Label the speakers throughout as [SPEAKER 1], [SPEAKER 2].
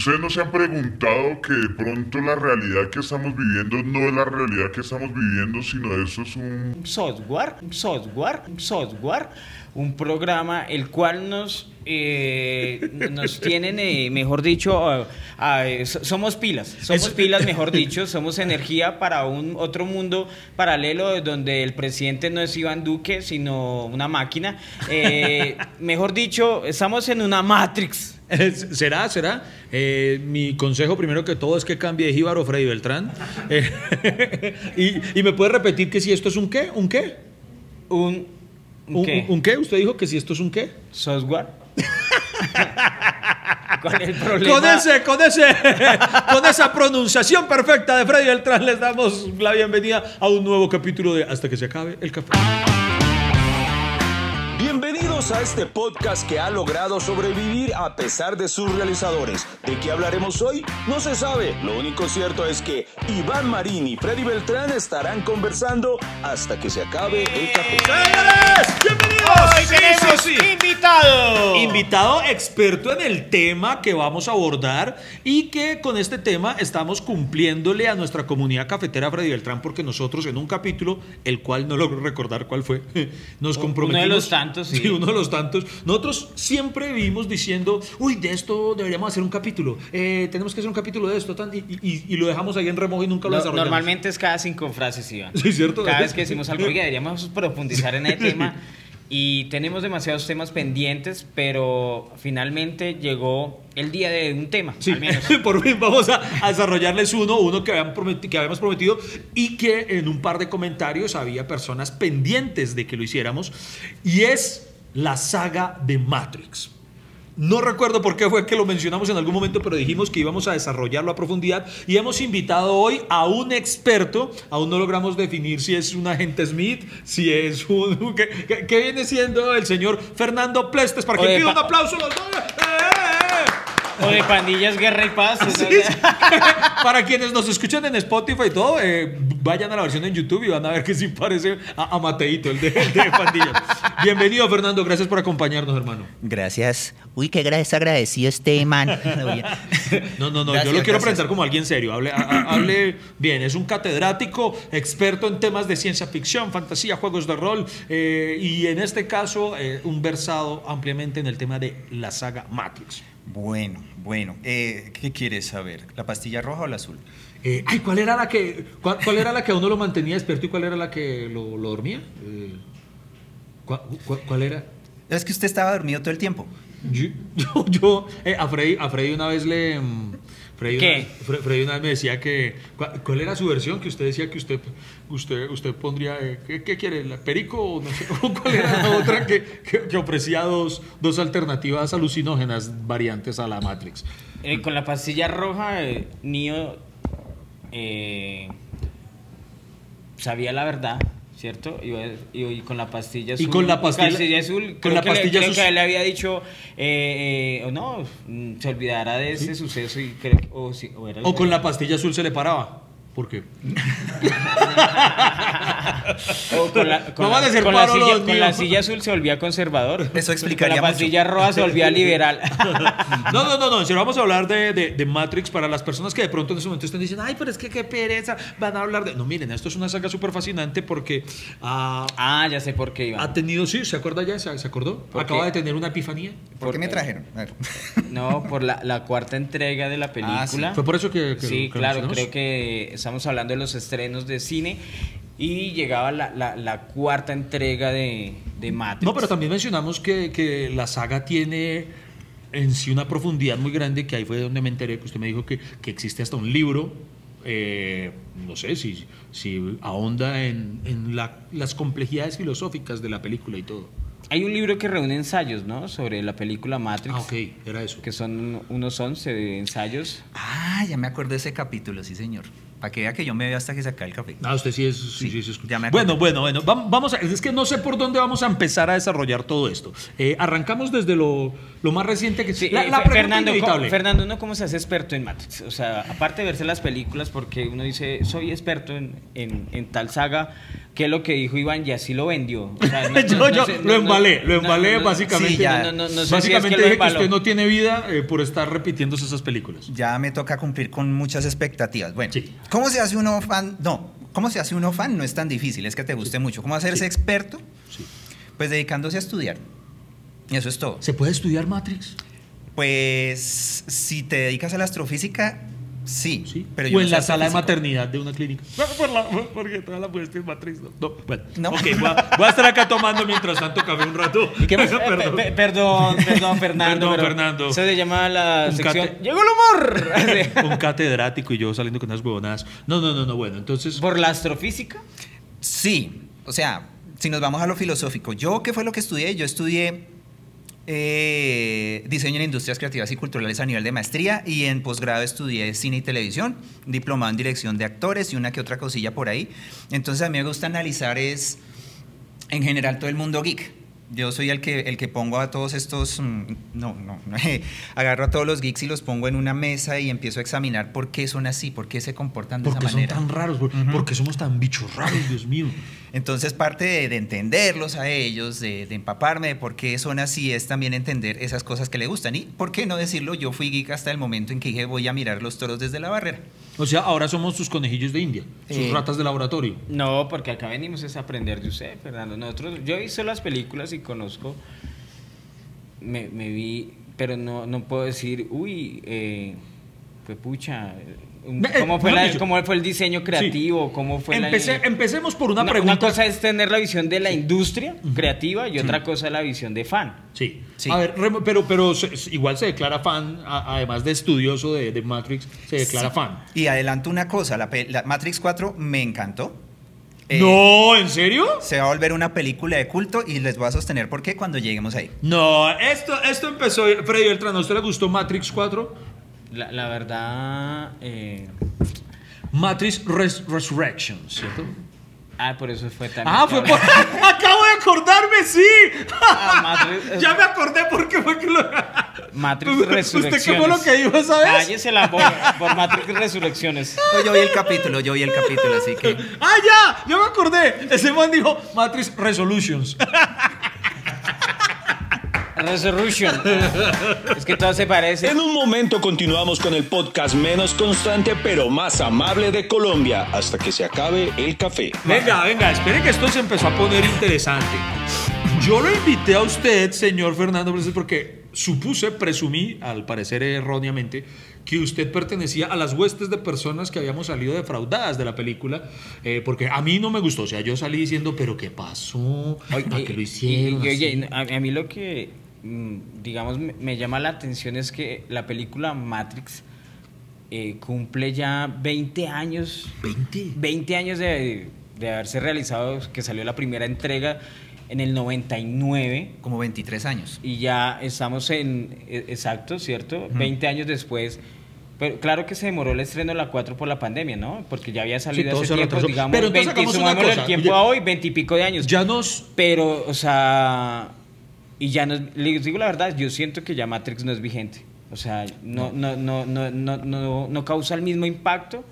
[SPEAKER 1] ¿Ustedes no se han preguntado que de pronto la realidad que estamos viviendo no es la realidad que estamos viviendo, sino eso es un...
[SPEAKER 2] software, software, software, un programa el cual nos, eh, nos tienen, eh, mejor dicho, a- a- so- somos pilas, somos
[SPEAKER 3] Eso-
[SPEAKER 2] pilas, mejor dicho, somos energía para un otro mundo paralelo donde el presidente no es Iván Duque, sino una máquina. Eh, mejor dicho, estamos en una Matrix.
[SPEAKER 3] ¿Será? ¿Será? Eh, mi consejo primero que todo es que cambie de Jíbaro Freddy Beltrán. Eh, y, y me puede repetir que si esto es un qué, un qué,
[SPEAKER 2] Un,
[SPEAKER 3] un
[SPEAKER 2] ¿qué?
[SPEAKER 3] un qué. Usted dijo que si esto es un qué.
[SPEAKER 2] software.
[SPEAKER 3] Con ese, con ese, con esa pronunciación perfecta de Freddy Beltrán les damos la bienvenida a un nuevo capítulo de Hasta que se acabe el café.
[SPEAKER 4] Bienvenidos a este podcast que ha logrado sobrevivir a pesar de sus realizadores. ¿De qué hablaremos hoy? No se sabe. Lo único cierto es que Iván Marín y Freddy Beltrán estarán conversando hasta que se acabe el café.
[SPEAKER 3] ¡Señores! ¡Bienvenidos!
[SPEAKER 2] Hoy
[SPEAKER 3] Sí,
[SPEAKER 2] tenemos
[SPEAKER 3] sí, sí.
[SPEAKER 2] invitado.
[SPEAKER 3] Invitado experto en el tema que vamos a abordar y que con este tema estamos cumpliéndole a nuestra comunidad cafetera Freddy Beltrán porque nosotros en un capítulo, el cual no logro recordar cuál fue, nos
[SPEAKER 2] Uno
[SPEAKER 3] comprometimos.
[SPEAKER 2] de los tantos, sí.
[SPEAKER 3] uno de los tantos. Nosotros siempre vivimos diciendo, uy, de esto deberíamos hacer un capítulo, eh, tenemos que hacer un capítulo de esto, tan", y, y- y lo dejamos ahí en remojo y nunca lo
[SPEAKER 2] No,
[SPEAKER 3] desarrollamos.
[SPEAKER 2] normalmente es cada cinco frases, Iván.
[SPEAKER 3] Sí, ¿cierto?
[SPEAKER 2] Cada vez que decimos algo, oiga, deberíamos profundizar en el tema. Y tenemos demasiados temas pendientes, pero finalmente llegó el día de un tema,
[SPEAKER 3] Sí,
[SPEAKER 2] al menos.
[SPEAKER 3] por fin vamos a, a desarrollarles uno, uno que, que habíamos prometido y que en un par de comentarios había personas pendientes de que lo hiciéramos y es la saga de Matrix. No recuerdo por qué fue que lo mencionamos en algún momento, pero dijimos que íbamos a desarrollarlo a profundidad y hemos invitado hoy a un experto. Aún no logramos definir si es un agente Smith, si es un... ¿Qué, viene siendo el señor Fernando Plestes? Para que pida un aplauso los dos. ¡Eh, eh, eh!
[SPEAKER 2] O de pandillas, guerra y paz. ¿no?
[SPEAKER 3] Sí, sí. Para quienes nos escuchan en Spotify y todo, eh, vayan a la versión en YouTube y van a ver que sí parece a, a Mateito, el de, el de Pandilla. Bienvenido, Fernando. Gracias por acompañarnos, hermano.
[SPEAKER 5] Gracias. Uy, qué gra- desagradecido este man.
[SPEAKER 3] No, no, no. yo
[SPEAKER 5] Gracias,
[SPEAKER 3] lo quiero
[SPEAKER 5] gracias.
[SPEAKER 3] presentar como alguien serio. Hable, a- a- hable bien. Es un catedrático, experto en temas de ciencia ficción, fantasía, juegos de rol eh, y en este caso eh, un versado ampliamente en el tema de la saga Matrix.
[SPEAKER 5] Bueno, bueno. eh, ¿Qué quieres saber? ¿La pastilla roja o la azul?
[SPEAKER 3] Eh, ay, ¿cuál era la que cuál, cuál era la que a uno lo mantenía despierto y cuál era la que lo, lo dormía? Eh, ¿cuál, cuál- cuál era?
[SPEAKER 5] Es que usted estaba dormido todo el tiempo.
[SPEAKER 3] Yo, yo, yo, eh, a, Freddy, a Freddy una vez le... Freddy
[SPEAKER 2] ¿Qué?
[SPEAKER 3] Una, Fre- Freddy una vez me decía que... ¿cuál, era su versión? Que usted decía que usted usted, usted pondría... eh, ¿qué, qué quiere? ¿La perico o no sé? ¿Cuál era la otra que, que, que ofrecía dos, dos alternativas alucinógenas variantes a la Matrix?
[SPEAKER 2] Eh, con la pastilla roja, eh, Neo eh, sabía la verdad, ¿cierto? Y, y- y con la pastilla azul.
[SPEAKER 3] Y con la pastilla-
[SPEAKER 2] azul.
[SPEAKER 3] con la pastilla azul-
[SPEAKER 2] que él le había dicho, eh, eh, o no, mm, se olvidará de ese suceso y creo o, sí, o era
[SPEAKER 3] O con la pastilla azul se le paraba. ¿Por qué?
[SPEAKER 2] O con la, con
[SPEAKER 3] No
[SPEAKER 2] la-
[SPEAKER 3] van a hacer
[SPEAKER 2] con la silla,
[SPEAKER 3] los
[SPEAKER 2] con la silla azul se volvía conservador.
[SPEAKER 5] Eso explicaría
[SPEAKER 2] Con la
[SPEAKER 5] mucho.
[SPEAKER 2] pastilla roja se volvía liberal.
[SPEAKER 3] No, no, no, no. Serio, vamos a hablar de, de- de Matrix para las personas que de pronto en ese momento están diciendo, ay, pero es que qué pereza, van a hablar de. No, miren, esto es una saga súper fascinante porque ah,
[SPEAKER 2] ah, ya sé por qué iba.
[SPEAKER 3] ha tenido, sí, ¿se acuerda ya? ¿Se, se acordó?
[SPEAKER 2] ¿Por
[SPEAKER 3] Acaba
[SPEAKER 2] qué?
[SPEAKER 3] de tener una epifanía.
[SPEAKER 5] ¿Por qué me
[SPEAKER 2] Porque-
[SPEAKER 5] trajeron? A ver.
[SPEAKER 2] No, por la, la cuarta entrega de la película.
[SPEAKER 3] Fue por eso que. que-
[SPEAKER 2] Sí,
[SPEAKER 3] que
[SPEAKER 2] claro, creo que estamos hablando de los estrenos de cine y llegaba la, la- la cuarta entrega de, de Matrix.
[SPEAKER 3] No, pero también mencionamos que, que la saga tiene en sí una profundidad muy grande, que ahí fue donde me enteré que usted me dijo que, que existe hasta un libro, eh, no sé si, si ahonda en, en la- las complejidades filosóficas de la película y todo.
[SPEAKER 2] Hay un libro que reúne ensayos, ¿no? Sobre la película Matrix.
[SPEAKER 3] Ah, ok, era eso.
[SPEAKER 2] Que son unos 11 ensayos.
[SPEAKER 5] Ah, ya me acordé de ese capítulo, sí, señor. Para que vea que yo me veo hasta que se acabe el café.
[SPEAKER 3] Ah, usted sí es. Sí,
[SPEAKER 5] Sí,
[SPEAKER 3] sí, sí, es-
[SPEAKER 5] ya me acordé.
[SPEAKER 3] bueno, bueno, bueno. vam- Vamos a, es que no sé por dónde vamos a empezar a desarrollar todo esto. Eh, arrancamos desde lo, Lo más reciente que
[SPEAKER 2] Sí,
[SPEAKER 3] la,
[SPEAKER 2] eh,
[SPEAKER 3] la
[SPEAKER 2] Fe-
[SPEAKER 3] pregunta
[SPEAKER 2] Fernando,
[SPEAKER 3] inevitable.
[SPEAKER 2] ¿cómo- Fernando, ¿uno cómo se hace experto en Matrix? O sea, aparte de verse las películas, porque uno dice, soy experto en, en- en tal saga, ¿qué es lo que dijo Iván? Y así lo vendió. O sea, no- no-
[SPEAKER 3] yo
[SPEAKER 2] no
[SPEAKER 3] yo
[SPEAKER 2] sé-
[SPEAKER 3] lo
[SPEAKER 2] no-
[SPEAKER 3] embalé,
[SPEAKER 2] no-
[SPEAKER 3] lo
[SPEAKER 2] no-
[SPEAKER 3] embalé
[SPEAKER 2] no-
[SPEAKER 3] básicamente.
[SPEAKER 5] Sí, ya.
[SPEAKER 2] No, no, no sé si es
[SPEAKER 3] básicamente
[SPEAKER 2] que
[SPEAKER 3] dije que usted no tiene vida eh, por estar repitiéndose esas películas.
[SPEAKER 5] Ya me toca cumplir con muchas expectativas. Bueno,
[SPEAKER 3] Sí.
[SPEAKER 5] ¿cómo se hace uno fan? No, ¿cómo se hace uno fan? No es tan difícil, es que te guste mucho. ¿Cómo hacerse experto?
[SPEAKER 3] Sí.
[SPEAKER 5] Pues dedicándose a estudiar. Y eso es todo.
[SPEAKER 3] ¿Se puede estudiar Matrix?
[SPEAKER 5] Pues si te dedicas a la astrofísica, sí.
[SPEAKER 3] Sí.
[SPEAKER 5] Pero
[SPEAKER 3] o
[SPEAKER 5] yo
[SPEAKER 3] en la sala de maternidad de una clínica. Por la- porque toda la puesta en Matrix. No, no. Bueno,
[SPEAKER 5] No.
[SPEAKER 3] ok, voy a, voy a estar acá tomando mientras tanto café un rato.
[SPEAKER 2] ¿Y qué más? Eh,
[SPEAKER 3] Perdón.
[SPEAKER 2] pe- pe- perdón, perdón, Fernando.
[SPEAKER 3] Perdón, Fernando.
[SPEAKER 2] Eso se llama la
[SPEAKER 3] Un
[SPEAKER 2] sección.
[SPEAKER 3] cate-
[SPEAKER 2] ¡Llegó el humor!
[SPEAKER 3] un catedrático y yo saliendo con unas huevonadas. No, no, no, no, bueno, entonces.
[SPEAKER 2] ¿Por la astrofísica?
[SPEAKER 5] Sí, o sea, si nos vamos a lo filosófico, yo, ¿qué fue lo que estudié? Yo estudié eh, diseño en industrias creativas y culturales a nivel de maestría y en posgrado estudié cine y televisión, diplomado en dirección de actores y una que otra cosilla por ahí. Entonces a mí me gusta analizar es, en general, todo el mundo geek. Yo soy el que, el que pongo a todos estos, mm, no, no, agarro a todos los geeks y los pongo en una mesa y empiezo a examinar por qué son así, por qué se comportan de
[SPEAKER 3] ¿Por qué
[SPEAKER 5] esa
[SPEAKER 3] son
[SPEAKER 5] manera.
[SPEAKER 3] tan raros? ¿Por, por qué somos tan bichos raros, Dios mío?
[SPEAKER 5] Entonces parte de, de entenderlos a ellos, de, de empaparme de por qué son así, es también entender esas cosas que le gustan. Y por qué no decirlo, yo fui geek hasta el momento en que dije voy a mirar los toros desde la barrera.
[SPEAKER 3] O sea, ahora somos sus conejillos de India, sus
[SPEAKER 5] Eh.
[SPEAKER 3] ratas de laboratorio.
[SPEAKER 2] No, porque acá venimos es a aprender de usted, Fernando. Nosotros, yo he visto las películas y conozco, me, me vi, pero no, no puedo decir, uy, eh, fue pucha. ¿Cómo fue, la- cómo fue el diseño creativo? ¿Cómo fue
[SPEAKER 3] Empecé-
[SPEAKER 2] la,
[SPEAKER 3] empecemos por una,
[SPEAKER 2] una,
[SPEAKER 3] pregunta.
[SPEAKER 2] una cosa es tener la visión de la industria creativa y otra cosa es la visión de fan.
[SPEAKER 3] Sí.
[SPEAKER 5] Sí.
[SPEAKER 3] A ver, pero, pero igual se declara fan, además de estudioso de, de Matrix, se declara
[SPEAKER 5] Sí.
[SPEAKER 3] fan.
[SPEAKER 5] Y adelanto una cosa, la, la Matrix 4 me encantó. Eh,
[SPEAKER 3] no, ¿en serio?
[SPEAKER 5] Se va a volver una película de culto y les voy a sostener por qué cuando lleguemos ahí.
[SPEAKER 3] No, esto, esto empezó. Freddy Beltrán, ¿a usted le gustó Matrix 4?
[SPEAKER 2] La, la verdad, eh,
[SPEAKER 3] Matrix Res- Resurrection, ¿cierto?
[SPEAKER 2] ah, por eso fue tan...
[SPEAKER 3] Ah, fue por. ¡Acabo de acordarme, sí!
[SPEAKER 2] Ah, Matrix-
[SPEAKER 3] ya me acordé por qué fue que lo.
[SPEAKER 2] Matrix
[SPEAKER 3] ¿Usted
[SPEAKER 2] Resurrecciones.
[SPEAKER 3] qué fue lo que dijo esa vez?
[SPEAKER 2] Cállese la por, por Matrix Resurrecciones.
[SPEAKER 5] No, yo vi el capítulo, yo vi el capítulo, así que...
[SPEAKER 3] ¡Ah, ya! Ya me acordé. Ese man dijo Matrix Resolutions.
[SPEAKER 2] Resurrection. Es que todo se parece.
[SPEAKER 4] En un momento continuamos con el podcast menos constante pero más amable de Colombia hasta que se acabe el café.
[SPEAKER 3] Venga, venga, espere que esto se empezó a poner interesante. Yo lo invité a usted, señor Fernando porque supuse, presumí, al parecer erróneamente, que usted pertenecía a las huestes de personas que habíamos salido defraudadas de la película, eh, porque a mí no me gustó. O sea, yo salí diciendo, ¿pero qué pasó? ¿Para qué lo hicieron?
[SPEAKER 2] Y- y- oye,
[SPEAKER 3] así?"
[SPEAKER 2] a, a mí lo que, digamos, me, me llama la atención es que la película Matrix eh, cumple ya 20 años.
[SPEAKER 3] 20.
[SPEAKER 2] 20 años de, de haberse realizado, que salió la primera entrega en el 99.
[SPEAKER 5] Como 23 años.
[SPEAKER 2] Y ya estamos en, e- exacto, ¿cierto? 20 años después. Pero claro que se demoró el estreno de la 4 por la pandemia, ¿no? Porque ya había salido
[SPEAKER 3] todo
[SPEAKER 2] hace tiempo, digamos,
[SPEAKER 3] Pero entonces
[SPEAKER 2] 20,
[SPEAKER 3] hagamos una
[SPEAKER 2] sumámosle
[SPEAKER 3] cosa,
[SPEAKER 2] el tiempo a hoy, 20 y pico de años.
[SPEAKER 3] Ya nos...
[SPEAKER 2] Pero, o sea, y ya no, les digo la verdad, yo siento que ya Matrix no es vigente. O sea, no, no, no, no, no, no, no causa el mismo impacto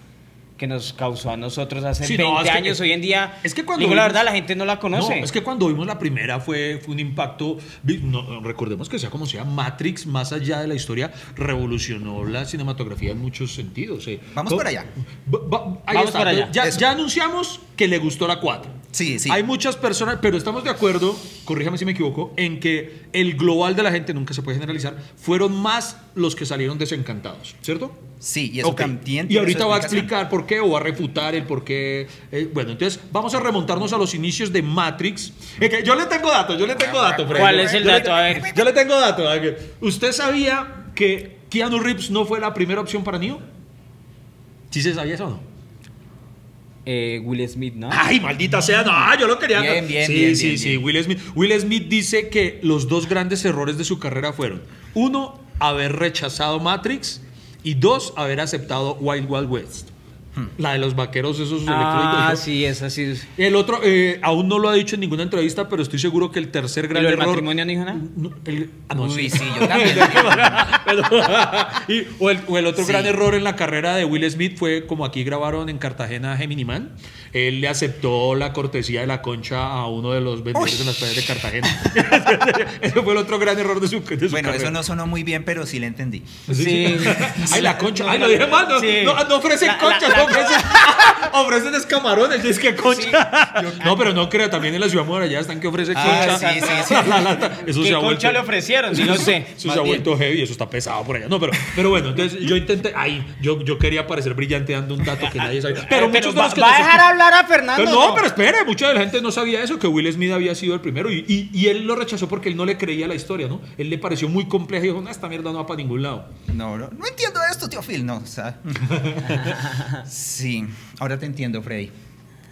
[SPEAKER 2] que nos causó a nosotros hace
[SPEAKER 3] Sí,
[SPEAKER 2] 20
[SPEAKER 3] no, es que-
[SPEAKER 2] años. Hoy en día,
[SPEAKER 3] es que cuando
[SPEAKER 2] digo la
[SPEAKER 3] vimos-
[SPEAKER 2] verdad, la gente no la conoce.
[SPEAKER 3] No, es que cuando vimos la primera fue, fue un impacto. no, recordemos que sea como sea, Matrix, más allá de la historia, revolucionó la cinematografía en muchos sentidos. eh.
[SPEAKER 5] Vamos
[SPEAKER 3] Co-
[SPEAKER 5] por allá.
[SPEAKER 3] Va- va- ahí
[SPEAKER 2] Vamos
[SPEAKER 3] está.
[SPEAKER 2] por allá.
[SPEAKER 3] Ya, ya anunciamos que le gustó la 4.
[SPEAKER 5] Sí, sí.
[SPEAKER 3] Hay muchas personas, pero estamos de acuerdo, corríjame si me equivoco, en que el global de la gente, nunca se puede generalizar, fueron más los que salieron desencantados, ¿cierto?
[SPEAKER 5] Sí, y eso
[SPEAKER 3] Ok.
[SPEAKER 5] también
[SPEAKER 3] Y ahorita va a explicar por qué o va a refutar el por qué. eh, bueno, entonces vamos a remontarnos a los inicios de Matrix. Eh, que yo le tengo datos, yo le tengo datos. Freddy.
[SPEAKER 2] ¿Cuál es el
[SPEAKER 3] Yo
[SPEAKER 2] dato?
[SPEAKER 3] te-
[SPEAKER 2] A ver.
[SPEAKER 3] Yo le tengo datos. a ver. ¿Usted sabía que Keanu Reeves no fue la primera opción para Neo? ¿Sí se sabía eso o no?
[SPEAKER 2] Eh, Will Smith, ¿no?
[SPEAKER 3] Ay, maldita sea, no, yo lo quería.
[SPEAKER 5] Bien, bien,
[SPEAKER 3] sí,
[SPEAKER 5] bien,
[SPEAKER 3] sí,
[SPEAKER 5] bien,
[SPEAKER 3] sí.
[SPEAKER 5] bien.
[SPEAKER 3] Will Smith. Will Smith dice que los dos grandes errores de su carrera fueron: uno, haber rechazado Matrix y dos, haber aceptado Wild Wild West. La de los vaqueros, esos
[SPEAKER 2] Ah,
[SPEAKER 3] electrónicos.
[SPEAKER 2] sí, esa sí.
[SPEAKER 3] El otro, eh, aún no lo ha dicho en ninguna entrevista, pero estoy seguro que el tercer
[SPEAKER 2] ¿Y
[SPEAKER 3] gran
[SPEAKER 2] del
[SPEAKER 3] error.
[SPEAKER 2] matrimonio no dijo nada?
[SPEAKER 3] No, el- ah, no,
[SPEAKER 5] Uy,
[SPEAKER 3] sí.
[SPEAKER 5] sí, yo también.
[SPEAKER 3] Pero- y- o, el, o el otro
[SPEAKER 5] Sí.
[SPEAKER 3] gran error en la carrera de Will Smith fue como aquí grabaron en Cartagena Gemini Man. Él le aceptó la cortesía de la concha a uno de los vendedores
[SPEAKER 5] Uy.
[SPEAKER 3] en las playas de Cartagena. Ese fue el otro gran error de su, de su
[SPEAKER 5] Bueno, eso no sonó muy bien, pero sí le entendí.
[SPEAKER 2] Sí.
[SPEAKER 3] Ay, la concha. Ay, lo dije mal. No,
[SPEAKER 2] Sí.
[SPEAKER 3] no, no ofrecen
[SPEAKER 2] La-
[SPEAKER 3] no ofrecen, ofrecen es camarones. Es que concha. No, pero no crea. También en la ciudad allá están que ofrecen
[SPEAKER 5] Ah,
[SPEAKER 3] concha.
[SPEAKER 5] sí, sí, sí.
[SPEAKER 3] La- la lata. Eso
[SPEAKER 2] ¿Qué
[SPEAKER 3] se ha
[SPEAKER 2] concha
[SPEAKER 3] vuelto.
[SPEAKER 2] le ofrecieron? Sí, no sé.
[SPEAKER 3] Eso se ha vuelto heavy, eso está pesado por allá. No, pero, pero bueno, entonces yo intenté. Ay, yo, yo quería parecer brillante dando un dato que nadie sabía. Pero, muchos de
[SPEAKER 2] va,
[SPEAKER 3] los que
[SPEAKER 2] va a dejar hablar a Fernando.
[SPEAKER 3] pero no, pero espere, mucha de la gente no sabía eso, que Will Smith había sido el primero y, y- y él lo rechazó porque él no le creía la historia, ¿no? Él le pareció muy compleja y dijo, no, esta mierda no va para ningún lado.
[SPEAKER 5] No, no, no entiendo esto, tío Phil. No, o sea. Sí, ahora te entiendo, Freddy.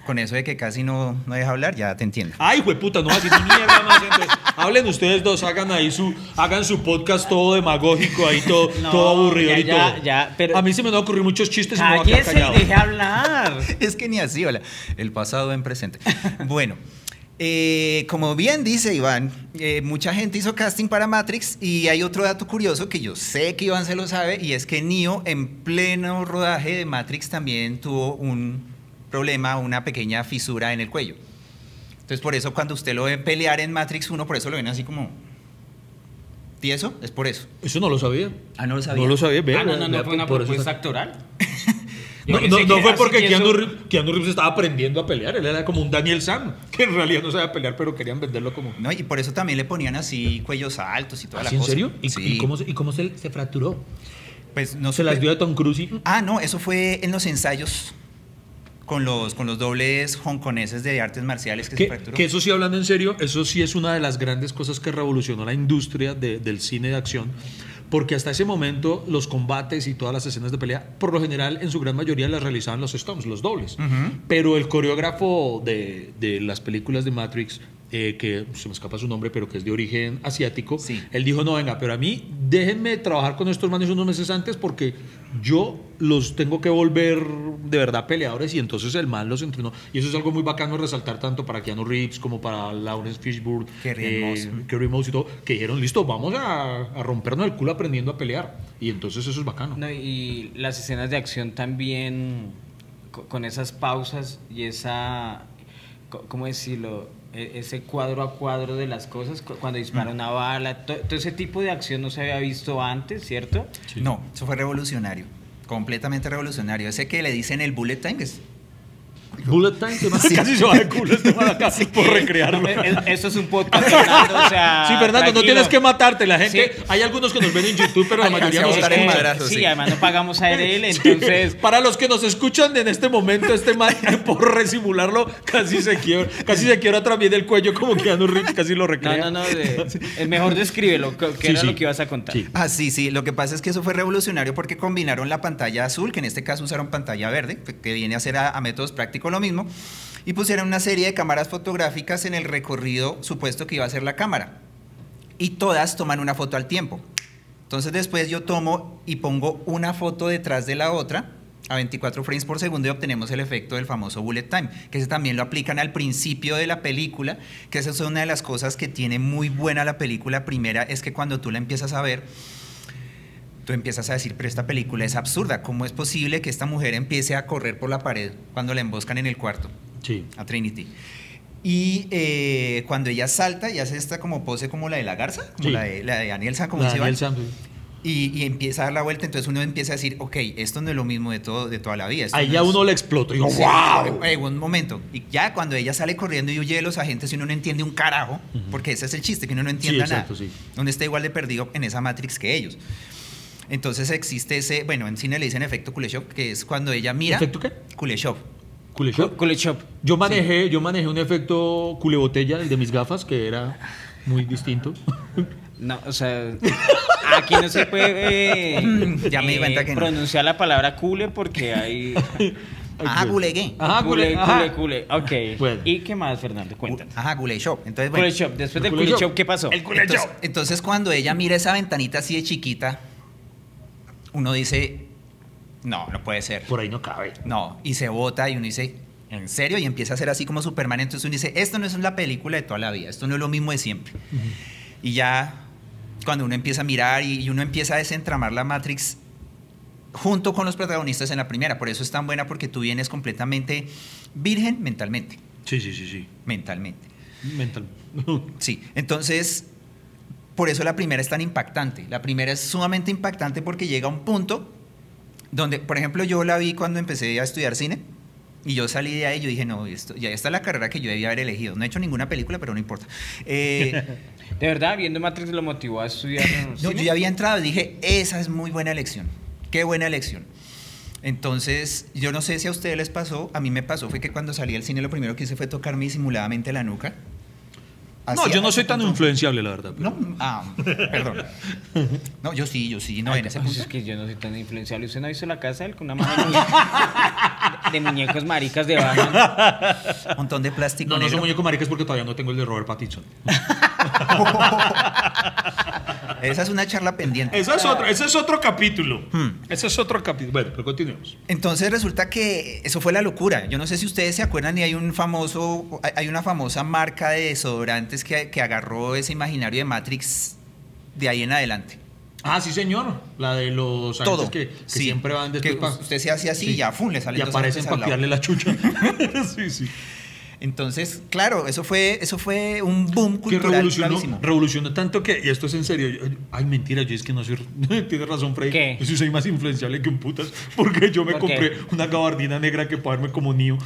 [SPEAKER 5] Con eso de que casi no, no deja hablar, ya te entiendo.
[SPEAKER 3] Ay, puta, no así ni mierda más. Entonces, hablen ustedes dos, hagan ahí su, hagan su podcast todo demagógico, ahí todo,
[SPEAKER 2] No,
[SPEAKER 3] todo aburrido
[SPEAKER 2] ya,
[SPEAKER 3] y
[SPEAKER 2] ya,
[SPEAKER 3] todo.
[SPEAKER 2] ya, pero-
[SPEAKER 3] A mí se me van a ocurrir muchos chistes y me voy a quedar
[SPEAKER 2] deje hablar.
[SPEAKER 5] Es que ni así, hola. El pasado en presente. Bueno, eh, como bien dice Iván, eh, mucha gente hizo casting para Matrix y hay otro dato curioso que yo sé que Iván se lo sabe y es que Neo en pleno rodaje de Matrix también tuvo un problema, una pequeña fisura en el cuello. Entonces por eso cuando usted lo ve pelear en Matrix 1, por eso lo ven así como tieso, es por eso.
[SPEAKER 3] Eso no lo sabía.
[SPEAKER 5] Ah, no lo sabía.
[SPEAKER 3] No lo sabía, vea,
[SPEAKER 2] Ah, no, no,
[SPEAKER 3] vea,
[SPEAKER 2] no fue una propuesta actoral.
[SPEAKER 3] No, no, no fue porque
[SPEAKER 2] que
[SPEAKER 3] Keanu,
[SPEAKER 2] eso-
[SPEAKER 3] Reeves, Keanu Reeves estaba aprendiendo a pelear. Él era como un Daniel Sam, que en realidad no sabía pelear, pero querían venderlo como.
[SPEAKER 5] No, y por eso también le ponían así cuellos altos y toda
[SPEAKER 3] ¿Así
[SPEAKER 5] la
[SPEAKER 3] en
[SPEAKER 5] cosa.
[SPEAKER 3] serio? ¿Y,
[SPEAKER 5] Sí.
[SPEAKER 3] y cómo, se, y cómo se, se fracturó?
[SPEAKER 5] Pues no
[SPEAKER 3] Se las dio de Tom Cruise y...
[SPEAKER 5] Ah, no, eso fue en los ensayos con los, con los dobles hongkoneses de artes marciales que se fracturó.
[SPEAKER 3] que eso sí, hablando en serio, eso sí es una de las grandes cosas que revolucionó la industria de- del cine de acción. Porque hasta ese momento los combates y todas las escenas de pelea, por lo general, en su gran mayoría las realizaban los Stones, los dobles. Pero el coreógrafo de, de las películas de Matrix, eh, que se me escapa su nombre, pero que es de origen asiático,
[SPEAKER 5] Sí.
[SPEAKER 3] él dijo, no, venga, pero a mí déjenme trabajar con estos manes unos meses antes porque yo los tengo que volver de verdad peleadores y entonces el man los entrenó. Y eso es algo muy bacano resaltar tanto para Keanu Reeves como para Lawrence Fishburne,
[SPEAKER 5] Kerry Moss.
[SPEAKER 3] Kerry Moss y todo, que dijeron, listo, vamos a, a rompernos el culo aprendiendo a pelear. Y entonces eso es bacano.
[SPEAKER 2] No, y las escenas de acción también, co- con esas pausas y esa, ¿cómo decirlo? E- Ese cuadro a cuadro de las cosas, cu- cuando dispara una bala, to- todo ese tipo de acción no se había visto antes, ¿cierto?
[SPEAKER 5] No, eso fue revolucionario. Completamente revolucionario. Ese que le dicen el bullet time, que es
[SPEAKER 3] Bullet Time, que casi se va de culo este acá por recrearlo.
[SPEAKER 2] Eso es un podcast, Fernando, o sea,
[SPEAKER 3] Sí, Fernando, no tienes que matarte. La gente,
[SPEAKER 2] Sí.
[SPEAKER 3] hay algunos que nos ven en YouTube, pero la
[SPEAKER 5] Ay,
[SPEAKER 3] mayoría nos escuchan.
[SPEAKER 5] madrazo,
[SPEAKER 2] Sí,
[SPEAKER 5] sí.
[SPEAKER 2] además no pagamos a
[SPEAKER 3] Sí,
[SPEAKER 2] entonces...
[SPEAKER 3] para los que nos escuchan en este momento, este man, por resimularlo, casi se quiebra, casi se quiebra también el cuello, como Keanu Reeves casi lo
[SPEAKER 2] No,
[SPEAKER 3] recrea.
[SPEAKER 2] no, no, de- es mejor descríbelo, que que
[SPEAKER 3] Sí,
[SPEAKER 2] era
[SPEAKER 3] sí.
[SPEAKER 2] lo que ibas a contar.
[SPEAKER 3] Sí.
[SPEAKER 5] Ah, sí, sí. Lo que pasa es que eso fue revolucionario porque combinaron la pantalla azul, que en este caso usaron pantalla verde, que- que viene a ser a, a métodos prácticos lo mismo, y pusieron una serie de cámaras fotográficas en el recorrido supuesto que iba a ser la cámara. Y todas toman una foto al tiempo. Entonces después yo tomo y pongo una foto detrás de la otra a 24 frames por segundo y obtenemos el efecto del famoso bullet time, que ese también lo aplican al principio de la película, que esa es una de las cosas que tiene muy buena la película. Primera es que cuando tú la empiezas a ver, tú empiezas a decir, pero esta película es absurda, ¿cómo es posible que esta mujer empiece a correr por la pared cuando la emboscan en el cuarto?
[SPEAKER 3] Sí.
[SPEAKER 5] a Trinity. Y eh, cuando ella salta y hace esta como pose como la de la garza, como
[SPEAKER 3] Sí.
[SPEAKER 5] la, de, la de Daniel San, como
[SPEAKER 3] La
[SPEAKER 5] dice
[SPEAKER 3] Sam, sí.
[SPEAKER 5] y, y empieza a dar la vuelta, entonces uno empieza a decir, ok, esto no es lo mismo de, todo, de toda la vida.
[SPEAKER 3] Ahí
[SPEAKER 5] no
[SPEAKER 3] ya
[SPEAKER 5] es-
[SPEAKER 3] uno le explotó. Y digo,
[SPEAKER 5] Sí,
[SPEAKER 3] ¡wow!
[SPEAKER 5] eh, un momento. Y ya cuando ella sale corriendo y huye de los agentes y uno no entiende un carajo, porque ese es el chiste, que uno no entienda
[SPEAKER 3] exacto,
[SPEAKER 5] nada.
[SPEAKER 3] sí.
[SPEAKER 5] Uno está igual de perdido en esa Matrix que ellos. Entonces existe ese, bueno, en cine le dicen efecto Kuleshov, que es cuando ella mira...
[SPEAKER 3] ¿Efecto qué?
[SPEAKER 5] Kuleshov.
[SPEAKER 3] Culeshop.
[SPEAKER 2] Kuleshov.
[SPEAKER 3] Yo manejé, yo manejé un efecto culebotella, el de mis gafas, que era muy distinto.
[SPEAKER 2] No, o sea, aquí no se puede eh,
[SPEAKER 5] Ya me di cuenta que no.
[SPEAKER 2] pronunciar la palabra cule porque hay
[SPEAKER 5] Ajá, Gulegué.
[SPEAKER 3] Ajá,
[SPEAKER 2] cule,
[SPEAKER 3] cule,
[SPEAKER 2] cule, cule. Ok.
[SPEAKER 3] Bueno.
[SPEAKER 2] ¿Y qué más, Fernando? Cuéntanos.
[SPEAKER 5] Ajá, Kuleshov. Entonces, bueno,
[SPEAKER 2] Kuleshov. Después del
[SPEAKER 3] Kuleshov.
[SPEAKER 2] Kuleshov, ¿qué pasó?
[SPEAKER 3] El Kuleshov.
[SPEAKER 5] Entonces, entonces cuando ella mira esa ventanita así de chiquita, uno dice, no, no puede ser.
[SPEAKER 3] Por ahí no cabe.
[SPEAKER 5] No, y se vota y uno dice, ¿en serio? Y empieza a ser así como Superman. Entonces uno dice, esto no es la película de toda la vida, esto no es lo mismo de siempre. Y ya cuando uno empieza a mirar y, y uno empieza a desentramar la Matrix junto con los protagonistas en la primera, por eso es tan buena porque tú vienes completamente virgen mentalmente,
[SPEAKER 3] Sí, sí, sí, sí.
[SPEAKER 5] mentalmente.
[SPEAKER 3] Mental.
[SPEAKER 5] Sí, entonces, por eso la primera es tan impactante. La primera es sumamente impactante porque llega a un punto donde, por ejemplo, yo la vi cuando empecé a estudiar cine y yo salí de ahí y yo dije, no, esto, ya está la carrera que yo debía haber elegido. No he hecho ninguna película, pero no importa. Eh,
[SPEAKER 2] ¿De verdad, viendo Matrix lo motivó a estudiar en
[SPEAKER 5] no,
[SPEAKER 2] cine?
[SPEAKER 5] yo ya había entrado y dije, esa es muy buena elección. Qué buena elección. Entonces, yo no sé si a ustedes les pasó, a mí me pasó, fue que cuando salí al cine lo primero que hice fue tocarme disimuladamente la nuca.
[SPEAKER 3] No, yo no soy tan
[SPEAKER 5] punto-
[SPEAKER 3] influenciable, la verdad. pero-
[SPEAKER 5] No, ah, perdón. No, yo sí, yo sí, no, en ese
[SPEAKER 2] Pues
[SPEAKER 5] punto.
[SPEAKER 2] es que yo no soy tan influenciable. ¿Usted no ha visto la casa de él con una mano de, muñe- de muñecos maricas de Batman?
[SPEAKER 5] Un montón de plástico.
[SPEAKER 3] No, no soy
[SPEAKER 5] negro.
[SPEAKER 3] muñeco maricas porque todavía no tengo el de Robert Pattinson.
[SPEAKER 5] Esa es una charla pendiente.
[SPEAKER 3] Eso es otro, ese es otro capítulo.
[SPEAKER 5] Hmm.
[SPEAKER 3] Ese es otro capítulo. Bueno, pero continuemos.
[SPEAKER 5] Entonces resulta que eso fue la locura. Yo no sé si ustedes se acuerdan y hay un famoso, hay- una famosa marca de desodorantes que, que agarró ese imaginario de Matrix de ahí en adelante.
[SPEAKER 3] Ah, sí, señor. La de los
[SPEAKER 5] Todo.
[SPEAKER 3] que, que
[SPEAKER 5] Sí.
[SPEAKER 3] siempre van
[SPEAKER 5] Que
[SPEAKER 3] después pa-
[SPEAKER 5] usted se hace así y ya, ¡fum! le salen
[SPEAKER 3] Y para
[SPEAKER 5] lado.
[SPEAKER 3] pillarle la chucha. sí, sí.
[SPEAKER 5] Entonces, claro, eso fue, eso fue un boom
[SPEAKER 3] Que
[SPEAKER 5] cultural
[SPEAKER 3] revolucionó,
[SPEAKER 5] clarísimo.
[SPEAKER 3] revolucionó tanto que, y esto es en serio, yo- ay, mentira, yo es que no soy, tienes razón, Freddy.
[SPEAKER 2] ¿Qué?
[SPEAKER 3] Yo sí soy más influenciable que un putas, porque yo me
[SPEAKER 2] ¿Por qué?
[SPEAKER 3] compré una gabardina negra que para verme como niño.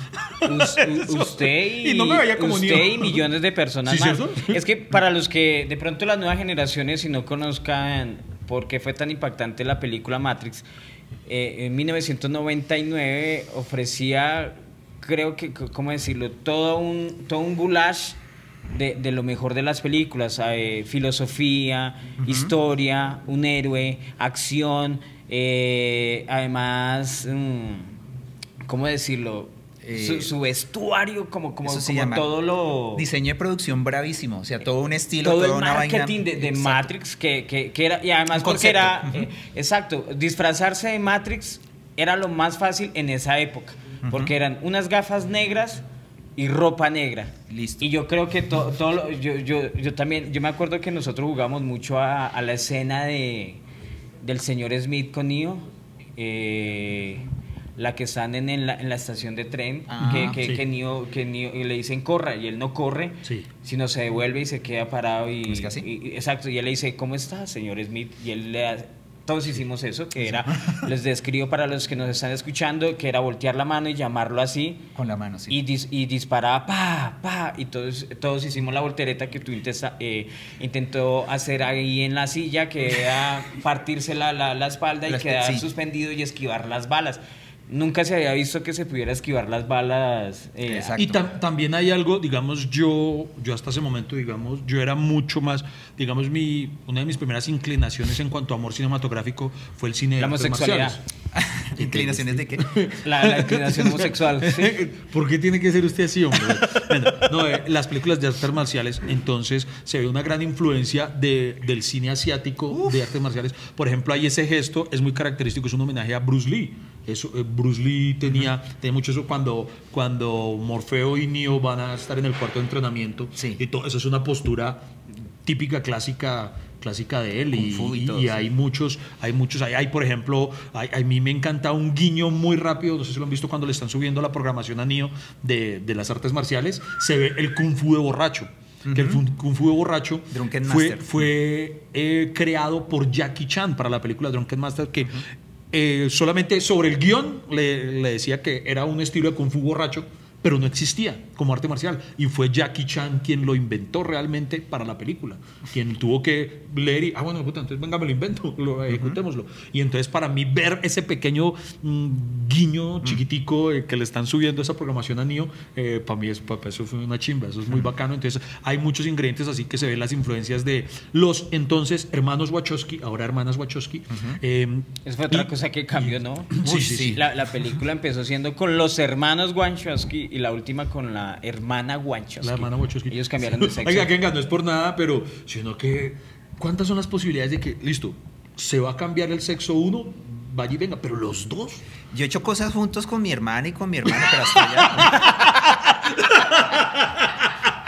[SPEAKER 2] Usted y,
[SPEAKER 3] Y no me veía como
[SPEAKER 2] usted
[SPEAKER 3] niño.
[SPEAKER 2] y millones de personas
[SPEAKER 3] ¿Sí,
[SPEAKER 2] más.
[SPEAKER 3] cierto?
[SPEAKER 2] Es que para los que de pronto las nuevas generaciones, si no conozcan por qué fue tan impactante la película Matrix, eh, en 1999 ofrecía, creo que, ¿cómo decirlo? Todo un, todo un goulash de, de lo mejor de las películas, eh, filosofía, historia, un héroe, acción, eh, además, mm, ¿cómo decirlo?
[SPEAKER 5] Eh,
[SPEAKER 2] su, su vestuario, como, como,
[SPEAKER 5] Eso se
[SPEAKER 2] como
[SPEAKER 5] llama
[SPEAKER 2] todo lo...
[SPEAKER 5] Diseño de producción bravísimo, o sea, todo un estilo,
[SPEAKER 2] todo
[SPEAKER 5] toda
[SPEAKER 2] el
[SPEAKER 5] una vaina.
[SPEAKER 2] marketing de, de. Matrix que, que- que era y además porque era eh, exacto disfrazarse de Matrix era lo más fácil en esa época porque eran unas gafas negras y ropa negra
[SPEAKER 5] Listo.
[SPEAKER 2] y yo creo que to- todo lo- yo, yo, yo también yo me acuerdo que nosotros jugamos mucho a, a la escena de del señor Smith con Neo eh, la que están en, en la, en la estación de tren
[SPEAKER 5] Ah,
[SPEAKER 2] que, que,
[SPEAKER 3] sí.
[SPEAKER 2] que Neo, que Neo- y le dicen corra y él no corre
[SPEAKER 3] Sí.
[SPEAKER 2] sino se devuelve y se queda parado y,
[SPEAKER 5] ¿Es que así?
[SPEAKER 2] y- exacto y él le dice cómo está señor Smith y él le da- todos hicimos eso que era les describo para los que nos están escuchando que era voltear la mano y llamarlo así
[SPEAKER 5] Con la mano, sí.
[SPEAKER 2] y, dis- y disparaba pa pa y todos todos hicimos la voltereta que tú intenta- eh, intentó hacer ahí en la silla que era partirse la, la, la espalda y
[SPEAKER 5] La
[SPEAKER 2] quedar
[SPEAKER 5] sí.
[SPEAKER 2] suspendido y esquivar las balas nunca se había visto que se pudiera esquivar las balas eh,
[SPEAKER 5] Exacto.
[SPEAKER 3] Y tam- también hay algo, digamos, yo, yo hasta ese momento, digamos, yo era mucho más, digamos, mi, una de mis primeras inclinaciones en cuanto a amor cinematográfico fue el cine de
[SPEAKER 2] La homosexualidad.
[SPEAKER 5] ¿Inclinaciones de qué?
[SPEAKER 2] la, la inclinación homosexual sí.
[SPEAKER 3] ¿Por qué tiene que ser usted así, hombre? Bueno, no, eh, las películas de artes marciales, entonces se ve una gran influencia de- del cine asiático de artes marciales. Por ejemplo, hay ese gesto, es muy característico, es un homenaje a Bruce Lee. Eso, eh, Bruce Lee tenía, tenía mucho eso cuando, cuando Morfeo y Neo van a estar en el cuarto de entrenamiento.
[SPEAKER 5] Sí.
[SPEAKER 3] Y todo eso es una postura típica, clásica clásica de él y,
[SPEAKER 5] y todo,
[SPEAKER 3] y
[SPEAKER 5] sí.
[SPEAKER 3] hay muchos hay muchos hay, hay, por ejemplo hay- a mí me encanta un guiño muy rápido no sé si lo han visto cuando le están subiendo la programación a Neo de, de las artes marciales se ve el kung fu de borracho que el kung fu de borracho
[SPEAKER 5] Drunken
[SPEAKER 3] fue,
[SPEAKER 5] Master.
[SPEAKER 3] fue eh, creado por Jackie Chan para la película Drunken Master que eh, solamente sobre el guion le, le decía que era un estilo de kung fu borracho pero no existía como arte marcial. Y fue Jackie Chan quien lo inventó realmente para la película quien tuvo que leer y ah bueno puta, entonces venga me lo invento lo ejecutémoslo y entonces para mí ver ese pequeño mm, guiño chiquitico eh, que le están subiendo esa programación a Neo eh, para mí es, pa- pa- eso fue una chimba eso es muy bacano. Entonces hay muchos ingredientes así que se ven las influencias de los entonces hermanos Wachowski ahora hermanas Wachowski eh,
[SPEAKER 2] Esa fue otra
[SPEAKER 3] y-
[SPEAKER 2] cosa que cambió, ¿no?
[SPEAKER 3] Sí, sí.
[SPEAKER 2] La, la película empezó siendo con los hermanos Wachowski y la última con la hermana Wachowski.
[SPEAKER 3] La hermana Wachowski.
[SPEAKER 2] Ellos cambiaron de sexo.
[SPEAKER 3] Oiga, que venga, no es por nada, pero sino que ¿cuántas son las posibilidades de que, listo, se va a cambiar el sexo uno vaya y venga, pero los dos.
[SPEAKER 5] Yo he hecho cosas juntos con mi hermana y con mi hermano, pero hasta allá.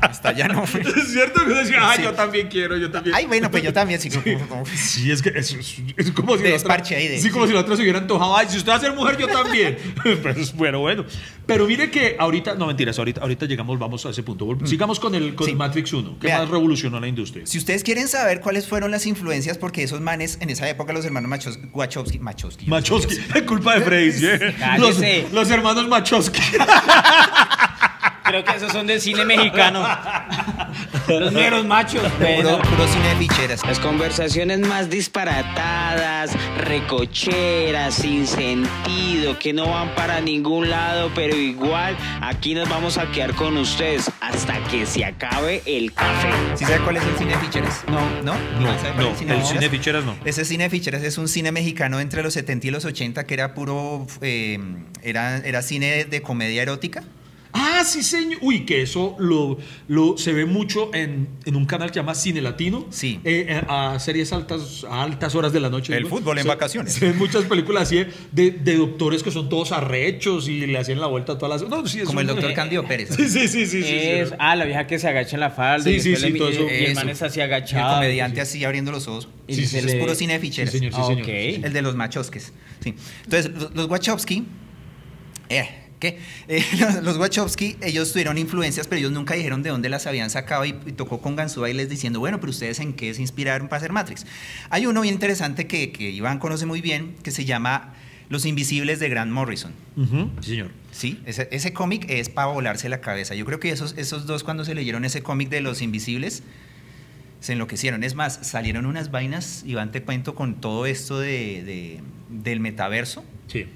[SPEAKER 5] hasta allá no.
[SPEAKER 3] ¿Es cierto? Que decía, ah,
[SPEAKER 5] Sí.
[SPEAKER 3] yo también quiero, yo también.
[SPEAKER 5] Ay, bueno, pues yo también. Sí,
[SPEAKER 3] Sí,
[SPEAKER 5] como- como-
[SPEAKER 3] Sí, es que es, como si
[SPEAKER 5] De
[SPEAKER 3] la otra-
[SPEAKER 5] desparche ahí de-
[SPEAKER 3] sí, como si la otra se hubiera antojado. Ay, si usted va a ser mujer, yo también. pues bueno, bueno. Pero mire que ahorita, no mentiras, ahorita, ahorita llegamos, vamos a ese punto. Vol- Sigamos con el con
[SPEAKER 5] Mm.
[SPEAKER 3] Matrix 1, que más revolucionó la industria.
[SPEAKER 5] Si ustedes quieren saber cuáles fueron las influencias, porque esos manes, en esa época, los hermanos Machos, Wachowski, Machowski.
[SPEAKER 3] Machowski, culpa de Freddy. ¿sí? Los, los hermanos Machowski.
[SPEAKER 2] Creo que esos son del cine mexicano. Los negros machos.
[SPEAKER 5] Puro,
[SPEAKER 2] Bueno.
[SPEAKER 5] puro cine de ficheras.
[SPEAKER 6] Las conversaciones más disparatadas, recocheras, sin sentido, que no van para ningún lado, pero igual aquí nos vamos a quedar con ustedes hasta que se acabe el café.
[SPEAKER 5] ¿Sí sabe cuál es el cine de ficheras?
[SPEAKER 2] No.
[SPEAKER 5] ¿No?
[SPEAKER 3] No, no,
[SPEAKER 5] es
[SPEAKER 3] el
[SPEAKER 5] de
[SPEAKER 3] cine de
[SPEAKER 5] ficheras?
[SPEAKER 3] no.
[SPEAKER 5] Ese cine de ficheras es un cine mexicano entre los 70 y los 80 que era puro, eh, era, era cine de comedia erótica.
[SPEAKER 3] Ah, sí, señor. Uy, que eso lo, lo se ve mucho en, en un canal que se llama Cine Latino.
[SPEAKER 5] Sí.
[SPEAKER 3] Eh, eh, a series altas, a altas horas de la noche.
[SPEAKER 5] El
[SPEAKER 3] digo.
[SPEAKER 5] fútbol en
[SPEAKER 3] Se-
[SPEAKER 5] vacaciones.
[SPEAKER 3] Se ven muchas películas así de, de doctores que son todos arrechos y le hacían la vuelta a todas las. No, sí, es
[SPEAKER 5] Como el
[SPEAKER 3] un-
[SPEAKER 5] doctor Candido Pérez.
[SPEAKER 3] Sí, sí, sí, sí. sí, sí.
[SPEAKER 2] Es, ah, la vieja que se agacha en la falda.
[SPEAKER 3] Sí,
[SPEAKER 2] y
[SPEAKER 3] sí, sí,
[SPEAKER 2] le-
[SPEAKER 3] todo eso.
[SPEAKER 2] Y el man
[SPEAKER 5] Eso.
[SPEAKER 2] está así
[SPEAKER 5] Y el
[SPEAKER 2] agachado.
[SPEAKER 5] comediante así abriendo los ojos.
[SPEAKER 2] Y
[SPEAKER 3] Sí, sí,
[SPEAKER 2] se
[SPEAKER 3] sí,
[SPEAKER 5] Es puro cine de ficheras.
[SPEAKER 3] Sí, señor, sí, señor.
[SPEAKER 5] El de los Machowskis. Sí. Entonces, los, los Wachowski. Eh, ¿Qué? Eh, los- Wachowski, ellos tuvieron influencias, pero ellos nunca dijeron de dónde las habían sacado y, y tocó con Ganzúa y les diciendo, bueno, pero ustedes en qué se inspiraron para hacer Matrix. Hay uno bien interesante que, que Iván conoce muy bien, que se llama Los Invisibles de Grant Morrison.
[SPEAKER 3] Sí, señor.
[SPEAKER 5] Sí, ese, ese cómic es para volarse la cabeza. Yo creo que esos, esos dos cuando se leyeron ese cómic de Los Invisibles, se enloquecieron. Es más, salieron unas vainas, Iván te cuento, con todo esto de, de- del metaverso.
[SPEAKER 3] Sí.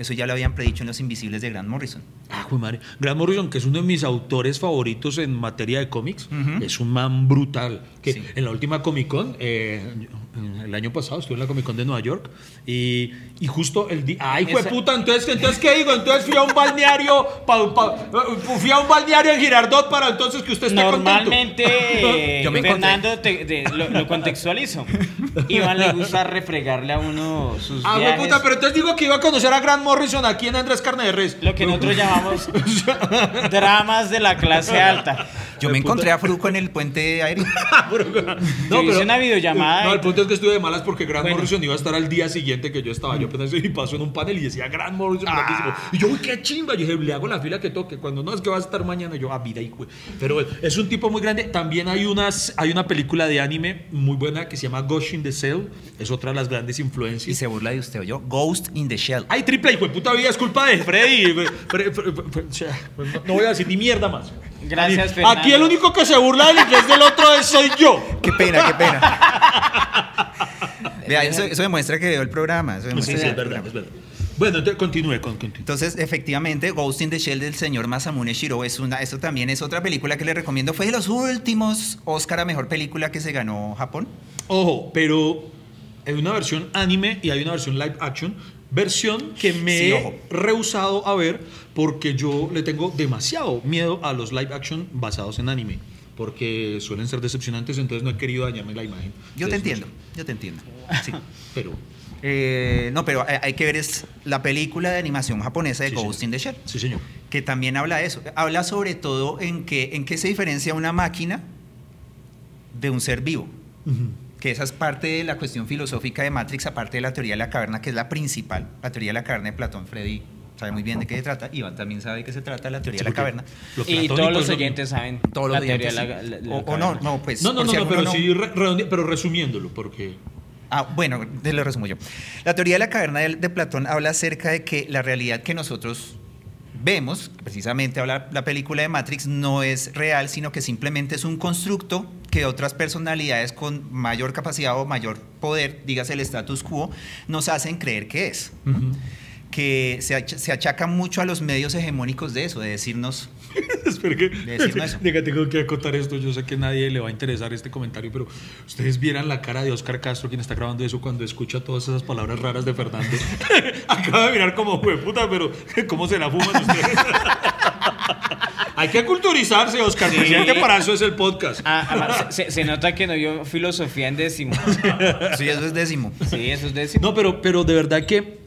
[SPEAKER 5] Eso ya lo habían predicho en Los Invisibles de Grant Morrison.
[SPEAKER 3] Ah, madre. Grant Morrison, que es uno de mis autores favoritos en materia de cómics,
[SPEAKER 5] Ujú.
[SPEAKER 3] es un man brutal. Que
[SPEAKER 5] Sí.
[SPEAKER 3] en la última Comic Con, eh, el año pasado estuve en la Comic Con de Nueva York y, y justo el día. ¡Ay, fue puta! Entonces, entonces, ¿qué digo? Entonces fui a un balneario, pa- pa- fui a un balneario en Girardot para entonces que usted esté
[SPEAKER 2] Normalmente, eh,
[SPEAKER 5] Yo me encontré-
[SPEAKER 2] Fernando, te- lo, lo contextualizo. Iván le gusta refregarle a uno sus
[SPEAKER 3] contento. Ah,
[SPEAKER 2] viajes.
[SPEAKER 3] puta, pero entonces digo que iba a conocer a Grant Morrison aquí en Andrés Carne de Res.
[SPEAKER 2] Lo que nosotros llamamos dramas de la clase alta.
[SPEAKER 5] Yo me encontré a Fruco en el puente aéreo.
[SPEAKER 2] Yo hice una videollamada
[SPEAKER 3] No,
[SPEAKER 2] y-
[SPEAKER 3] el punto es que estuve de malas porque Grant
[SPEAKER 2] Bueno.
[SPEAKER 3] Morrison iba a estar al día siguiente que yo estaba. Yo apenas y pasó en un panel y decía Grant Morrison.
[SPEAKER 2] Ah.
[SPEAKER 3] guapísimo. Y yo, uy, qué chimba. Yo dije, le hago la fila que toque. Cuando no es que va a estar mañana, yo, a vida y Pero es un tipo muy grande. También hay, unas, hay una película de anime muy buena que se llama Ghost in the Cell. Es otra de las grandes
[SPEAKER 5] Y
[SPEAKER 3] influencias.
[SPEAKER 5] se burla de usted, yo. Ghost in the Shell.
[SPEAKER 3] Ay, triple hijo de puta vida, es culpa de Freddy. Fre- Fre- Fre- o sea, pues no, no voy a decir ni mierda más.
[SPEAKER 2] Gracias,
[SPEAKER 3] Aquí
[SPEAKER 2] Fernando.
[SPEAKER 3] el único que se burla del inglés del otro es soy yo.
[SPEAKER 5] Qué pena, qué pena. Vea, eso, eso demuestra que veo el programa. eso
[SPEAKER 3] Sí, sí, es verdad, es
[SPEAKER 5] programa.
[SPEAKER 3] verdad. Bueno, entonces continúe con continúe.
[SPEAKER 5] Entonces, efectivamente, Ghost in the Shell del señor Masamune Shiro es una, eso también es otra película que le recomiendo. Fue de los últimos Oscar a mejor película que se ganó Japón.
[SPEAKER 3] Ojo, pero hay una versión anime y hay una versión live action. Versión que me
[SPEAKER 5] Sí,
[SPEAKER 3] he rehusado a ver porque yo le tengo demasiado miedo a los live action basados en anime. Porque suelen ser decepcionantes, entonces no he querido dañarme la imagen.
[SPEAKER 5] Yo te entiendo, yo te entiendo. Sí.
[SPEAKER 3] Pero,
[SPEAKER 5] Eh, no, pero hay, que ver es la película de animación japonesa de
[SPEAKER 3] Sí,
[SPEAKER 5] Ghost
[SPEAKER 3] señor.
[SPEAKER 5] in the Shell,
[SPEAKER 3] sí, señor.
[SPEAKER 5] que también habla de eso. Habla sobre todo en qué en qué se diferencia una máquina de un ser vivo. Que esa es parte de la cuestión filosófica de Matrix, aparte de la teoría de la caverna, que es la principal, la teoría de la caverna de Platón, Freddy sabe muy bien de qué se trata, Iván también sabe de qué se trata la teoría
[SPEAKER 3] Sí,
[SPEAKER 5] de la caverna.
[SPEAKER 2] Y todos los
[SPEAKER 3] es lo-
[SPEAKER 2] oyentes saben
[SPEAKER 5] Todos los
[SPEAKER 2] la teoría de la,
[SPEAKER 5] sí.
[SPEAKER 2] la- de la
[SPEAKER 5] o, o no,
[SPEAKER 2] caverna.
[SPEAKER 5] no, pues.
[SPEAKER 3] No, no, no,
[SPEAKER 5] si
[SPEAKER 3] no,
[SPEAKER 5] alguno
[SPEAKER 3] pero sí, re- pero resumiéndolo, porque...
[SPEAKER 5] Ah, bueno, te lo resumo yo. La teoría de la caverna de, de Platón habla acerca de que la realidad que nosotros vemos, precisamente habla la película de Matrix, no es real, sino que simplemente es un constructo que otras personalidades con mayor capacidad o mayor poder, dígase el status quo, nos hacen creer que es. Que se, ach- se achaca mucho a los medios hegemónicos de eso, de decirnos
[SPEAKER 3] Espera que...
[SPEAKER 5] decirnos eso.
[SPEAKER 3] Diga, tengo que acotar esto. Yo sé que a nadie le va a interesar este comentario, pero ustedes vieran la cara de Oscar Castro, quien está grabando eso, cuando escucha todas esas palabras raras de Fernando. Acaba de mirar como, "Jue puta, pero ¿cómo se la fuman ustedes? Hay que culturizarse, Oscar.
[SPEAKER 2] Sí.
[SPEAKER 3] Presidente, para eso es el podcast.
[SPEAKER 2] Ah, además, se, se nota que no vio filosofía en décimo.
[SPEAKER 5] Sí, eso es décimo.
[SPEAKER 2] Sí, eso es décimo.
[SPEAKER 3] No, pero, pero de verdad que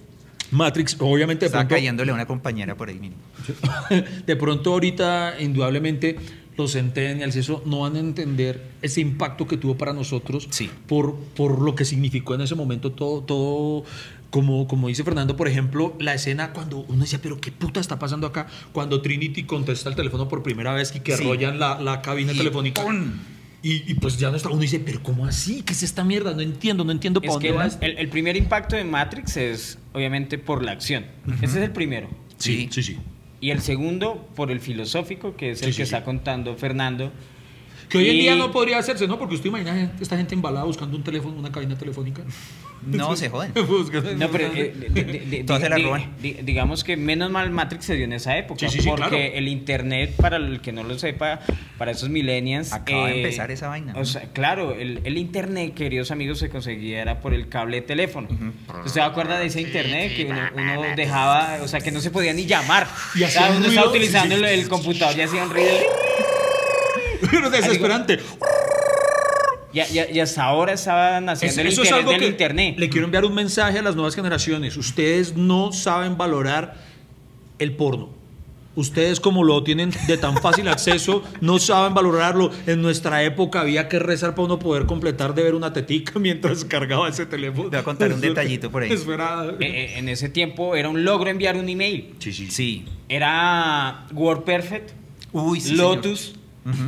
[SPEAKER 3] Matrix, obviamente pronto,
[SPEAKER 5] cayéndole a una compañera por ahí, mire.
[SPEAKER 3] de pronto ahorita, indudablemente, los centennials y eso no van a entender ese impacto que tuvo para nosotros
[SPEAKER 5] Sí.
[SPEAKER 3] por, por lo que significó en ese momento todo, todo como, como dice Fernando, por ejemplo, la escena cuando uno decía, pero qué puta está pasando acá, cuando Trinity contesta el teléfono por primera vez y que
[SPEAKER 5] Sí.
[SPEAKER 3] arrollan la, la cabina
[SPEAKER 5] Y
[SPEAKER 3] telefónica. Y, y pues ya no está, uno dice, pero ¿cómo así? ¿Qué es esta mierda? No entiendo, no entiendo para
[SPEAKER 2] Es
[SPEAKER 3] dónde
[SPEAKER 2] que
[SPEAKER 3] va
[SPEAKER 2] el, el- primer impacto de Matrix es obviamente por la acción. Ese es el primero.
[SPEAKER 3] Sí, sí, sí.
[SPEAKER 2] Y el segundo por el filosófico, que es
[SPEAKER 3] Sí,
[SPEAKER 2] el
[SPEAKER 3] sí,
[SPEAKER 2] que está contando Fernando.
[SPEAKER 3] Que hoy en
[SPEAKER 2] Y-
[SPEAKER 3] día no podría hacerse, ¿no? Porque usted imagina esta gente embalada buscando un teléfono, una cabina telefónica.
[SPEAKER 5] No, se joden.
[SPEAKER 2] No, pero eh, de- de-
[SPEAKER 5] se la
[SPEAKER 2] di-
[SPEAKER 5] roban.
[SPEAKER 2] di- digamos que menos mal Matrix se dio en esa época.
[SPEAKER 3] Sí, sí, sí,
[SPEAKER 2] porque
[SPEAKER 3] claro.
[SPEAKER 2] el internet, para el que no lo sepa, para esos millennials. eh,
[SPEAKER 5] Acaba de empezar esa vaina,
[SPEAKER 2] O
[SPEAKER 5] ¿no?
[SPEAKER 2] sea, claro, el, el internet, queridos amigos, se conseguía era por el cable de teléfono. ¿Usted se acuerda de ese internet que uno, uno dejaba, o sea, que no se podía ni llamar?
[SPEAKER 3] Y
[SPEAKER 2] o sea, uno estaba utilizando el, el computador y hacía un ruido.
[SPEAKER 3] Pero desesperante.
[SPEAKER 2] Y, y- y hasta ahora estaban haciendo el
[SPEAKER 3] eso es algo
[SPEAKER 2] del
[SPEAKER 3] que
[SPEAKER 2] internet.
[SPEAKER 3] le quiero enviar un mensaje a las nuevas generaciones. Ustedes no saben valorar el porno. Ustedes como lo tienen de tan fácil acceso, no saben valorarlo. En nuestra época había que rezar para uno poder completar de ver una tetica mientras cargaba ese teléfono.
[SPEAKER 5] Te voy a contar un detallito por ahí.
[SPEAKER 3] Espera.
[SPEAKER 2] Eh, eh, en ese tiempo era un logro enviar un email.
[SPEAKER 3] Sí, sí.
[SPEAKER 5] Sí.
[SPEAKER 2] Era WordPerfect,
[SPEAKER 5] Uy, sí.
[SPEAKER 2] Lotus,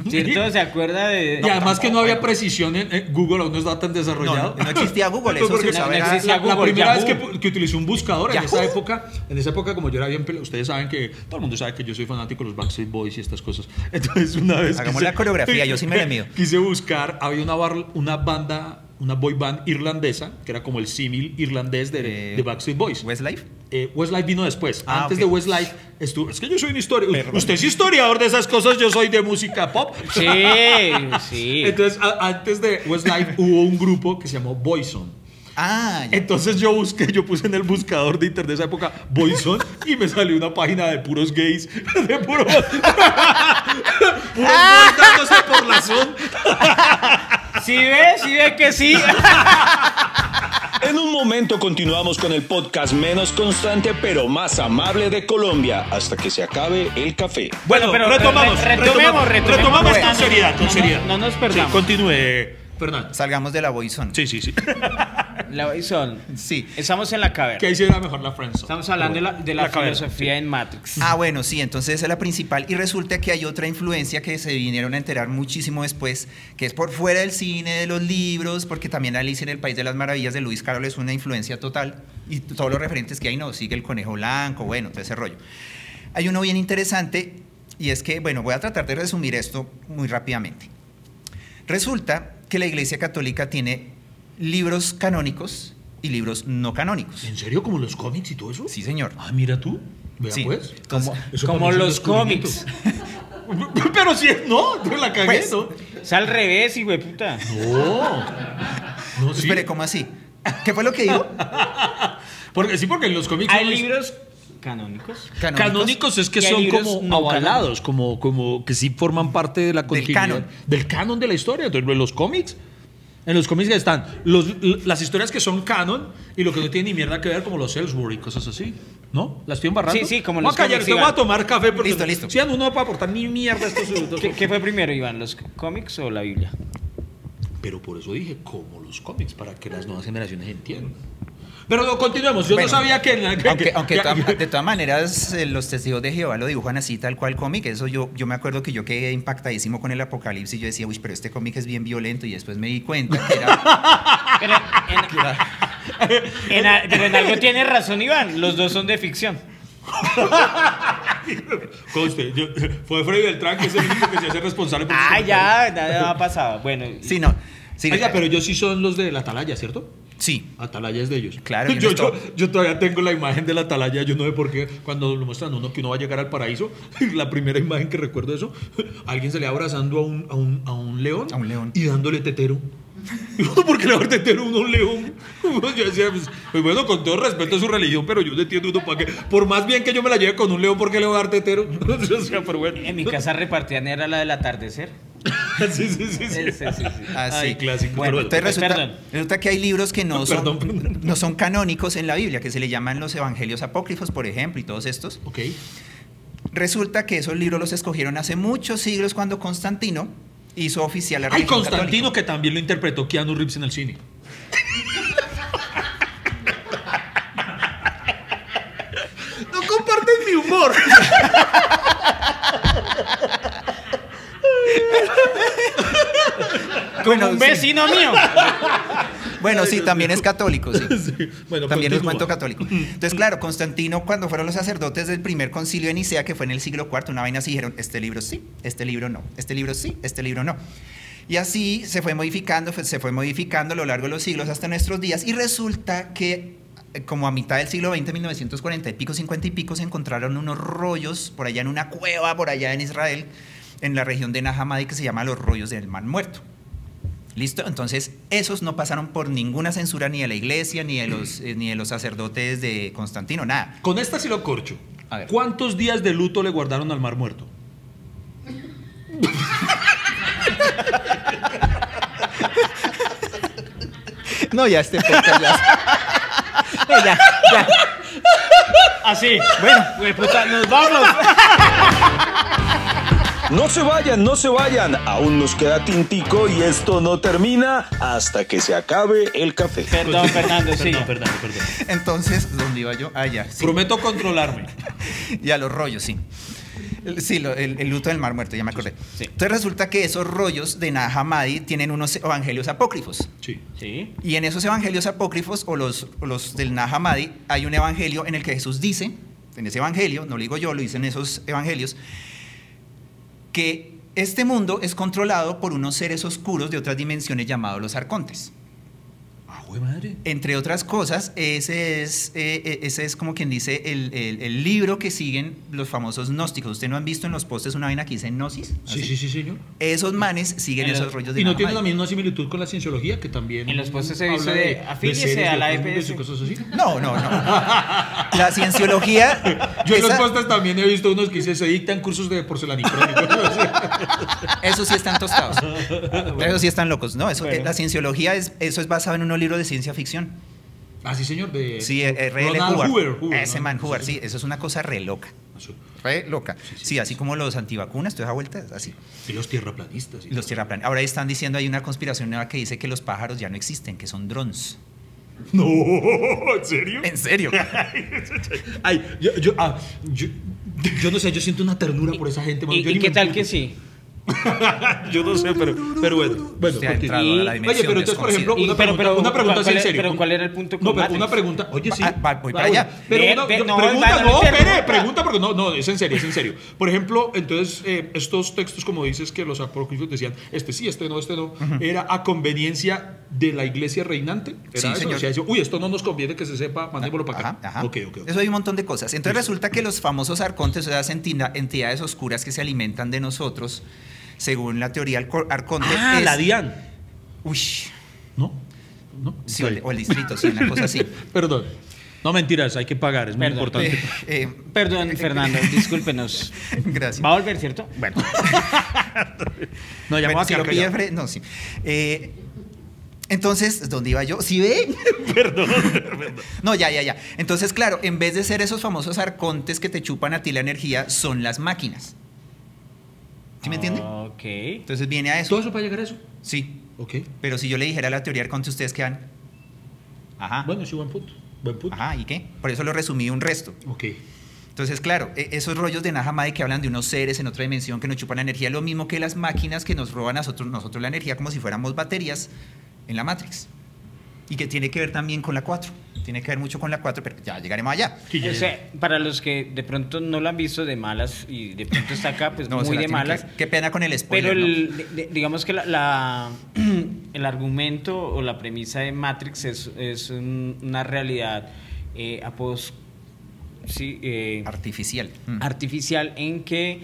[SPEAKER 2] ¿cierto? ¿Se acuerda de...?
[SPEAKER 3] Y además que no había precisión en en Google, aún no estaba tan desarrollado.
[SPEAKER 5] No, no existía Google, eso
[SPEAKER 3] Porque
[SPEAKER 5] se
[SPEAKER 2] no
[SPEAKER 5] era-
[SPEAKER 2] existía
[SPEAKER 3] la, la
[SPEAKER 2] Google,
[SPEAKER 3] primera
[SPEAKER 2] Yahoo.
[SPEAKER 3] vez que, que utilicé un buscador en
[SPEAKER 5] Yahoo.
[SPEAKER 3] esa época, en esa época como yo era bien pelado, ustedes saben que todo el mundo sabe que yo soy fanático de los Backstreet Boys y estas cosas. Entonces una vez
[SPEAKER 5] Hagamos la coreografía, yo sí me la mido.
[SPEAKER 3] Quise buscar, había una, bar- una banda, una boy band irlandesa, que era como el símil irlandés de,
[SPEAKER 5] Eh,
[SPEAKER 3] de Backstreet Boys.
[SPEAKER 5] Westlife.
[SPEAKER 3] Eh, Westlife vino después.
[SPEAKER 5] Ah,
[SPEAKER 3] Antes
[SPEAKER 5] ok.
[SPEAKER 3] de Westlife estuvo. Es que yo soy un historiador. Usted es historiador de esas cosas, yo soy de música pop.
[SPEAKER 2] Sí, sí.
[SPEAKER 3] Entonces, a- antes de Westlife hubo un grupo que se llamó Boyzone.
[SPEAKER 5] Ah, ya.
[SPEAKER 3] Entonces yo busqué, yo puse en el buscador de internet de esa época Boyzone y me salió una página de puros gays, de puros, puros dándose por la zona.
[SPEAKER 2] ¿Sí ve? ¿Sí ve que sí?
[SPEAKER 4] En un momento continuamos con el podcast menos constante pero más amable de Colombia hasta que se acabe el café.
[SPEAKER 3] Bueno,
[SPEAKER 2] pero
[SPEAKER 3] retomamos,
[SPEAKER 2] re- retomemos, retomemos.
[SPEAKER 3] retomamos con
[SPEAKER 2] Bueno,
[SPEAKER 3] seriedad, con
[SPEAKER 2] no, no,
[SPEAKER 3] seriedad.
[SPEAKER 2] no nos perdamos.
[SPEAKER 3] Sí, continúe, Fernando.
[SPEAKER 5] Salgamos de la Boyzone.
[SPEAKER 3] Sí, sí, sí.
[SPEAKER 2] La Bison.
[SPEAKER 5] Sí.
[SPEAKER 2] Estamos en la caverna.
[SPEAKER 3] que ahí sí era mejor la friendzone.
[SPEAKER 2] Estamos hablando de la, de la
[SPEAKER 3] La caverna.
[SPEAKER 2] filosofía en Matrix.
[SPEAKER 5] Ah, bueno, sí, entonces esa es la principal. Y resulta que hay otra influencia que se vinieron a enterar muchísimo después, que es por fuera del cine, de los libros, porque también Alicia en el País de las Maravillas de Luis Carroll es una influencia total. Y todos los referentes que hay, no, sigue el conejo blanco, bueno, todo ese rollo. Hay uno bien interesante, y es que, bueno, voy a tratar de resumir esto muy rápidamente. Resulta que la Iglesia Católica tiene libros canónicos y libros no canónicos.
[SPEAKER 3] ¿En serio? ¿Como los cómics y todo eso?
[SPEAKER 5] Sí, señor.
[SPEAKER 3] Ah, mira tú. Vea
[SPEAKER 5] Sí.
[SPEAKER 3] pues.
[SPEAKER 5] Como-
[SPEAKER 2] los cómics.
[SPEAKER 3] Pero si no, yo la cagué,
[SPEAKER 5] Pues,
[SPEAKER 3] ¿no?
[SPEAKER 2] Es al revés, hijo de puta.
[SPEAKER 3] No. No, sí.
[SPEAKER 5] Espere, ¿cómo así? ¿Qué fue lo que dijo?
[SPEAKER 3] Porque, sí, porque en los cómics.
[SPEAKER 2] Hay
[SPEAKER 3] los-
[SPEAKER 2] libros canónicos.
[SPEAKER 3] Canónicos es que son como
[SPEAKER 2] no
[SPEAKER 3] avalados, como, como que sí forman parte de la continuidad.
[SPEAKER 5] canon.
[SPEAKER 3] Del canon de la historia. Entonces, en los cómics. En los cómics están los- las historias que son canon y lo que no tiene ni mierda que ver, como los Ellsworth y cosas así. ¿No? ¿Las estoy embarrando?
[SPEAKER 2] Sí, sí, como
[SPEAKER 3] Voy a
[SPEAKER 2] los
[SPEAKER 3] callar,
[SPEAKER 2] cómics,
[SPEAKER 3] te voy a tomar café porque.
[SPEAKER 5] Listo, listo.
[SPEAKER 3] Si no, no va a aportar ni mierda a estos estos-
[SPEAKER 2] ¿Qué, qué fue primero, Iván? ¿Los cómics o la Biblia?
[SPEAKER 3] Pero por eso dije, como los cómics, para que las nuevas generaciones entiendan. Pero no, continuemos. Yo
[SPEAKER 5] Bueno,
[SPEAKER 3] no sabía que. en la- que-
[SPEAKER 5] Aunque,
[SPEAKER 3] que-
[SPEAKER 5] aunque
[SPEAKER 3] que-
[SPEAKER 5] de todas- de todas maneras, eh, los testigos de Jehová lo dibujan así, tal cual cómic. Eso yo, yo me acuerdo que yo quedé impactadísimo con el apocalipsis. Yo decía, uy, pero este cómic es bien violento. Y después me di cuenta que era.
[SPEAKER 2] Pero en, en a- pero en algo tiene razón, Iván. Los dos son de ficción.
[SPEAKER 3] Conste, yo- fue Freddy Beltrán, que es el único que se hace responsable por
[SPEAKER 2] Ah, ya, nada ha pasado. Bueno,
[SPEAKER 5] Sí, no. Sí,
[SPEAKER 3] Oiga, pero ellos sí son los de la atalaya, ¿cierto?
[SPEAKER 5] Sí.
[SPEAKER 3] Atalaya es de ellos.
[SPEAKER 5] Claro, y
[SPEAKER 3] Yo, yo, yo todavía tengo la imagen de la atalaya. Yo no sé por qué. Cuando lo muestran a uno que uno va a llegar al paraíso, la primera imagen que recuerdo de eso, alguien se le abrazando a un, a un, a un león.
[SPEAKER 5] A un león.
[SPEAKER 3] Y dándole tetero. ¿Y uno por qué le va a dar tetero a uno a un león? Yo decía, pues, pues bueno, con todo respeto a su religión, pero yo no entiendo uno para qué. Por más bien que yo me la lleve con un león, ¿por qué le voy a dar tetero? O sea, pero bueno.
[SPEAKER 2] En mi casa repartían era la del atardecer.
[SPEAKER 3] Sí, sí, sí. sí.
[SPEAKER 2] Sí, sí, sí, sí.
[SPEAKER 5] Ah,
[SPEAKER 3] Ay,
[SPEAKER 5] sí.
[SPEAKER 3] clásico.
[SPEAKER 5] Bueno, entonces resulta, resulta que hay libros que no son,
[SPEAKER 3] Perdón, perdón.
[SPEAKER 5] no son canónicos en la Biblia, que se le llaman los evangelios apócrifos, por ejemplo, y todos estos.
[SPEAKER 3] Ok.
[SPEAKER 5] Resulta que esos libros los escogieron hace muchos siglos cuando Constantino hizo oficial la
[SPEAKER 3] Ay,
[SPEAKER 5] religión
[SPEAKER 3] Constantino,
[SPEAKER 5] católica.
[SPEAKER 3] que también lo interpretó Keanu Reeves en el cine. No comparten mi humor.
[SPEAKER 5] Bueno,
[SPEAKER 2] Un
[SPEAKER 5] sí.
[SPEAKER 2] vecino mío.
[SPEAKER 5] Bueno, sí, también es católico, sí.
[SPEAKER 3] Bueno,
[SPEAKER 5] También es cuento católico. Entonces, claro, Constantino, cuando fueron los sacerdotes del primer concilio de Nicea, que fue en el siglo IV, una vaina así, dijeron, este libro sí, este libro no, este libro sí, este libro no. Y así se fue modificando, se fue modificando a lo largo de los siglos hasta nuestros días. Y resulta que eh, como a mitad del siglo XX, 1940 y pico, 50 y pico, se encontraron unos rollos por allá en una cueva, por allá en Israel, en la región de Nahamadi, que se llama los rollos del Mar Muerto. ¿Listo? Entonces, esos no pasaron por ninguna censura ni de la iglesia, ni de los, eh, ni de los sacerdotes de Constantino, nada.
[SPEAKER 3] Con esta sí lo corcho.
[SPEAKER 5] A ver.
[SPEAKER 3] ¿Cuántos días de luto le guardaron al mar muerto?
[SPEAKER 5] No, ya este podcast ya. No, ya, ya.
[SPEAKER 2] Así.
[SPEAKER 5] Bueno.
[SPEAKER 2] Puta, nos vamos.
[SPEAKER 4] No se vayan, no se vayan. Aún nos queda tintico y esto no termina hasta que se acabe el café.
[SPEAKER 2] Perdón, Fernando, sí.
[SPEAKER 3] Perdón, perdón, perdón.
[SPEAKER 5] Entonces, ¿dónde iba yo? Ah, ya. Sí.
[SPEAKER 3] Prometo controlarme.
[SPEAKER 5] Ya los rollos, sí. Sí, lo- el, el luto del mar muerto, ya me acordé.
[SPEAKER 2] Sí.
[SPEAKER 5] Entonces resulta que esos rollos de Nag Hammadi tienen unos evangelios apócrifos.
[SPEAKER 3] Sí.
[SPEAKER 2] Sí.
[SPEAKER 5] Y en esos evangelios apócrifos, o los, o los del Nag Hammadi, hay un evangelio en el que Jesús dice, en ese evangelio, no lo digo yo, lo dicen esos evangelios, que este mundo es controlado por unos seres oscuros de otras dimensiones llamados los arcontes.
[SPEAKER 3] Madre.
[SPEAKER 5] Entre otras cosas, ese es, eh, eh, ese es como quien dice el, el- el libro que siguen los famosos gnósticos. ¿Usted no han visto en los postes una vaina que dice gnosis?
[SPEAKER 3] Sí, sí, sí, señor.
[SPEAKER 5] Esos manes siguen esos rollos de
[SPEAKER 3] Y no tiene la misma similitud con la cienciología, que también.
[SPEAKER 2] En los postes se dice de, afíliese a la EPS.
[SPEAKER 3] y cosas así.
[SPEAKER 5] No, no, no. La cienciología.
[SPEAKER 3] Yo en los postes también he visto unos que dice, se dictan cursos de porcelanicrón y cosas así.
[SPEAKER 5] Eso sí están tostados. Eso sí están locos. No, eso,
[SPEAKER 2] Bueno.
[SPEAKER 5] la cienciología es, eso es basado en unos libros de ciencia ficción.
[SPEAKER 3] Ah, sí, señor. De
[SPEAKER 5] Sí, R.L.
[SPEAKER 3] Ronald
[SPEAKER 5] Hoover.
[SPEAKER 3] Hoover, Hoover,
[SPEAKER 5] Ese
[SPEAKER 3] ¿no?
[SPEAKER 5] man
[SPEAKER 3] Sí,
[SPEAKER 5] Hoover,
[SPEAKER 3] sí,
[SPEAKER 5] sí, eso es una cosa re loca. Re loca. Sí, así como los antivacunas, toda esa vuelta, así.
[SPEAKER 3] Y los tierraplanistas. y
[SPEAKER 5] Los tierraplanistas. Ahora están diciendo, hay una conspiración nueva que dice que los pájaros ya no existen, que son drones.
[SPEAKER 3] No, ¿en serio?
[SPEAKER 5] ¿En serio?
[SPEAKER 3] Ay, yo, yo, ah, yo, yo no sé, yo siento una ternura por esa gente. man.
[SPEAKER 2] ¿Y,
[SPEAKER 3] Yo
[SPEAKER 2] y
[SPEAKER 3] ni
[SPEAKER 2] qué
[SPEAKER 3] me
[SPEAKER 2] tal que sí?
[SPEAKER 3] Yo no sé, pero, pero bueno. bueno
[SPEAKER 5] Se ha entrado a la dimensión
[SPEAKER 3] Oye, pero entonces, por ejemplo.
[SPEAKER 2] Y-
[SPEAKER 3] una
[SPEAKER 2] pero-
[SPEAKER 3] pregunta,
[SPEAKER 2] pero,
[SPEAKER 3] una pregunta
[SPEAKER 2] ¿cuál
[SPEAKER 3] así en serio.
[SPEAKER 2] pero ¿cuál era el punto con
[SPEAKER 3] No, pero
[SPEAKER 2] Matrix?
[SPEAKER 3] una pregunta. Oye, sí.
[SPEAKER 5] Va- va- voy para
[SPEAKER 3] Ah,
[SPEAKER 5] allá.
[SPEAKER 3] Pero una, yo-
[SPEAKER 2] no,
[SPEAKER 3] pregunta, no,
[SPEAKER 2] no
[SPEAKER 3] espere, pregunta porque no, no, es en serio, es en serio. Por ejemplo, entonces, eh, estos textos, como dices, que los apócrifos decían, este sí, este no, este no, era a conveniencia de la iglesia reinante. ¿Era
[SPEAKER 5] Sí,
[SPEAKER 3] eso?
[SPEAKER 5] señor.
[SPEAKER 3] O sea, uy, esto no nos conviene que se sepa, mandémoslo para acá.
[SPEAKER 5] Ajá, ajá.
[SPEAKER 3] Ok, ok, ok.
[SPEAKER 5] Eso hay un montón de cosas. Entonces resulta que los famosos arcontes, o sea, entidades oscuras que se alimentan de nosotros, según la teoría arco- arconte,
[SPEAKER 3] Ah,
[SPEAKER 5] es-
[SPEAKER 3] la DIAN.
[SPEAKER 5] Uy,
[SPEAKER 3] ¿No? ¿No?
[SPEAKER 5] sí, o el, o el distrito, sí, una cosa así.
[SPEAKER 3] Perdón. No mentiras, hay que pagar, es muy
[SPEAKER 2] Perdón.
[SPEAKER 3] importante.
[SPEAKER 5] Eh, eh,
[SPEAKER 2] Perdón, Fernando, discúlpenos.
[SPEAKER 5] gracias.
[SPEAKER 2] ¿Va a volver, cierto? Bueno.
[SPEAKER 3] No, ya
[SPEAKER 5] Bueno,
[SPEAKER 3] a
[SPEAKER 5] si lo pide
[SPEAKER 3] callado.
[SPEAKER 5] Fred, no, sí. Eh, entonces, ¿dónde iba yo? ¿Sí ve?
[SPEAKER 3] Perdón.
[SPEAKER 5] No, ya, ya, ya. Entonces, claro, en vez de ser esos famosos arcontes que te chupan a ti la energía, son las máquinas. ¿Sí me entiende?
[SPEAKER 2] Ok.
[SPEAKER 5] Entonces viene a eso.
[SPEAKER 3] ¿Todo eso para llegar a eso?
[SPEAKER 5] Sí.
[SPEAKER 3] Ok.
[SPEAKER 5] Pero si yo le dijera la teoría arconte, ¿ustedes quedan? Ajá.
[SPEAKER 3] Bueno, sí, buen punto. Buen punto.
[SPEAKER 5] Ajá, ¿y qué? Por eso lo resumí un resto.
[SPEAKER 3] Ok.
[SPEAKER 5] Entonces, claro, e- esos rollos de Nahamadi que hablan de unos seres en otra dimensión que nos chupan la energía, lo mismo que las máquinas que nos roban a nosotros, nosotros la energía como si fuéramos baterías en la Matrix. Y que tiene que ver también con la 4. Tiene que ver mucho con la 4, pero ya llegaremos allá.
[SPEAKER 3] Sí, ya-
[SPEAKER 2] O sea, para los que de pronto no lo han visto de malas y de pronto está acá, pues
[SPEAKER 5] No,
[SPEAKER 2] muy
[SPEAKER 5] la
[SPEAKER 2] de
[SPEAKER 5] que
[SPEAKER 2] malas.
[SPEAKER 5] Qué pena con el spoiler.
[SPEAKER 2] Pero
[SPEAKER 5] ¿no?
[SPEAKER 2] el- de- de- digamos que la, la- el argumento o la premisa de Matrix es, es un- una realidad eh, apos- sí, eh,
[SPEAKER 5] Artificial. Mm.
[SPEAKER 2] artificial en que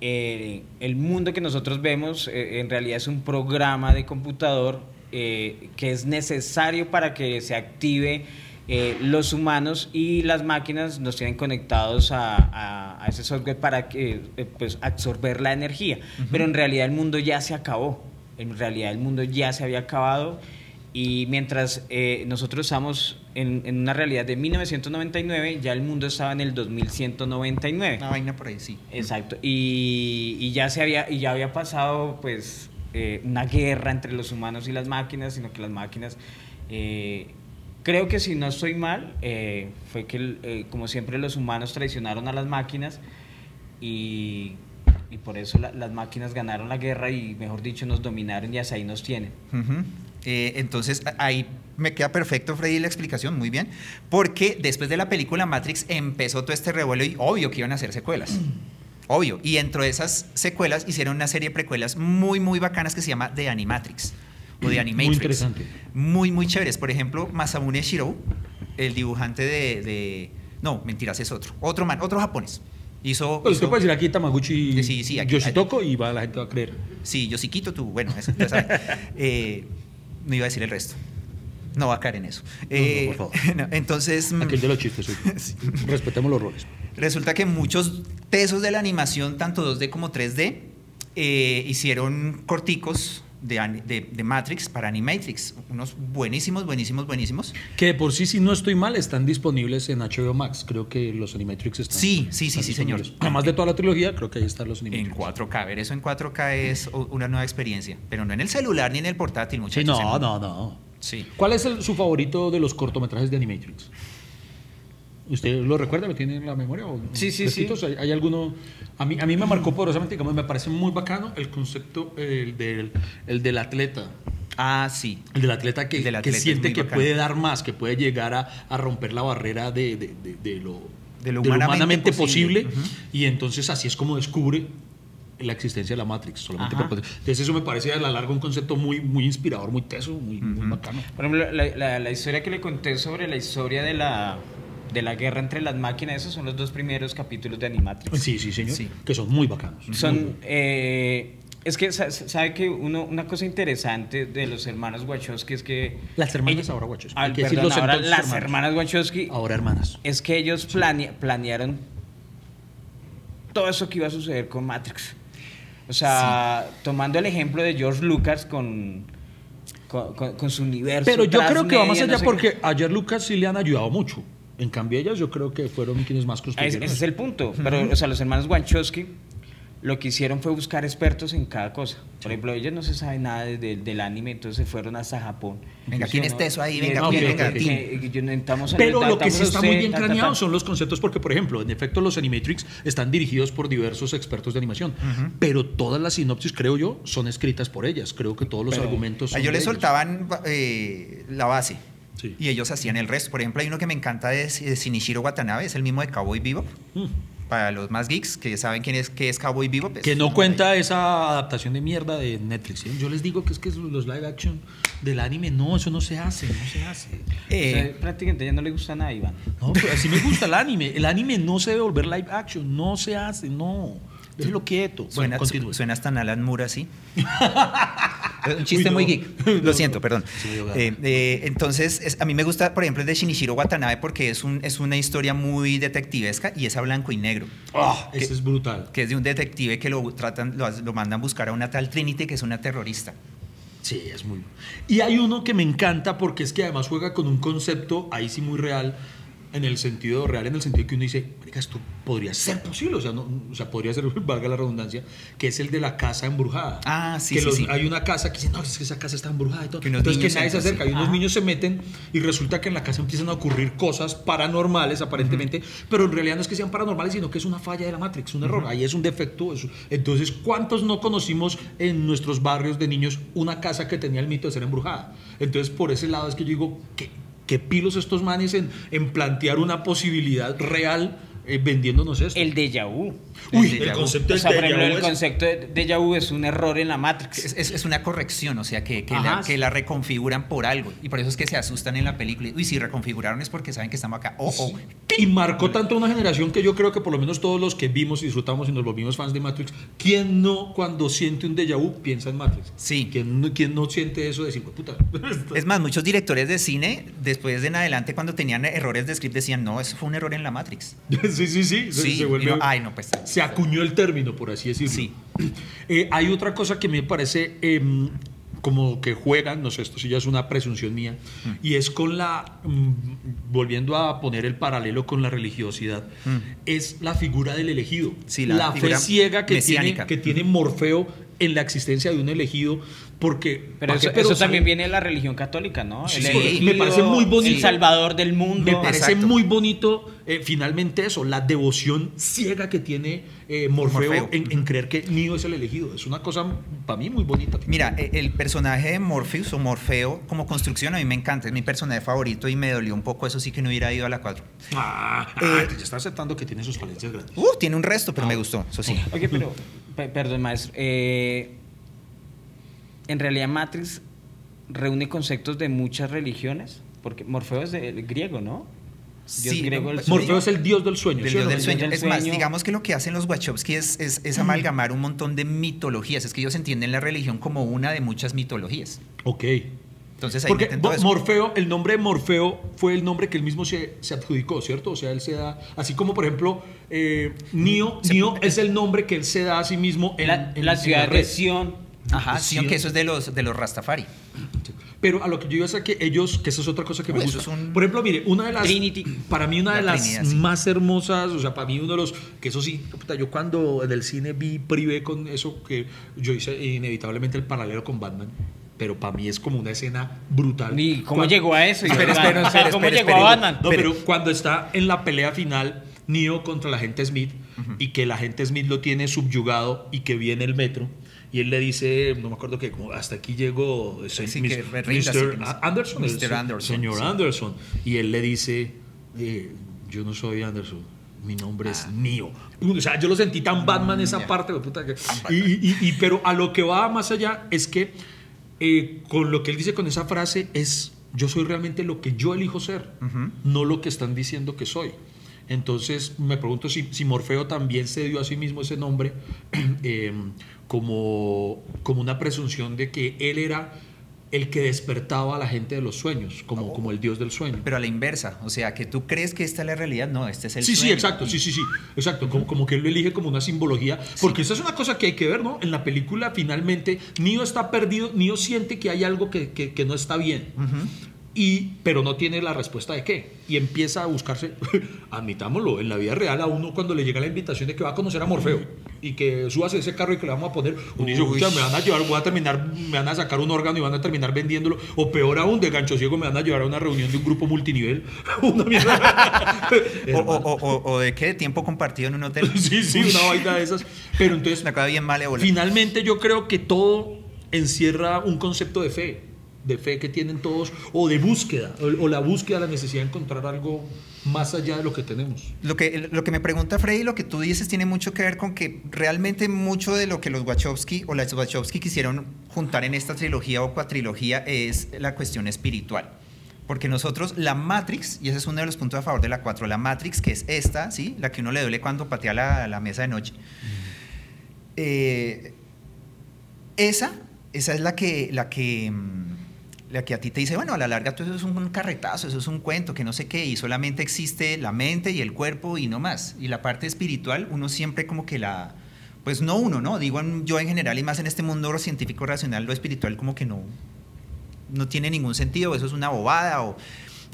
[SPEAKER 2] eh, el mundo que nosotros vemos eh, en realidad es un programa de computador eh, que es necesario para que se active eh, los humanos y las máquinas nos tienen conectados a, a- a ese software para que, eh, pues, absorber la energía. Pero en realidad el mundo ya se acabó. En realidad el mundo ya se había acabado. Y mientras eh, nosotros estamos en, en una realidad de 1999, ya el mundo estaba en el 2199.
[SPEAKER 5] Una vaina por ahí, sí.
[SPEAKER 2] Exacto. Y, y ya se había, y ya había pasado pues eh, una guerra entre los humanos y las máquinas, sino que las máquinas eh, creo que si no estoy mal, eh, fue que eh, como siempre los humanos traicionaron a las máquinas y, y por eso la- las máquinas ganaron la guerra y mejor dicho nos dominaron y hasta ahí nos tienen.
[SPEAKER 5] Ujú. Eh, entonces ahí me queda perfecto, Freddy, la explicación, muy bien. Porque después de la película Matrix empezó todo este revuelo y obvio que iban a hacer secuelas. Obvio. Y dentro de esas secuelas hicieron una serie de precuelas muy, muy bacanas que se llama The Animatrix. O The Animatrix.
[SPEAKER 3] Muy interesante.
[SPEAKER 5] Muy, muy chéveres. Por ejemplo, Masamune Shirou, el dibujante de, de- No, mentiras, es otro. Otro man, otro japonés. Hizo...
[SPEAKER 3] Pues usted
[SPEAKER 5] hizo-
[SPEAKER 3] puede decir aquí Tamaguchi
[SPEAKER 5] Sí, sí, aquí-
[SPEAKER 3] Yoshitoko y va, la gente va a creer.
[SPEAKER 5] Sí, yo sí quito tú. Bueno, eso ya sabe. Eh, no iba a decir el resto. No va a caer en eso. Eh,
[SPEAKER 3] por favor.
[SPEAKER 5] no, entonces, mm,
[SPEAKER 3] Aquel de los chistes. yo. Respetemos los roles.
[SPEAKER 5] resulta que muchos tesos de la animación, tanto 2D como 3D, eh, hicieron corticos de, de- de Matrix para Animatrix. Unos buenísimos, buenísimos, buenísimos.
[SPEAKER 3] Que por sí, si no estoy mal, están disponibles en HBO Max. Creo que los Animatrix están.
[SPEAKER 5] Sí, sí, sí, sí, señor.
[SPEAKER 3] Además de toda la trilogía, creo que ahí están los
[SPEAKER 5] En
[SPEAKER 3] Animatrix.
[SPEAKER 5] 4K. Ver eso en 4K es una nueva experiencia. Pero no en el celular ni en el portátil,
[SPEAKER 3] Sí,
[SPEAKER 5] muchachos.
[SPEAKER 3] no,
[SPEAKER 5] en-
[SPEAKER 3] no, no.
[SPEAKER 5] Sí.
[SPEAKER 3] ¿Cuál es el- su favorito de los cortometrajes de Animatrix? ¿Usted lo recuerda? ¿Lo tiene en la memoria? o
[SPEAKER 2] Sí, sí,
[SPEAKER 3] fresquitos? ¿Hay, hay alguno? A mí, a mí me marcó poderosamente, digamos, me parece muy bacano el concepto el del, el del atleta.
[SPEAKER 5] Ah, sí.
[SPEAKER 3] El del atleta que,
[SPEAKER 5] El del
[SPEAKER 3] que
[SPEAKER 5] atleta es
[SPEAKER 3] siente que
[SPEAKER 5] bacano.
[SPEAKER 3] puede dar más, que puede llegar a, a romper la barrera de, de- de- de lo,
[SPEAKER 5] De lo humanamente
[SPEAKER 3] posible.
[SPEAKER 5] posible. Ujú.
[SPEAKER 3] Y entonces así es como descubre la existencia de la Matrix. Solamente por- entonces eso me parece a la larga un concepto muy, muy inspirador, muy teso, muy, muy bacano.
[SPEAKER 2] Por ejemplo, la, la- la historia que le conté sobre la historia de la, de la guerra entre las máquinas, esos son los dos primeros capítulos de Animatrix.
[SPEAKER 3] Sí, sí, señor.
[SPEAKER 5] Sí.
[SPEAKER 3] Que son muy bacanos.
[SPEAKER 2] Son, eh, es que sa- sabe que uno, una cosa interesante de los hermanos Wachowski es que...
[SPEAKER 3] Las hermanas
[SPEAKER 2] ellos-
[SPEAKER 3] ahora Wachowski. Decir
[SPEAKER 2] perdón,
[SPEAKER 3] los
[SPEAKER 2] ahora las
[SPEAKER 3] hermanos.
[SPEAKER 2] hermanas Wachowski
[SPEAKER 3] Ahora, hermanas.
[SPEAKER 2] es que ellos planea- planearon todo eso que iba a suceder con Matrix. O sea, tomando el ejemplo de George Lucas con, con, con- con su universo.
[SPEAKER 3] Pero yo creo que va más
[SPEAKER 2] transmedia,
[SPEAKER 3] allá
[SPEAKER 2] no sé
[SPEAKER 3] porque
[SPEAKER 2] qué.
[SPEAKER 3] ayer Lucas sí le han ayudado mucho. En cambio, ellas yo creo que fueron quienes más
[SPEAKER 2] Ah, Ese,
[SPEAKER 3] construyeron.
[SPEAKER 2] ese es el punto. Pero, o sea, los hermanos Wachowski lo que hicieron fue buscar expertos en cada cosa. Por ejemplo, ellos no se sabe nada de- de- del anime, entonces se fueron hasta Japón.
[SPEAKER 5] Venga, ¿quién
[SPEAKER 2] ¿no?
[SPEAKER 5] es teso ahí? Venga,
[SPEAKER 3] ¿quién?
[SPEAKER 2] que-
[SPEAKER 3] Venga,
[SPEAKER 2] necesitamos
[SPEAKER 3] Pero lo que sí está
[SPEAKER 2] usted,
[SPEAKER 3] muy bien craneado son los conceptos, porque, por ejemplo, en efecto, los Animatrix están dirigidos por diversos expertos de animación, pero todas las sinopsis, creo yo, son escritas por ellas. Creo que todos los
[SPEAKER 2] Pero-
[SPEAKER 3] argumentos
[SPEAKER 5] A
[SPEAKER 3] son
[SPEAKER 5] ellos
[SPEAKER 3] de
[SPEAKER 5] les soltaban eh, la base
[SPEAKER 3] Sí.
[SPEAKER 5] y ellos hacían el resto. Por ejemplo, hay uno que me encanta de, de Shinichiro Watanabe, es el mismo de Cowboy Bebop.
[SPEAKER 3] Mm.
[SPEAKER 5] Para los más geeks que saben quién es, qué es Cowboy Bebop. es
[SPEAKER 3] Que no cuenta esa adaptación de mierda de Netflix. ¿sí? Yo les digo que es que los live action del anime, no, eso no se hace, no se hace.
[SPEAKER 2] O
[SPEAKER 5] Eh,
[SPEAKER 2] sea, prácticamente ya no le gusta nada, Iván.
[SPEAKER 3] No, pero así me gusta el anime. El anime no se debe volver live action, no se hace, no. Déjelo quieto. Bueno,
[SPEAKER 5] suena,
[SPEAKER 3] continúe.
[SPEAKER 5] suena hasta Alan Moore así. Un chiste
[SPEAKER 3] Uy, no.
[SPEAKER 5] muy geek. Lo siento, perdón.
[SPEAKER 3] Sí.
[SPEAKER 5] Eh, eh, entonces, es- a mí me gusta, por ejemplo, el de Shinichiro Watanabe porque es, un, es una historia muy detectivesca y es a blanco y negro.
[SPEAKER 3] Ah, ese es brutal.
[SPEAKER 5] Que es de un detective que lo tratan, lo, lo mandan buscar a una tal Trinity que es una terrorista.
[SPEAKER 3] Sí, es muy. Y hay uno que me encanta porque es que además juega con un concepto ahí sí muy real, en el sentido real, en el sentido que uno dice, marica, esto podría ser posible, o sea, no, o sea, podría ser, valga la redundancia, que es el de la casa embrujada.
[SPEAKER 5] Ah, sí,
[SPEAKER 3] que
[SPEAKER 5] sí,
[SPEAKER 3] los-
[SPEAKER 5] sí.
[SPEAKER 3] Hay una casa que dice, no, es que esa casa está embrujada y todo.
[SPEAKER 5] Que
[SPEAKER 3] Entonces que nadie se acerca y unos niños se meten y resulta que en la casa empiezan a ocurrir cosas paranormales aparentemente, pero en realidad no es que sean paranormales, sino que es una falla de la Matrix, un error. Ahí es un defecto. es- Entonces, ¿cuántos no conocimos en nuestros barrios de niños una casa que tenía el mito de ser embrujada? Entonces, por ese lado es que yo digo, ¿qué, qué pilos estos manes en, en plantear una posibilidad real eh, vendiéndonos esto.
[SPEAKER 2] El déjà vu.
[SPEAKER 3] Uy,
[SPEAKER 5] el
[SPEAKER 3] concepto
[SPEAKER 2] O sea,
[SPEAKER 3] déjà vu
[SPEAKER 2] el
[SPEAKER 3] es-
[SPEAKER 2] concepto de déjà vu es un error en la Matrix.
[SPEAKER 5] Es, es- es una corrección, o sea, que, que,
[SPEAKER 2] Ajá.
[SPEAKER 5] la, que la reconfiguran por algo. Y por eso es que se asustan en la película. Uy, si reconfiguraron es porque saben que estamos acá. Oh, oh.
[SPEAKER 3] Y marcó tanto una generación que yo creo que por lo menos todos los que vimos y disfrutamos y nos volvimos fans de Matrix, ¿quién no cuando siente un déjà vu piensa en Matrix?
[SPEAKER 5] Sí.
[SPEAKER 3] ¿Quién no, quién no siente eso de decir, "Hue puta?
[SPEAKER 5] Es más, muchos directores de cine, después de en adelante, cuando tenían errores de script, decían, no, eso fue un error en la Matrix.
[SPEAKER 3] sí, sí, sí. se-
[SPEAKER 5] Sí,
[SPEAKER 3] se vuelve-
[SPEAKER 5] no, ay, no, pues.
[SPEAKER 3] se acuñó el término, por así decirlo.
[SPEAKER 5] Sí.
[SPEAKER 3] Eh, hay otra cosa que me parece em, como que juegan, no sé, esto sí ya es una presunción mía,
[SPEAKER 5] Mm.
[SPEAKER 3] y es con la, mm, volviendo a poner el paralelo con la religiosidad, es la figura del elegido.
[SPEAKER 5] Mm. Sí, la
[SPEAKER 3] fe
[SPEAKER 5] figura
[SPEAKER 3] ciega que tiene,
[SPEAKER 5] mesiánica.
[SPEAKER 3] que tiene Morfeo en la existencia de un elegido, porque...
[SPEAKER 2] Pero
[SPEAKER 3] ¿pa'
[SPEAKER 2] eso, también viene de la religión católica, ¿no?
[SPEAKER 3] Sí,
[SPEAKER 2] El
[SPEAKER 3] sí,
[SPEAKER 2] elegido,
[SPEAKER 3] me parece muy bonito.
[SPEAKER 2] El salvador del mundo.
[SPEAKER 3] Me parece
[SPEAKER 5] Exacto.
[SPEAKER 3] muy bonito eh, finalmente eso, la devoción ciega que tiene eh, Morfeo,
[SPEAKER 5] Morfeo.
[SPEAKER 3] En, en creer que Neo es el elegido. Es una cosa para mí muy bonita.
[SPEAKER 5] Mira, e- el personaje de Morpheus o Morfeo como construcción a mí me encanta, es mi personaje favorito y me dolió un poco eso sí que no hubiera ido a la 4.
[SPEAKER 3] Ah,
[SPEAKER 5] Eh,
[SPEAKER 3] ah, ya está aceptando que tiene sus falencias grandes.
[SPEAKER 5] Uh, tiene un resto, pero me gustó, eso sí.
[SPEAKER 2] Oye, pero, pe- perdón, maestro. eh, en realidad, Matrix reúne conceptos de muchas religiones, porque Morfeo es de griego, ¿no? Dios
[SPEAKER 5] Sí,
[SPEAKER 2] griego,
[SPEAKER 5] pues,
[SPEAKER 3] Morfeo es el dios del sueño.
[SPEAKER 5] Es más, digamos que lo que hacen los Wachowski es, es, es amalgamar un montón de mitologías. Es que ellos entienden la religión como una de muchas mitologías.
[SPEAKER 3] Ok.
[SPEAKER 5] Entonces ahí
[SPEAKER 3] Porque
[SPEAKER 5] eso.
[SPEAKER 3] Morfeo, el nombre de Morfeo fue el nombre que él mismo se, se adjudicó, ¿cierto? O sea, él se da, así como por ejemplo, eh, Neo, Neo es el nombre que él se da a sí mismo en
[SPEAKER 2] la,
[SPEAKER 3] en-
[SPEAKER 2] la ciudad de Sion.
[SPEAKER 5] Ajá, sí,
[SPEAKER 3] Sí,
[SPEAKER 5] aunque eso es de los, de los Rastafari.
[SPEAKER 3] Pero a lo que yo iba a decir que ellos, que eso es otra cosa que me
[SPEAKER 5] Eso
[SPEAKER 3] gusta.
[SPEAKER 5] es un-
[SPEAKER 3] Por ejemplo, mire, una de las.
[SPEAKER 2] Trinity.
[SPEAKER 3] Para mí, una de
[SPEAKER 5] La
[SPEAKER 3] las
[SPEAKER 5] Trinidad, sí.
[SPEAKER 3] más hermosas, o sea, para mí, uno de los. Que eso sí, puta, yo cuando en el cine vi privé con eso, que yo hice inevitablemente el paralelo con Batman. Pero para mí es como una escena brutal.
[SPEAKER 2] ¿Y cómo
[SPEAKER 3] Cuando-
[SPEAKER 2] llegó a eso?
[SPEAKER 5] Espera,
[SPEAKER 2] Iván?
[SPEAKER 5] espera, espera,
[SPEAKER 2] ¿Cómo
[SPEAKER 5] espera,
[SPEAKER 2] llegó a Batman?
[SPEAKER 3] No,
[SPEAKER 5] Pero-
[SPEAKER 3] pero cuando está en la pelea final, Neo contra el agente Smith, y que el agente Smith lo tiene subyugado y que viene el metro, y él le dice, no me acuerdo que como hasta aquí llegó ese- mis-
[SPEAKER 5] que
[SPEAKER 3] Mr. Anderson,
[SPEAKER 5] Mr. Anderson,
[SPEAKER 3] señor
[SPEAKER 5] sí.
[SPEAKER 3] Anderson, y él le dice, eh, yo no soy Anderson. Mi nombre es Neo. O sea, yo lo sentí tan Batman esa
[SPEAKER 5] Ah.
[SPEAKER 3] Parte, puta que- y, y- y- pero a lo que va más allá es que eh, con lo que él dice con esa frase es yo soy realmente lo que yo elijo ser, no lo que están diciendo que soy. Entonces me pregunto si, si Morfeo también se dio a sí mismo ese nombre eh, como, como una presunción de que él era el que despertaba a la gente de los sueños, como, como el dios del sueño.
[SPEAKER 5] Pero a la inversa, o sea, que tú crees que esta es la realidad, no, este es el
[SPEAKER 3] Sí, sí,
[SPEAKER 5] sueño.
[SPEAKER 3] exacto, sí, sí, sí, exacto, como, como que él lo elige como una simbología, porque esa es una cosa que hay que ver, ¿no? En la película finalmente Neo está perdido, Neo siente que hay algo que, que- que no está bien, y, pero no tiene la respuesta de qué, y empieza a buscarse, admitámoslo, en la vida real a uno cuando le llega la invitación de que va a conocer a Morfeo, y que subas ese carro y que le vamos a poner, uno dice,
[SPEAKER 5] Uy.
[SPEAKER 3] "Pucha, me van a llevar, voy a terminar, me van a sacar un órgano y van a terminar vendiéndolo, o peor aún, de gancho ciego me van a llevar a una reunión de un grupo multinivel, una mierda.
[SPEAKER 5] O, o- o- o- de qué, tiempo compartido en un hotel.
[SPEAKER 3] Sí, sí, una vaina de esas. Pero entonces,
[SPEAKER 5] Una cosa bien malévola.
[SPEAKER 3] finalmente yo creo que todo encierra un concepto de fe, de fe que tienen todos, o de búsqueda, o, o la búsqueda, la necesidad de encontrar algo más allá de lo que tenemos.
[SPEAKER 5] Lo que, lo que me pregunta Freddy, lo que tú dices tiene mucho que ver con que realmente mucho de lo que los Wachowski o las Wachowski quisieron juntar en esta trilogía o cuatrilogía es la cuestión espiritual. Porque nosotros, la Matrix, y ese es uno de los puntos a favor de la 4, la Matrix, que es esta, ¿sí? La que uno le duele cuando patea la, la mesa de noche. Eh, esa, esa es la que, la que, mm, la que a ti te dice, bueno, a la larga todo eso es un carretazo, eso es un cuento, que no sé qué, y solamente existe la mente y el cuerpo y no más. Y la parte espiritual, uno siempre como que la, pues no uno, ¿no? Digo yo en general y más en este mundo científico racional, lo espiritual como que no, no tiene ningún sentido, eso es una bobada o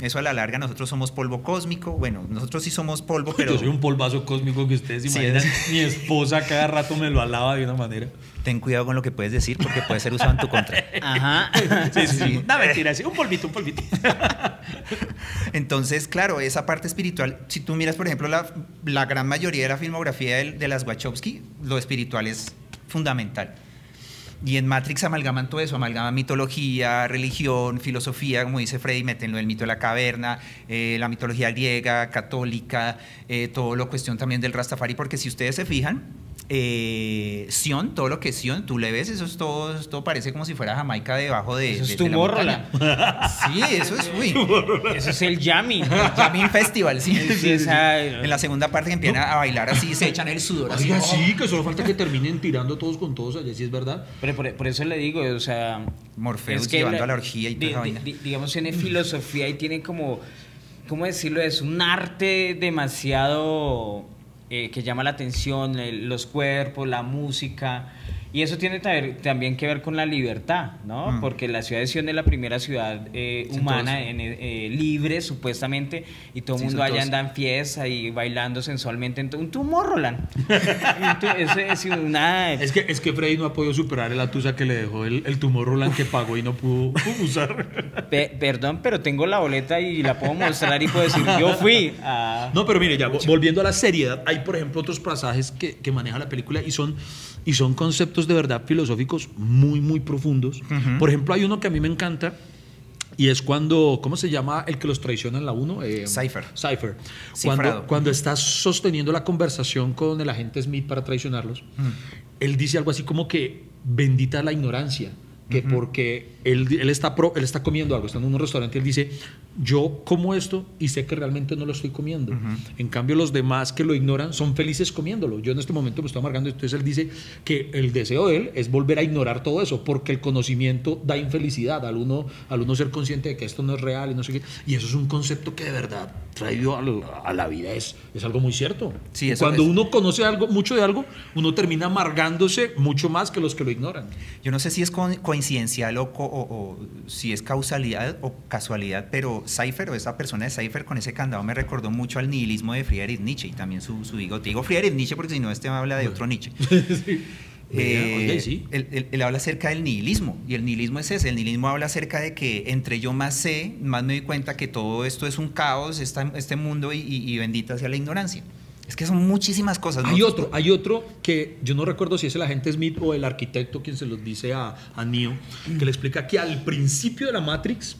[SPEAKER 5] eso a la larga nosotros somos polvo cósmico, bueno, nosotros sí somos polvo, pero
[SPEAKER 3] Yo soy un polvazo cósmico que ustedes
[SPEAKER 5] Sí,
[SPEAKER 3] imaginan.
[SPEAKER 5] es-
[SPEAKER 3] Mi esposa cada rato me lo alaba de una manera.
[SPEAKER 5] ten cuidado con lo que puedes decir porque puede ser usado en tu contra.
[SPEAKER 2] Ajá.
[SPEAKER 3] Sí, sí, sí.
[SPEAKER 5] Sí.
[SPEAKER 3] No, mentira, sí, un polvito, un polvito.
[SPEAKER 5] Entonces, claro, esa parte espiritual, si tú miras, por ejemplo, la, la gran mayoría de la filmografía de, de las Wachowski, lo espiritual es fundamental. Y en Matrix amalgaman todo eso, amalgaman mitología, religión, filosofía, como dice Freddy, metenlo el mito de la caverna, eh, la mitología griega, católica, eh, todo lo cuestión también del Rastafari, porque si ustedes se fijan, eh, Sion, todo lo que es Sion, tú le ves, eso es todo, todo parece como si fuera Jamaica debajo de,
[SPEAKER 2] Eso es
[SPEAKER 5] de- de la. Sí, eso es, uy,
[SPEAKER 2] Eso es el Yami.
[SPEAKER 5] Jamming Festival, sí.
[SPEAKER 2] Sí, esa-
[SPEAKER 5] En la segunda parte que empiezan a bailar así, se echan el sudor así.
[SPEAKER 3] Oiga,
[SPEAKER 5] oh.
[SPEAKER 3] sí, que solo falta que terminen tirando todos con todos allá, si es verdad.
[SPEAKER 2] Pero por, por eso le digo, o sea.
[SPEAKER 5] Morpheus
[SPEAKER 2] es que
[SPEAKER 5] llevando a la orgía y toda
[SPEAKER 2] di-
[SPEAKER 5] esa
[SPEAKER 2] di-
[SPEAKER 5] vaina.
[SPEAKER 2] di- digamos, tiene filosofía y tiene como. ¿Cómo decirlo? Es un arte demasiado. Eh, que llama la atención, el- los cuerpos, la música. Y eso tiene ta- también que ver con la libertad, ¿no?
[SPEAKER 5] Mm.
[SPEAKER 2] Porque la ciudad de Sion es la primera ciudad eh, humana en, eh, libre, supuestamente, y todo el
[SPEAKER 5] Sí,
[SPEAKER 2] mundo allá anda en fiesta y bailando sensualmente. en Un Tomorrowland. Eso es una...
[SPEAKER 3] Es que, es que Freddy no ha podido superar el atusa que le dejó el, el tumor Roland que pagó y no pudo usar.
[SPEAKER 2] Pe- perdón, pero tengo la boleta y la puedo mostrar y puedo decir, yo fui a...
[SPEAKER 3] No, pero mire, ya vo- volviendo a la seriedad, hay por ejemplo otros pasajes que, que maneja la película y son, y son conceptos de verdad filosóficos muy, muy profundos. Por ejemplo, hay uno que a mí me encanta y es cuando, ¿cómo se llama el que los traiciona en la 1? Eh,
[SPEAKER 5] Cypher.
[SPEAKER 3] Cypher.
[SPEAKER 5] Cifrado.
[SPEAKER 3] Cuando, cuando estás sosteniendo la conversación con el agente Smith para traicionarlos, él dice algo así como que bendita la ignorancia. Que porque él, él, está pro- él está comiendo algo, está en un restaurante y él dice, yo como esto y sé que realmente no lo estoy comiendo. En cambio, los demás que lo ignoran son felices comiéndolo. Yo en este momento me estoy amargando. Entonces él dice que el deseo de él es volver a ignorar todo eso, porque el conocimiento da infelicidad al uno, al uno ser consciente de que esto no es real y no sé qué. Y eso es un concepto que de verdad, traído a la, a la vida, es, es algo muy cierto.
[SPEAKER 5] Sí,
[SPEAKER 3] Cuando
[SPEAKER 5] es.
[SPEAKER 3] uno conoce algo, mucho de algo, uno termina amargándose mucho más que los que lo ignoran.
[SPEAKER 5] Yo no sé si es co- coincidencial o, co- o- si es causalidad o casualidad, pero Cypher o esa persona de Cypher con ese candado me recordó mucho al nihilismo de Friedrich Nietzsche y también su, su bigote. Digo Friedrich Nietzsche porque si no este habla de otro Nietzsche.
[SPEAKER 3] Sí.
[SPEAKER 5] él, él- él habla acerca del nihilismo y el nihilismo es ese, el nihilismo habla acerca de que entre yo más sé, más me doy cuenta que todo esto es un caos, esta- este mundo y, y- y bendita sea la ignorancia. Es que son muchísimas cosas.
[SPEAKER 3] Hay
[SPEAKER 5] ¿no?
[SPEAKER 3] otro, hay otro que yo no recuerdo si es el agente Smith o el arquitecto quien se los dice a, a Neo, que le explica que al principio de la Matrix,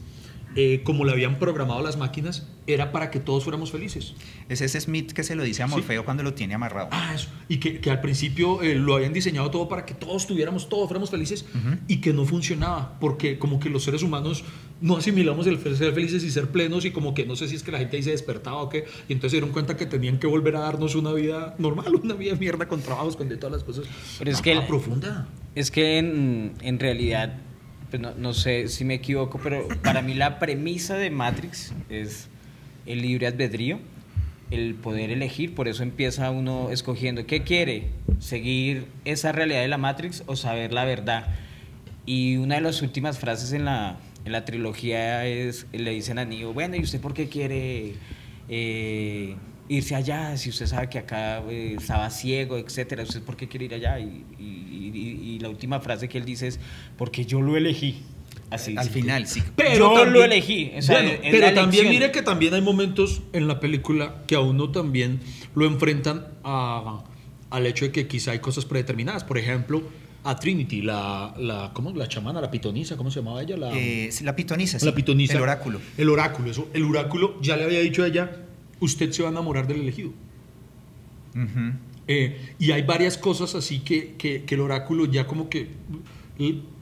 [SPEAKER 3] eh, como le habían programado las máquinas, era para que todos fuéramos felices.
[SPEAKER 5] Es ese Smith que se lo dice a Morfeo cuando lo tiene amarrado.
[SPEAKER 3] Ah, eso. Y que, que al principio eh, lo habían diseñado todo para que todos tuviéramos, todos fuéramos felices y que no funcionaba, porque como que los seres humanos no asimilamos el ser felices y ser plenos y como que no sé si es que la gente ahí se despertaba o qué, y entonces se dieron cuenta que tenían que volver a darnos una vida normal, una vida de mierda con trabajos, con de todas las cosas.
[SPEAKER 2] Pero es
[SPEAKER 3] Ah,
[SPEAKER 2] que el-
[SPEAKER 3] profunda.
[SPEAKER 2] Es que en, en realidad, pues no, no sé si me equivoco, pero para mí la premisa de Matrix es el libre albedrío, el poder elegir, por eso empieza uno escogiendo qué quiere, seguir esa realidad de la Matrix o saber la verdad. Y una de las últimas frases en la, en la trilogía es, le dicen a Neo, bueno, ¿y usted por qué quiere eh, irse allá? Si usted sabe que acá eh, estaba ciego, etcétera, ¿usted por qué quiere ir allá? Y, y- y- y la última frase que él dice es, porque yo lo elegí. Así,
[SPEAKER 5] Al
[SPEAKER 2] sí.
[SPEAKER 5] final, sí.
[SPEAKER 2] Yo lo elegí, o sea,
[SPEAKER 3] Bueno,
[SPEAKER 2] es
[SPEAKER 3] pero
[SPEAKER 2] la
[SPEAKER 3] también mire que también hay momentos en la película que a uno también lo enfrentan a- al hecho de que quizá hay cosas predeterminadas. Por ejemplo, a Trinity, la, la, ¿cómo? la chamana, la pitonisa, ¿cómo se llamaba ella? La,
[SPEAKER 5] Eh, la pitonisa, sí.
[SPEAKER 3] la pitonisa.
[SPEAKER 5] El oráculo.
[SPEAKER 3] El oráculo, eso. El oráculo ya le había dicho a ella, usted se va a enamorar del elegido. Eh, y hay varias cosas así que, que, que el oráculo ya como que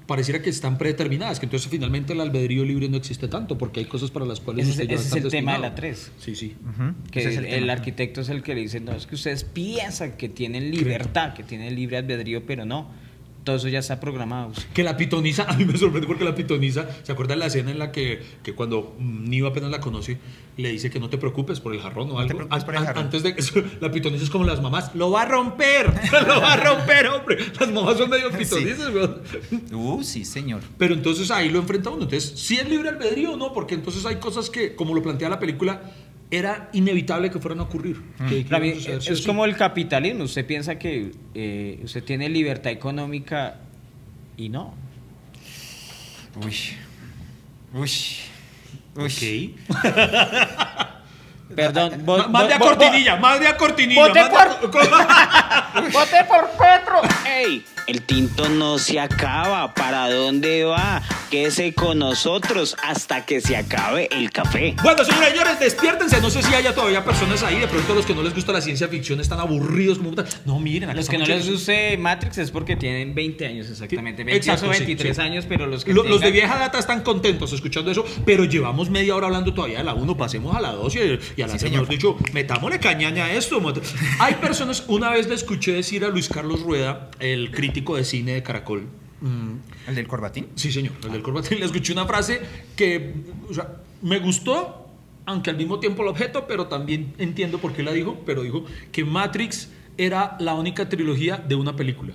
[SPEAKER 3] pareciera que están predeterminadas, que entonces finalmente el albedrío libre no existe tanto, porque hay cosas para las cuales
[SPEAKER 2] Ese es-
[SPEAKER 3] usted ya
[SPEAKER 2] ese es el tema de la 3.
[SPEAKER 3] Sí, sí.
[SPEAKER 2] Que
[SPEAKER 5] Ese es
[SPEAKER 2] el, arquitecto es el que le dice, no, es que ustedes piensan que tienen libertad, que tienen libre albedrío, pero no. Todo eso ya está programado.
[SPEAKER 3] Que la pitonisa, a mí me sorprende porque la pitonisa, ¿se acuerda de la escena en la que, que cuando Neo apenas la conoce, le dice que no te preocupes por el jarrón o algo?
[SPEAKER 5] jarrón.
[SPEAKER 3] Antes de eso, la pitonisa es como las mamás, lo va a romper, lo va a romper, hombre. Las mamás son medio pitonisas, weón.
[SPEAKER 5] Uh, sí, señor.
[SPEAKER 3] Pero entonces ahí lo enfrenta uno. Entonces, si es libre albedrío o no, porque entonces hay cosas que, como lo plantea la película, era inevitable que fueran a ocurrir. que- que
[SPEAKER 2] mí,
[SPEAKER 3] sí o
[SPEAKER 2] es
[SPEAKER 3] sí.
[SPEAKER 2] como el capitalismo. Usted piensa que eh, usted tiene libertad económica y no.
[SPEAKER 5] Uy. Uy. Uy.
[SPEAKER 3] Ok.
[SPEAKER 2] Perdón. Vos-
[SPEAKER 3] Más de a
[SPEAKER 2] vos-
[SPEAKER 3] cortinilla, más de a cortinilla.
[SPEAKER 2] Vote ¡Vote por Petro! ¡Ey!
[SPEAKER 6] El tinto no se acaba. ¿Para dónde va? Quédese con nosotros hasta que se acabe el café.
[SPEAKER 3] Bueno, señores, señores, despiértense. No sé si haya todavía personas ahí. De pronto los que no les gusta la ciencia ficción están aburridos. Como... No, miren, acá
[SPEAKER 2] Los que no les use Matrix es porque tienen 20 años exactamente.
[SPEAKER 3] Sí,
[SPEAKER 2] 22
[SPEAKER 3] exacto,
[SPEAKER 2] o
[SPEAKER 3] sí,
[SPEAKER 2] 23
[SPEAKER 3] sí.
[SPEAKER 2] años, pero los que
[SPEAKER 3] Lo- Los de vieja data están contentos escuchando eso, pero llevamos media hora hablando todavía de la 1, pasemos a la 2 y, y a la
[SPEAKER 5] Sí,
[SPEAKER 3] 3,
[SPEAKER 5] señor.
[SPEAKER 3] mejor dicho, metámosle cañaña a esto. Hay personas, una vez le escuché decir a Luis Carlos Rueda, el crítico de cine de Caracol, mm,
[SPEAKER 5] ¿El del corbatín?
[SPEAKER 3] sí señor, el del corbatín, le escuché una frase que o sea, me gustó, aunque al mismo tiempo el objeto, pero también entiendo por qué la dijo, pero dijo que Matrix era la única trilogía de una película.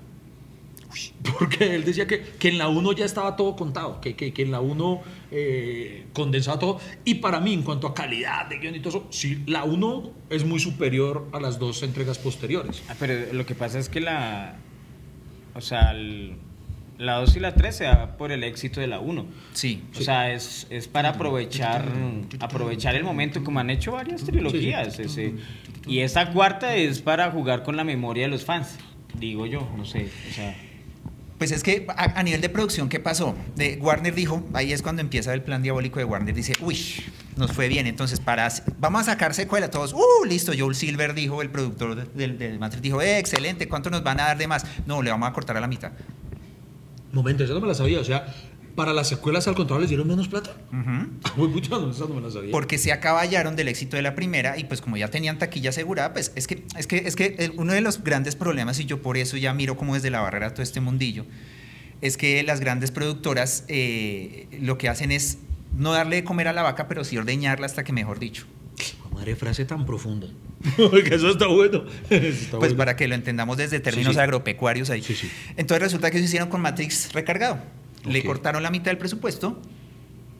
[SPEAKER 3] Porque él decía que, que en la 1 ya estaba todo contado, que, que, que en la 1 eh, condensaba todo. Y para mí, en cuanto a calidad de guion y todo eso, sí, la 1 es muy superior a las dos entregas posteriores.
[SPEAKER 2] Ah, pero lo que pasa es que la. O sea, el- la 2 y la 3 se da por el éxito de la 1.
[SPEAKER 5] Sí.
[SPEAKER 2] O sea, es, es para aprovechar aprovechar el momento, como han hecho varias trilogías. ese. y esta cuarta es para jugar con la memoria de los fans, digo yo, no sé. O sea,
[SPEAKER 5] Pues es que a, nivel de producción, ¿qué pasó? De, Warner dijo, ahí es cuando empieza el plan diabólico de Warner, dice, uy, nos fue bien, entonces para, vamos a sacar secuela todos, uh, listo, Joel Silver dijo, el productor del de, Matrix, dijo, eh, excelente, ¿cuánto nos van a dar de más? No, le vamos a cortar a la mitad.
[SPEAKER 3] Momento, esa no me la sabía. O sea, para las secuelas al contrario les dieron menos plata.
[SPEAKER 5] Ujú.
[SPEAKER 3] Muy pucha, no, esa no me la sabía.
[SPEAKER 5] Porque se acaballaron del éxito de la primera y pues como ya tenían taquilla asegurada, pues es que, es que, es que uno de los grandes problemas, y yo por eso ya miro como desde la barrera todo este mundillo, es que las grandes productoras eh, lo que hacen es no darle de comer a la vaca, pero sí ordeñarla hasta que mejor dicho.
[SPEAKER 3] Madre frase tan profunda. que eso está bueno. Eso está
[SPEAKER 5] Pues
[SPEAKER 3] bueno.
[SPEAKER 5] para que lo entendamos desde términos
[SPEAKER 3] sí.
[SPEAKER 5] agropecuarios ahí.
[SPEAKER 3] Sí, sí.
[SPEAKER 5] Entonces resulta que se hicieron con Matrix recargado. Le cortaron la mitad del presupuesto,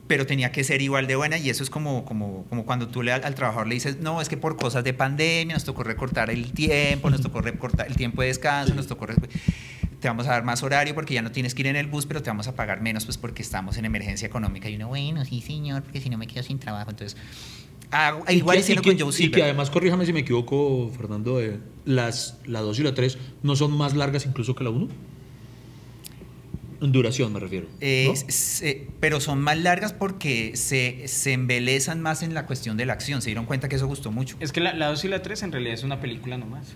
[SPEAKER 5] pero tenía que ser igual de buena y eso es como, como, como cuando tú le, al, al trabajador le dices, no, es que por cosas de pandemia nos tocó recortar el tiempo, nos tocó recortar el tiempo de descanso, nos tocó... Te vamos a dar más horario porque ya no tienes que ir en el bus, pero te vamos a pagar menos pues porque estamos en emergencia económica. Y uno, bueno, sí señor, porque si no me quedo sin trabajo. Entonces, ah,
[SPEAKER 3] Y
[SPEAKER 5] igual
[SPEAKER 3] que- y que-
[SPEAKER 5] con Joe
[SPEAKER 3] Y que además, corríjame si me equivoco, Fernando, eh, las, la 2 y la 3 no son más largas incluso que la 1. En duración me refiero.
[SPEAKER 5] Eh,
[SPEAKER 3] ¿no?
[SPEAKER 5] se- pero son más largas porque se, se embelezan más en la cuestión de la acción. Se dieron cuenta que eso gustó mucho.
[SPEAKER 2] es que la, la 2 y la 3 en realidad es una película nomás.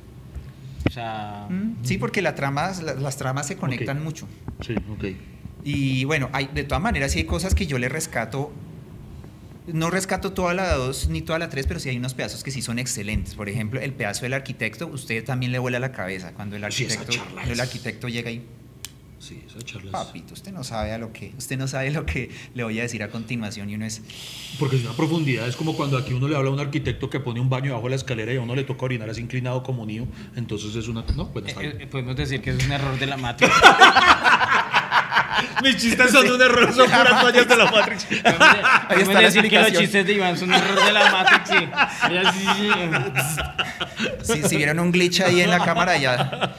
[SPEAKER 2] O sea,
[SPEAKER 5] Mm, Sí, porque la trama, la- las tramas se conectan
[SPEAKER 3] Ok.
[SPEAKER 5] mucho.
[SPEAKER 3] Sí, ok.
[SPEAKER 5] Y bueno, hay, de todas maneras, sí hay cosas que yo le rescato. No rescato toda la 2 ni toda la 3, pero sí hay unos pedazos que sí son excelentes. Por ejemplo, el pedazo del arquitecto, usted también le vuela la cabeza cuando el
[SPEAKER 3] Sí,
[SPEAKER 5] arquitecto,
[SPEAKER 3] charla
[SPEAKER 5] el arquitecto llega y
[SPEAKER 3] Sí, esa charla es-
[SPEAKER 5] papito, usted no sabe a lo que, usted no sabe lo que le voy a decir a continuación y uno es
[SPEAKER 3] Porque es una profundidad. Es como cuando aquí uno le habla a un arquitecto que pone un baño debajo de la escalera y a uno le toca orinar así inclinado como niño. Entonces es una. No, bueno,
[SPEAKER 2] eh, eh, podemos decir que es un error de la Matrix.
[SPEAKER 3] Mis chistes son un error, son puras fallas de la Matrix.
[SPEAKER 5] Ahí está la
[SPEAKER 2] decir que los chistes de Iván son un error de la Matrix. Sí. Ella sí, sí.
[SPEAKER 5] si, si vieron un glitch ahí en la cámara ya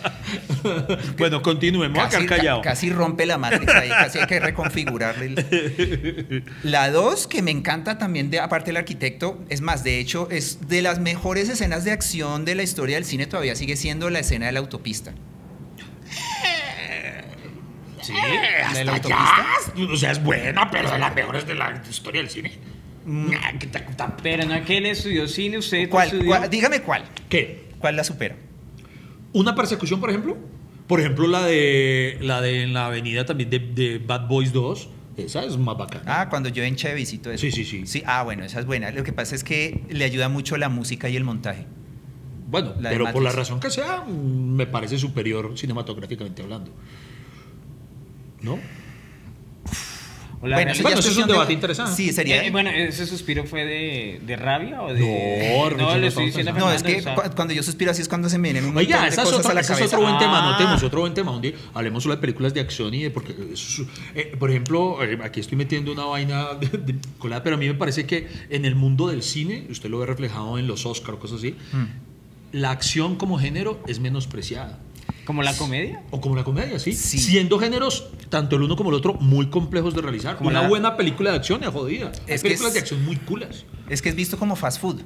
[SPEAKER 3] bueno, quedar
[SPEAKER 5] casi,
[SPEAKER 3] callado.
[SPEAKER 5] ca- casi rompe la matriz ahí, casi hay que reconfigurarle. el- La 2, que me encanta también, de, aparte del arquitecto, es más, de hecho, es de las mejores escenas de acción de la historia del cine, todavía sigue siendo la escena de la autopista.
[SPEAKER 2] Sí,
[SPEAKER 3] Hasta
[SPEAKER 2] de la
[SPEAKER 3] allá. O sea, es buena, pero es de las mejores de la historia del cine. Nah, ¿qué tal- tan-
[SPEAKER 2] Pero no que él estudió cine, usted
[SPEAKER 5] ¿Cuál,
[SPEAKER 2] estudió...
[SPEAKER 5] cuál- dígame cuál.
[SPEAKER 3] ¿Qué?
[SPEAKER 5] ¿Cuál la supera?
[SPEAKER 3] ¿Una persecución, por ejemplo? Por ejemplo, la de la de en la avenida también de, de Bad Boys 2. Esa es más bacana.
[SPEAKER 5] Ah, cuando yo en Chevy todo eso.
[SPEAKER 3] Sí, sí, sí.
[SPEAKER 5] Sí, ah, bueno, esa es buena. Lo que pasa es que le ayuda mucho la música y el montaje.
[SPEAKER 3] Bueno,
[SPEAKER 5] La de
[SPEAKER 3] pero por la razón que sea, mm, me parece superior cinematográficamente hablando. ¿No?
[SPEAKER 2] la
[SPEAKER 5] bueno,
[SPEAKER 3] Bueno,
[SPEAKER 5] es
[SPEAKER 3] eso es un
[SPEAKER 5] cuestión de-
[SPEAKER 3] debate interesante.
[SPEAKER 5] Sí, sería.
[SPEAKER 2] Eh, bueno, ¿ese suspiro fue de, de rabia o de.?
[SPEAKER 3] No,
[SPEAKER 2] no,
[SPEAKER 3] no
[SPEAKER 2] estoy diciendo
[SPEAKER 5] no, es que
[SPEAKER 2] o sea,
[SPEAKER 5] cu- cuando yo suspiro así es cuando se me vienen un montón
[SPEAKER 3] Oiga,
[SPEAKER 5] de
[SPEAKER 3] ese es,
[SPEAKER 5] cosas
[SPEAKER 3] otro,
[SPEAKER 5] a la
[SPEAKER 3] ese es
[SPEAKER 5] cabeza.
[SPEAKER 3] otro buen tema,
[SPEAKER 2] Ah.
[SPEAKER 3] anotemos otro buen tema. Un día hablemos solo de películas de acción y de porque, eh, por ejemplo, eh, aquí estoy metiendo una vaina de, de colada, pero a mí me parece que en el mundo del cine, usted lo ve reflejado en los Oscar o cosas así,
[SPEAKER 5] Mm.
[SPEAKER 3] la acción como género es menospreciada.
[SPEAKER 2] ¿Como la comedia?
[SPEAKER 3] O como la comedia, ¿sí?
[SPEAKER 5] Sí.
[SPEAKER 3] Siendo géneros, tanto el uno como el otro, muy complejos de realizar.
[SPEAKER 2] Como
[SPEAKER 3] Una
[SPEAKER 2] la-
[SPEAKER 3] buena película de acción es jodida.
[SPEAKER 5] Es
[SPEAKER 3] películas
[SPEAKER 5] es-
[SPEAKER 3] de acción muy culas.
[SPEAKER 5] Es que es visto como fast food.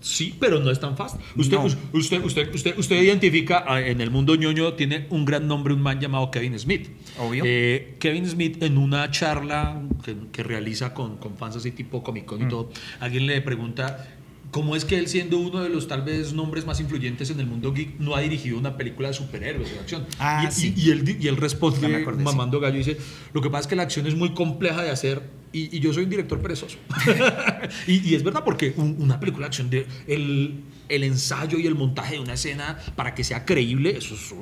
[SPEAKER 3] Sí, pero no es tan fácil. Usted,
[SPEAKER 5] No.
[SPEAKER 3] usted, usted, usted, usted identifica ah, en el mundo ñoño, tiene un gran nombre, un man llamado Kevin Smith.
[SPEAKER 5] Obvio.
[SPEAKER 3] Eh, Kevin Smith, en una charla que, que realiza con, con fans así tipo Comic
[SPEAKER 5] Mm.
[SPEAKER 3] Con y todo, alguien le pregunta cómo es que él, siendo uno de los tal vez nombres más influyentes en el mundo geek, no ha dirigido una película de superhéroes o de acción.
[SPEAKER 5] Ah,
[SPEAKER 3] y, y-
[SPEAKER 5] sí.
[SPEAKER 3] y él, di- y él responde,
[SPEAKER 5] me acordé,
[SPEAKER 3] mamando gallo, dice: Lo que pasa es que la acción es muy compleja de hacer. Y, y yo soy un director perezoso. y, y es verdad, porque un- una película de acción, de, el, el ensayo y el montaje de una escena para que sea creíble, eso es,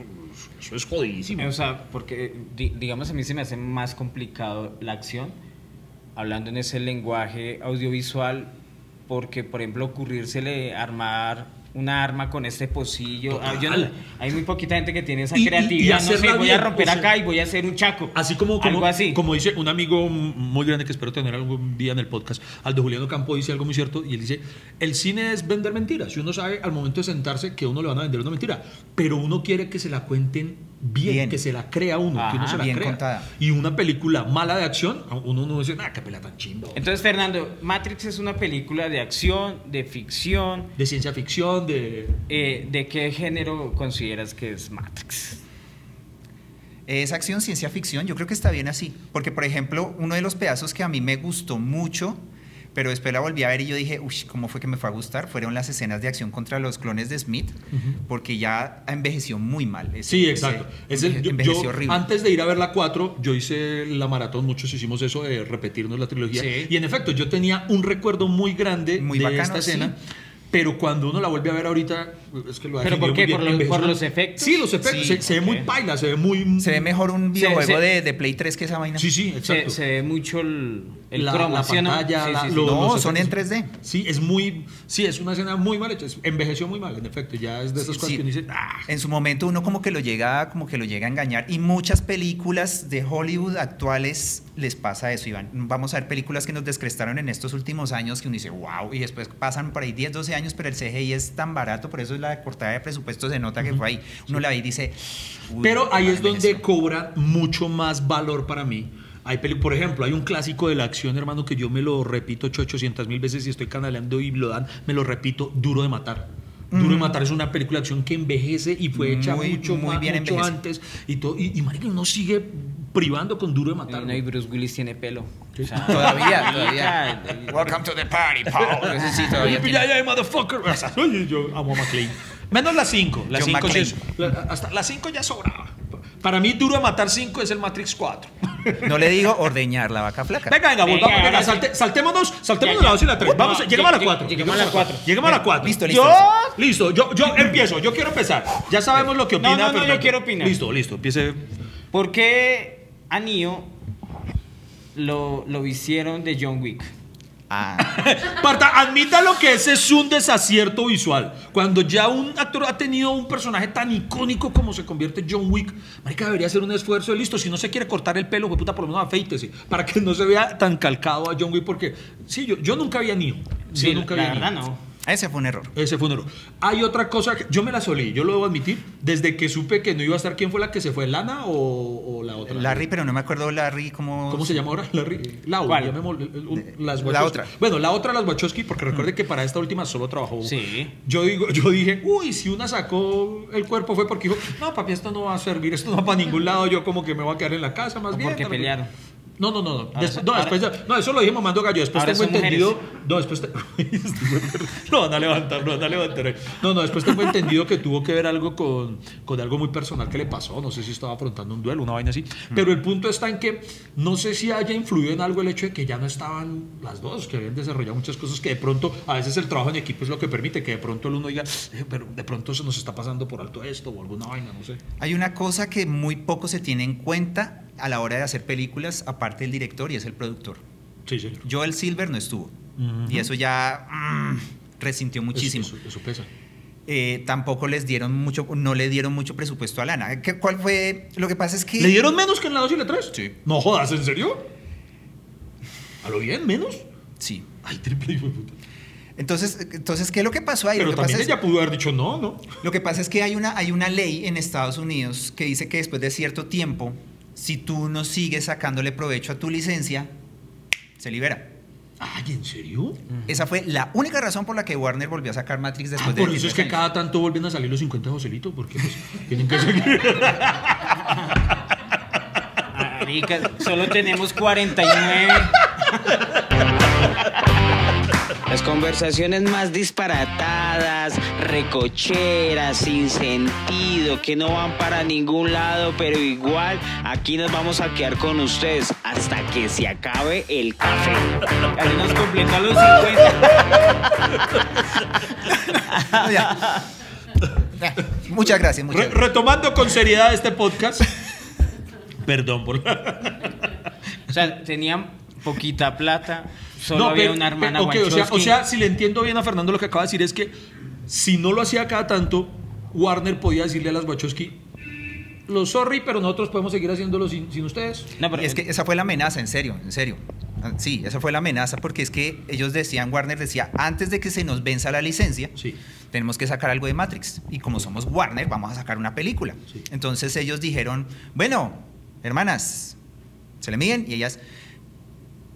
[SPEAKER 3] eso es jodidísimo.
[SPEAKER 2] O sea, porque di- digamos a mí se me hace más complicado la acción hablando en ese lenguaje audiovisual porque por ejemplo ocurrírsele armar una arma con este pocillo. Ah, yo no-
[SPEAKER 3] Total.
[SPEAKER 2] hay muy poquita gente que tiene esa
[SPEAKER 3] Y- y- y
[SPEAKER 2] creatividad. no sé, voy a romper
[SPEAKER 3] o sea,
[SPEAKER 2] acá y voy a hacer un chaco.
[SPEAKER 3] Así como, como,
[SPEAKER 2] algo así.
[SPEAKER 3] como dice un amigo muy grande que espero tener algún día en el podcast, Aldo Juliano Campo, dice algo muy cierto y él dice, el cine es vender mentiras. Y uno sabe al momento de sentarse que a uno le van a vender una mentira, pero uno quiere que se la cuenten bien,
[SPEAKER 5] Bien.
[SPEAKER 3] que se la crea uno, que uno se la
[SPEAKER 5] bien
[SPEAKER 3] crea.
[SPEAKER 5] contada.
[SPEAKER 3] Y una película mala de acción, uno no dice, ah, qué pelea tan chimba.
[SPEAKER 2] Entonces, Fernando, Matrix es una película de acción, de ficción.
[SPEAKER 3] De ciencia ficción, de...
[SPEAKER 2] Eh, ¿De qué género consideras que es Matrix?
[SPEAKER 5] Es acción, ciencia ficción, yo creo que está bien así. Porque, por ejemplo, uno de los pedazos que a mí me gustó mucho, pero después la volví a ver y yo dije, uy, ¿cómo fue que me fue a gustar? Fueron las escenas de acción contra los clones de Smith, porque ya envejeció muy mal. Ese-
[SPEAKER 3] Sí,
[SPEAKER 5] ese
[SPEAKER 3] exacto. Es el-
[SPEAKER 5] enveje-
[SPEAKER 3] yo-
[SPEAKER 5] envejeció
[SPEAKER 3] yo,
[SPEAKER 5] horrible.
[SPEAKER 3] antes de ir a ver la 4, yo hice la maratón, muchos hicimos eso de repetirnos la trilogía.
[SPEAKER 2] Sí.
[SPEAKER 3] Y en efecto, yo tenía un recuerdo muy grande
[SPEAKER 5] Muy
[SPEAKER 3] de
[SPEAKER 5] bacano,
[SPEAKER 3] esta escena.
[SPEAKER 5] sí.
[SPEAKER 3] Pero cuando uno la vuelve a ver ahorita, es que lo
[SPEAKER 2] ¿Pero por qué? ¿Por los- por efectos?
[SPEAKER 3] Sí, los efectos.
[SPEAKER 5] Sí,
[SPEAKER 3] se, se ve muy paila, se ve muy.
[SPEAKER 5] Se ve mejor un
[SPEAKER 2] Se-
[SPEAKER 5] videojuego
[SPEAKER 2] se-
[SPEAKER 5] de, de Play 3 que esa vaina.
[SPEAKER 3] Sí, sí,
[SPEAKER 2] Se,
[SPEAKER 3] exacto.
[SPEAKER 2] se ve mucho el, el
[SPEAKER 3] La-
[SPEAKER 2] croma,
[SPEAKER 3] la pantalla,
[SPEAKER 2] Sí,
[SPEAKER 3] la-
[SPEAKER 2] sí, sí.
[SPEAKER 3] lo-
[SPEAKER 5] No,
[SPEAKER 3] los
[SPEAKER 5] son en
[SPEAKER 3] efectos.
[SPEAKER 5] 3D.
[SPEAKER 3] Sí, es muy. Sí, es una escena muy mal hecha. Envejeció muy mal, en efecto. Ya es de esas
[SPEAKER 5] Sí,
[SPEAKER 3] cosas
[SPEAKER 5] sí.
[SPEAKER 3] que uno dice. "Ah".
[SPEAKER 5] En su momento uno como que lo llega, como que lo llega a engañar. Y muchas películas de Hollywood actuales les pasa eso, Iván. Vamos a ver películas que nos descrestaron en estos últimos años que uno dice, wow, y después pasan por ahí 10, 12 años, pero el CGI es tan barato, por eso la cortada de presupuesto se nota que fue ahí. Uno la ve y dice, "Uy,
[SPEAKER 3] Pero ahí es donde
[SPEAKER 5] envejeció".
[SPEAKER 3] cobra mucho más valor para mí. Hay peli- por ejemplo, hay un clásico de la acción, hermano, que yo me lo repito 800 mil veces y estoy canaleando y lo dan, me lo repito, Duro de Matar. Duro de Matar es una película de acción que envejece y fue hecha
[SPEAKER 5] Muy,
[SPEAKER 3] mucho,
[SPEAKER 5] muy
[SPEAKER 3] más-
[SPEAKER 5] bien
[SPEAKER 3] mucho antes. Y, todo, y, y marica, uno sigue privando con Duro de Matar.
[SPEAKER 2] No, no, y Bruce Willis tiene pelo. O sea,
[SPEAKER 5] Todavía, todavía. Welcome to the party, Paul. Sí, todavía
[SPEAKER 3] Oye,
[SPEAKER 5] tiene-
[SPEAKER 3] ya, ya, motherfucker. O sea, oye, yo amo a McClane. Menos las 5. Las
[SPEAKER 5] John
[SPEAKER 3] 5
[SPEAKER 5] McClane.
[SPEAKER 3] hasta las 5 ya sobraba. Para mí, Duro de Matar 5 es el Matrix 4.
[SPEAKER 5] No le digo ordeñar la vaca flaca.
[SPEAKER 3] Venga, venga, volvamos,
[SPEAKER 2] Venga,
[SPEAKER 3] salte- saltémonos, saltémonos
[SPEAKER 2] Ya,
[SPEAKER 3] la 2 y la 3.
[SPEAKER 2] ya.
[SPEAKER 3] Vamos,
[SPEAKER 2] No,
[SPEAKER 3] lleguemos a la
[SPEAKER 2] lleg-
[SPEAKER 3] 4.
[SPEAKER 2] lleguemos a la cuatro.
[SPEAKER 3] Lleguemos a la 4.
[SPEAKER 5] Listo, listo,
[SPEAKER 3] Yo,
[SPEAKER 5] listo.
[SPEAKER 3] yo, yo empiezo, yo quiero empezar. Ya sabemos lo que
[SPEAKER 2] No,
[SPEAKER 3] opina
[SPEAKER 2] no, no, yo
[SPEAKER 3] Fernando.
[SPEAKER 2] quiero opinar.
[SPEAKER 3] Listo, listo, empiece.
[SPEAKER 2] ¿Por qué a Neo lo, lo hicieron de John Wick?
[SPEAKER 5] Ah,
[SPEAKER 3] Parta, admita lo que ese es un desacierto visual. Cuando ya un actor ha tenido un personaje tan icónico como se convierte John Wick, marica, debería hacer un esfuerzo de listo. Si no se quiere cortar el pelo, fue puta, por lo menos afeítese. Para que no se vea tan calcado a John Wick. Porque, sí, yo, yo nunca vi a Neo. Yo
[SPEAKER 2] Sí,
[SPEAKER 3] nunca
[SPEAKER 2] la
[SPEAKER 3] vi a
[SPEAKER 2] verdad
[SPEAKER 3] Neo.
[SPEAKER 2] no.
[SPEAKER 5] Ese fue un error.
[SPEAKER 3] Ese fue un error. Hay otra cosa que yo me la solí, yo lo debo admitir, desde que supe que no iba a estar, ¿quién fue la que se fue? ¿Lana o, o la otra?
[SPEAKER 5] Larry, pero no me acuerdo Larry cómo...
[SPEAKER 3] ¿Cómo se llama ahora? Larry. Lau,
[SPEAKER 2] ¿Cuál?
[SPEAKER 3] las
[SPEAKER 5] la otra.
[SPEAKER 3] Bueno, la otra, las Wachowski, porque recuerde que para esta última solo trabajó.
[SPEAKER 2] Sí.
[SPEAKER 3] Yo, digo, yo dije, uy, si una sacó el cuerpo fue porque dijo, no, papi, esto no va a servir, esto no va para ningún lado, yo como que me voy a quedar en la casa más
[SPEAKER 2] ¿O
[SPEAKER 3] bien.
[SPEAKER 2] porque pelearon?
[SPEAKER 3] No, no, no, no.
[SPEAKER 2] Ahora
[SPEAKER 3] Des-
[SPEAKER 2] son-
[SPEAKER 3] no, después no, eso lo dije mamando gallo. Después tengo entendido. No, después te- No, van a levantar, no van a levantar. No, no, después tengo entendido que tuvo que ver algo con, con algo muy personal que le pasó. No sé si estaba afrontando un duelo, una vaina así. Pero el punto está en que no sé si haya influido en algo el hecho de que ya no estaban las dos, que habían desarrollado muchas cosas que de pronto, a veces el trabajo en equipo es lo que permite que de pronto el uno diga, "Eh, pero de pronto se nos está pasando por alto esto o alguna vaina, no sé.
[SPEAKER 5] Hay una cosa que muy poco se tiene en cuenta a la hora de hacer películas, aparte del director y es el productor.
[SPEAKER 3] Sí, sí.
[SPEAKER 5] Joel Silver no estuvo. Y eso ya mm, resintió muchísimo.
[SPEAKER 3] Eso, eso- eso pesa.
[SPEAKER 5] Eh, tampoco les dieron mucho, no le dieron mucho presupuesto a Lana. ¿Qué- ¿Cuál fue? Lo que pasa es que.
[SPEAKER 3] ¿Le dieron menos que en la 2 y la 3?
[SPEAKER 5] Sí.
[SPEAKER 3] No jodas, ¿en serio? ¿A lo bien? ¿Menos?
[SPEAKER 5] Sí.
[SPEAKER 3] Ay, triple hijo de puta.
[SPEAKER 5] Entonces, entonces, ¿qué es lo que pasó ahí?
[SPEAKER 3] Pero
[SPEAKER 5] lo, que
[SPEAKER 3] también
[SPEAKER 5] pasa es,
[SPEAKER 3] ella pudo haber dicho no, ¿no?
[SPEAKER 5] lo que pasa es que hay una, hay una ley en Estados Unidos que dice que después de cierto tiempo, si tú no sigues sacándole provecho a tu licencia, se libera.
[SPEAKER 3] Ay, ¿en serio?
[SPEAKER 5] Esa fue la única razón por la que Warner volvió a sacar Matrix
[SPEAKER 3] Ah,
[SPEAKER 5] después de
[SPEAKER 3] por eso es que
[SPEAKER 5] 23
[SPEAKER 3] cada tanto vuelven a salir los 50 de Joselito, porque pues, tienen que seguir.
[SPEAKER 2] Marica, solo tenemos 49.
[SPEAKER 6] Las conversaciones más disparatadas, recocheras, sin sentido, que no van para ningún lado, pero igual aquí nos vamos a quedar con ustedes hasta que se acabe el café.
[SPEAKER 2] Casi nos completó a los 50.
[SPEAKER 5] No, ya. Ya. Muchas gracias, muchas
[SPEAKER 3] Re-
[SPEAKER 5] gracias.
[SPEAKER 3] retomando con seriedad este podcast. Perdón por
[SPEAKER 2] O sea, tenían poquita plata. Solo había
[SPEAKER 3] pero-
[SPEAKER 2] una hermana
[SPEAKER 3] ok, o, sea, o
[SPEAKER 2] Wachowski.
[SPEAKER 3] sea, si le entiendo bien a Fernando lo que acaba de decir es que si no lo hacía cada tanto, Warner podía decirle a las Wachowski, lo sorry, pero nosotros podemos seguir haciéndolo sin, sin ustedes.
[SPEAKER 2] No, pero
[SPEAKER 5] es que esa fue la amenaza, en serio, en serio. Ah, Sí, esa fue la amenaza porque es que ellos decían, Warner decía, antes de que se nos venza la licencia,
[SPEAKER 3] Sí.
[SPEAKER 5] tenemos que sacar algo de Matrix. Y como somos Warner, vamos a sacar una película.
[SPEAKER 3] Sí.
[SPEAKER 5] Entonces ellos dijeron, bueno, hermanas, se le miden y ellas,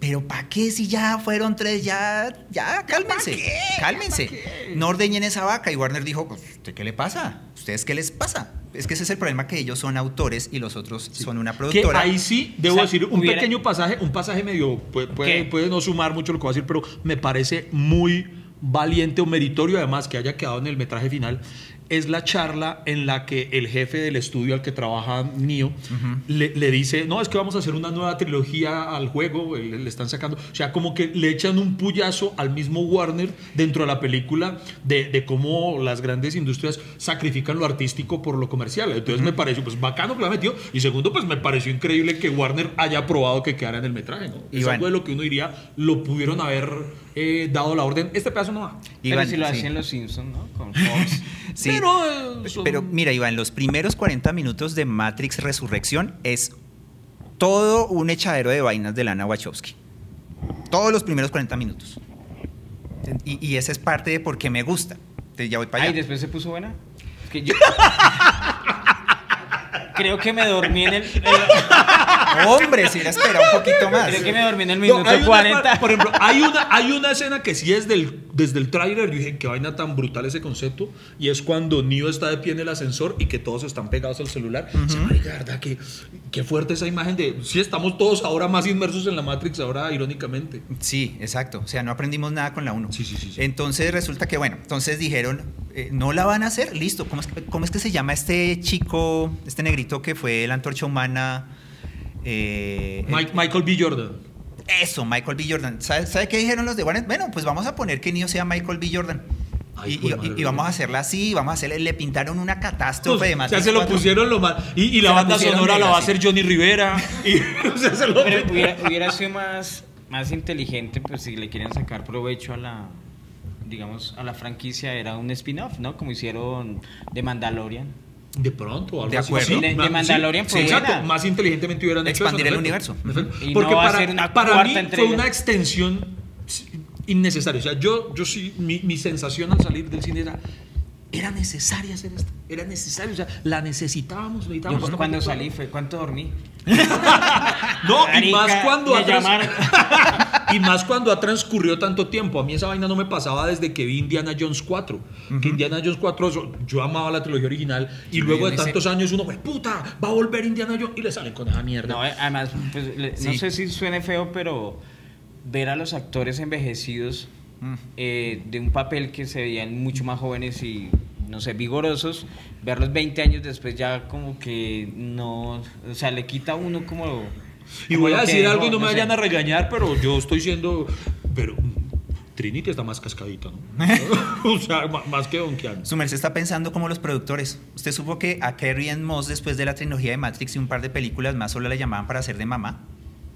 [SPEAKER 5] pero ¿para qué si ya fueron tres? Ya, ya, cálmense, cálmense. No ordeñen esa vaca. Y Warner dijo, pues, ¿usted qué le pasa? ¿Ustedes qué les pasa? Es que ese es el problema que ellos son autores y los otros son una
[SPEAKER 3] Que
[SPEAKER 5] productora.
[SPEAKER 3] ahí sí, debo
[SPEAKER 2] O sea,
[SPEAKER 3] decir, un
[SPEAKER 2] hubiera-
[SPEAKER 3] pequeño pasaje, un pasaje medio, puede, puede,
[SPEAKER 2] ¿Qué?
[SPEAKER 3] puede no sumar mucho lo que voy a decir, pero me parece muy valiente o meritorio además que haya quedado en el metraje final, es la charla en la que el jefe del estudio al que trabaja Neo le, le dice, no, es que vamos a hacer una nueva trilogía al juego, le, le están sacando, o sea, como que le echan un puyazo al mismo Warner dentro de la película de, de cómo las grandes industrias sacrifican lo artístico por lo comercial. Entonces me pareció pues bacano que lo ha metido y segundo pues me pareció increíble que Warner haya aprobado que quedara en el metraje, ¿no? Es
[SPEAKER 5] Iván.
[SPEAKER 3] algo de lo que uno diría, lo pudieron haber eh, dado la orden, este pedazo no va.
[SPEAKER 2] pero si lo
[SPEAKER 5] sí.
[SPEAKER 2] hacían los Simpsons, ¿no? Con Fox.
[SPEAKER 5] Sí.
[SPEAKER 3] Pero, eh, son-
[SPEAKER 5] Pero mira, Iván, los primeros 40 minutos de Matrix Resurrección es todo un echadero de vainas de Lana Wachowski. Todos los primeros 40 minutos. Y, y esa es parte de por qué me gusta. Entonces ya voy para allá.
[SPEAKER 2] después se puso buena. Es que yo. Creo que me dormí en el. el-
[SPEAKER 5] Hombre, si la espera un poquito más.
[SPEAKER 2] creo que me dormí en el
[SPEAKER 3] No,
[SPEAKER 2] minuto
[SPEAKER 3] hay una
[SPEAKER 2] 40.
[SPEAKER 3] par- por ejemplo, hay una, hay una escena que sí es del, desde el tráiler, yo dije, qué vaina tan brutal ese concepto, y es cuando Neo está de pie en el ascensor y que todos están pegados al celular. Se me de verdad, que, qué fuerte esa imagen de, sí, estamos todos ahora más inmersos en la Matrix, ahora irónicamente.
[SPEAKER 5] Sí, exacto. O sea, no aprendimos nada con la 1.
[SPEAKER 3] Sí, sí, sí, sí.
[SPEAKER 5] Entonces resulta que, bueno, entonces dijeron, eh, no la van a hacer, listo. ¿Cómo es, que- cómo es que se llama este chico, este negrito que fue la antorcha humana? Eh,
[SPEAKER 3] Mike- Michael B. Jordan.
[SPEAKER 5] Eso, Michael B. Jordan. ¿Sabe, sabe qué dijeron los de Warner? Bueno, pues vamos a poner que Neo sea Michael B. Jordan.
[SPEAKER 3] Ay,
[SPEAKER 5] y, vamos a hacerla así, vamos a hacerle, le pintaron una catástrofe de
[SPEAKER 3] o sea,
[SPEAKER 5] Matrix
[SPEAKER 3] se lo
[SPEAKER 5] 4.
[SPEAKER 3] pusieron lo más. Y, y la banda sonora la va a hacer Johnny Rivera. Y, o sea, se lo-
[SPEAKER 2] Pero hubiera, hubiera sido más, más inteligente, pues si le quieren sacar provecho a la, digamos, a la franquicia, era un spin-off, ¿no? Como hicieron de Mandalorian.
[SPEAKER 3] De pronto, algo
[SPEAKER 5] De
[SPEAKER 3] así.
[SPEAKER 5] acuerdo.
[SPEAKER 3] Sí,
[SPEAKER 2] De- de
[SPEAKER 3] ma-
[SPEAKER 2] Mandalorian fue
[SPEAKER 3] exacto. Más inteligentemente hubieran hecho
[SPEAKER 5] Expandir
[SPEAKER 3] eso,
[SPEAKER 5] el universo.
[SPEAKER 2] Y
[SPEAKER 3] Porque
[SPEAKER 2] no
[SPEAKER 3] para,
[SPEAKER 2] una
[SPEAKER 3] para mí fue una extensión innecesaria. O sea, yo, yo sí, mi, mi sensación al salir del cine era, era necesaria hacer esto. Era necesario, o sea, la necesitábamos,
[SPEAKER 2] Yo
[SPEAKER 3] necesitábamos.
[SPEAKER 2] pues,
[SPEAKER 3] No,
[SPEAKER 2] cuando salí fue, ¿cuánto dormí?
[SPEAKER 3] No, y más cuando
[SPEAKER 2] me llamaron.
[SPEAKER 3] y más cuando ha transcurrido tanto tiempo. A mí esa vaina no me pasaba desde que vi Indiana Jones 4. Que Indiana Jones 4, yo- amaba la trilogía original. Y luego de tantos años uno, pues puta, va a volver Indiana Jones. Y le salen con esa mierda.
[SPEAKER 2] No, eh, además, pues, le- no sé si suene feo, pero ver a los actores envejecidos
[SPEAKER 5] Mm.
[SPEAKER 2] eh, de un papel que se veían mucho más jóvenes y, no sé, vigorosos, verlos 20 años después ya como que no, o sea, le quita a uno como...
[SPEAKER 3] Y voy a
[SPEAKER 2] que
[SPEAKER 3] decir algo y no me
[SPEAKER 2] sé.
[SPEAKER 3] vayan a regañar, pero yo estoy siendo. Pero Trinity está más cascadita, ¿no? o sea, más que Don Keanu.
[SPEAKER 5] Su merced está pensando como los productores. Usted supo que a Carrie Ann Moss, después de la trilogía de Matrix y un par de películas más, solo la llamaban para hacer de mamá.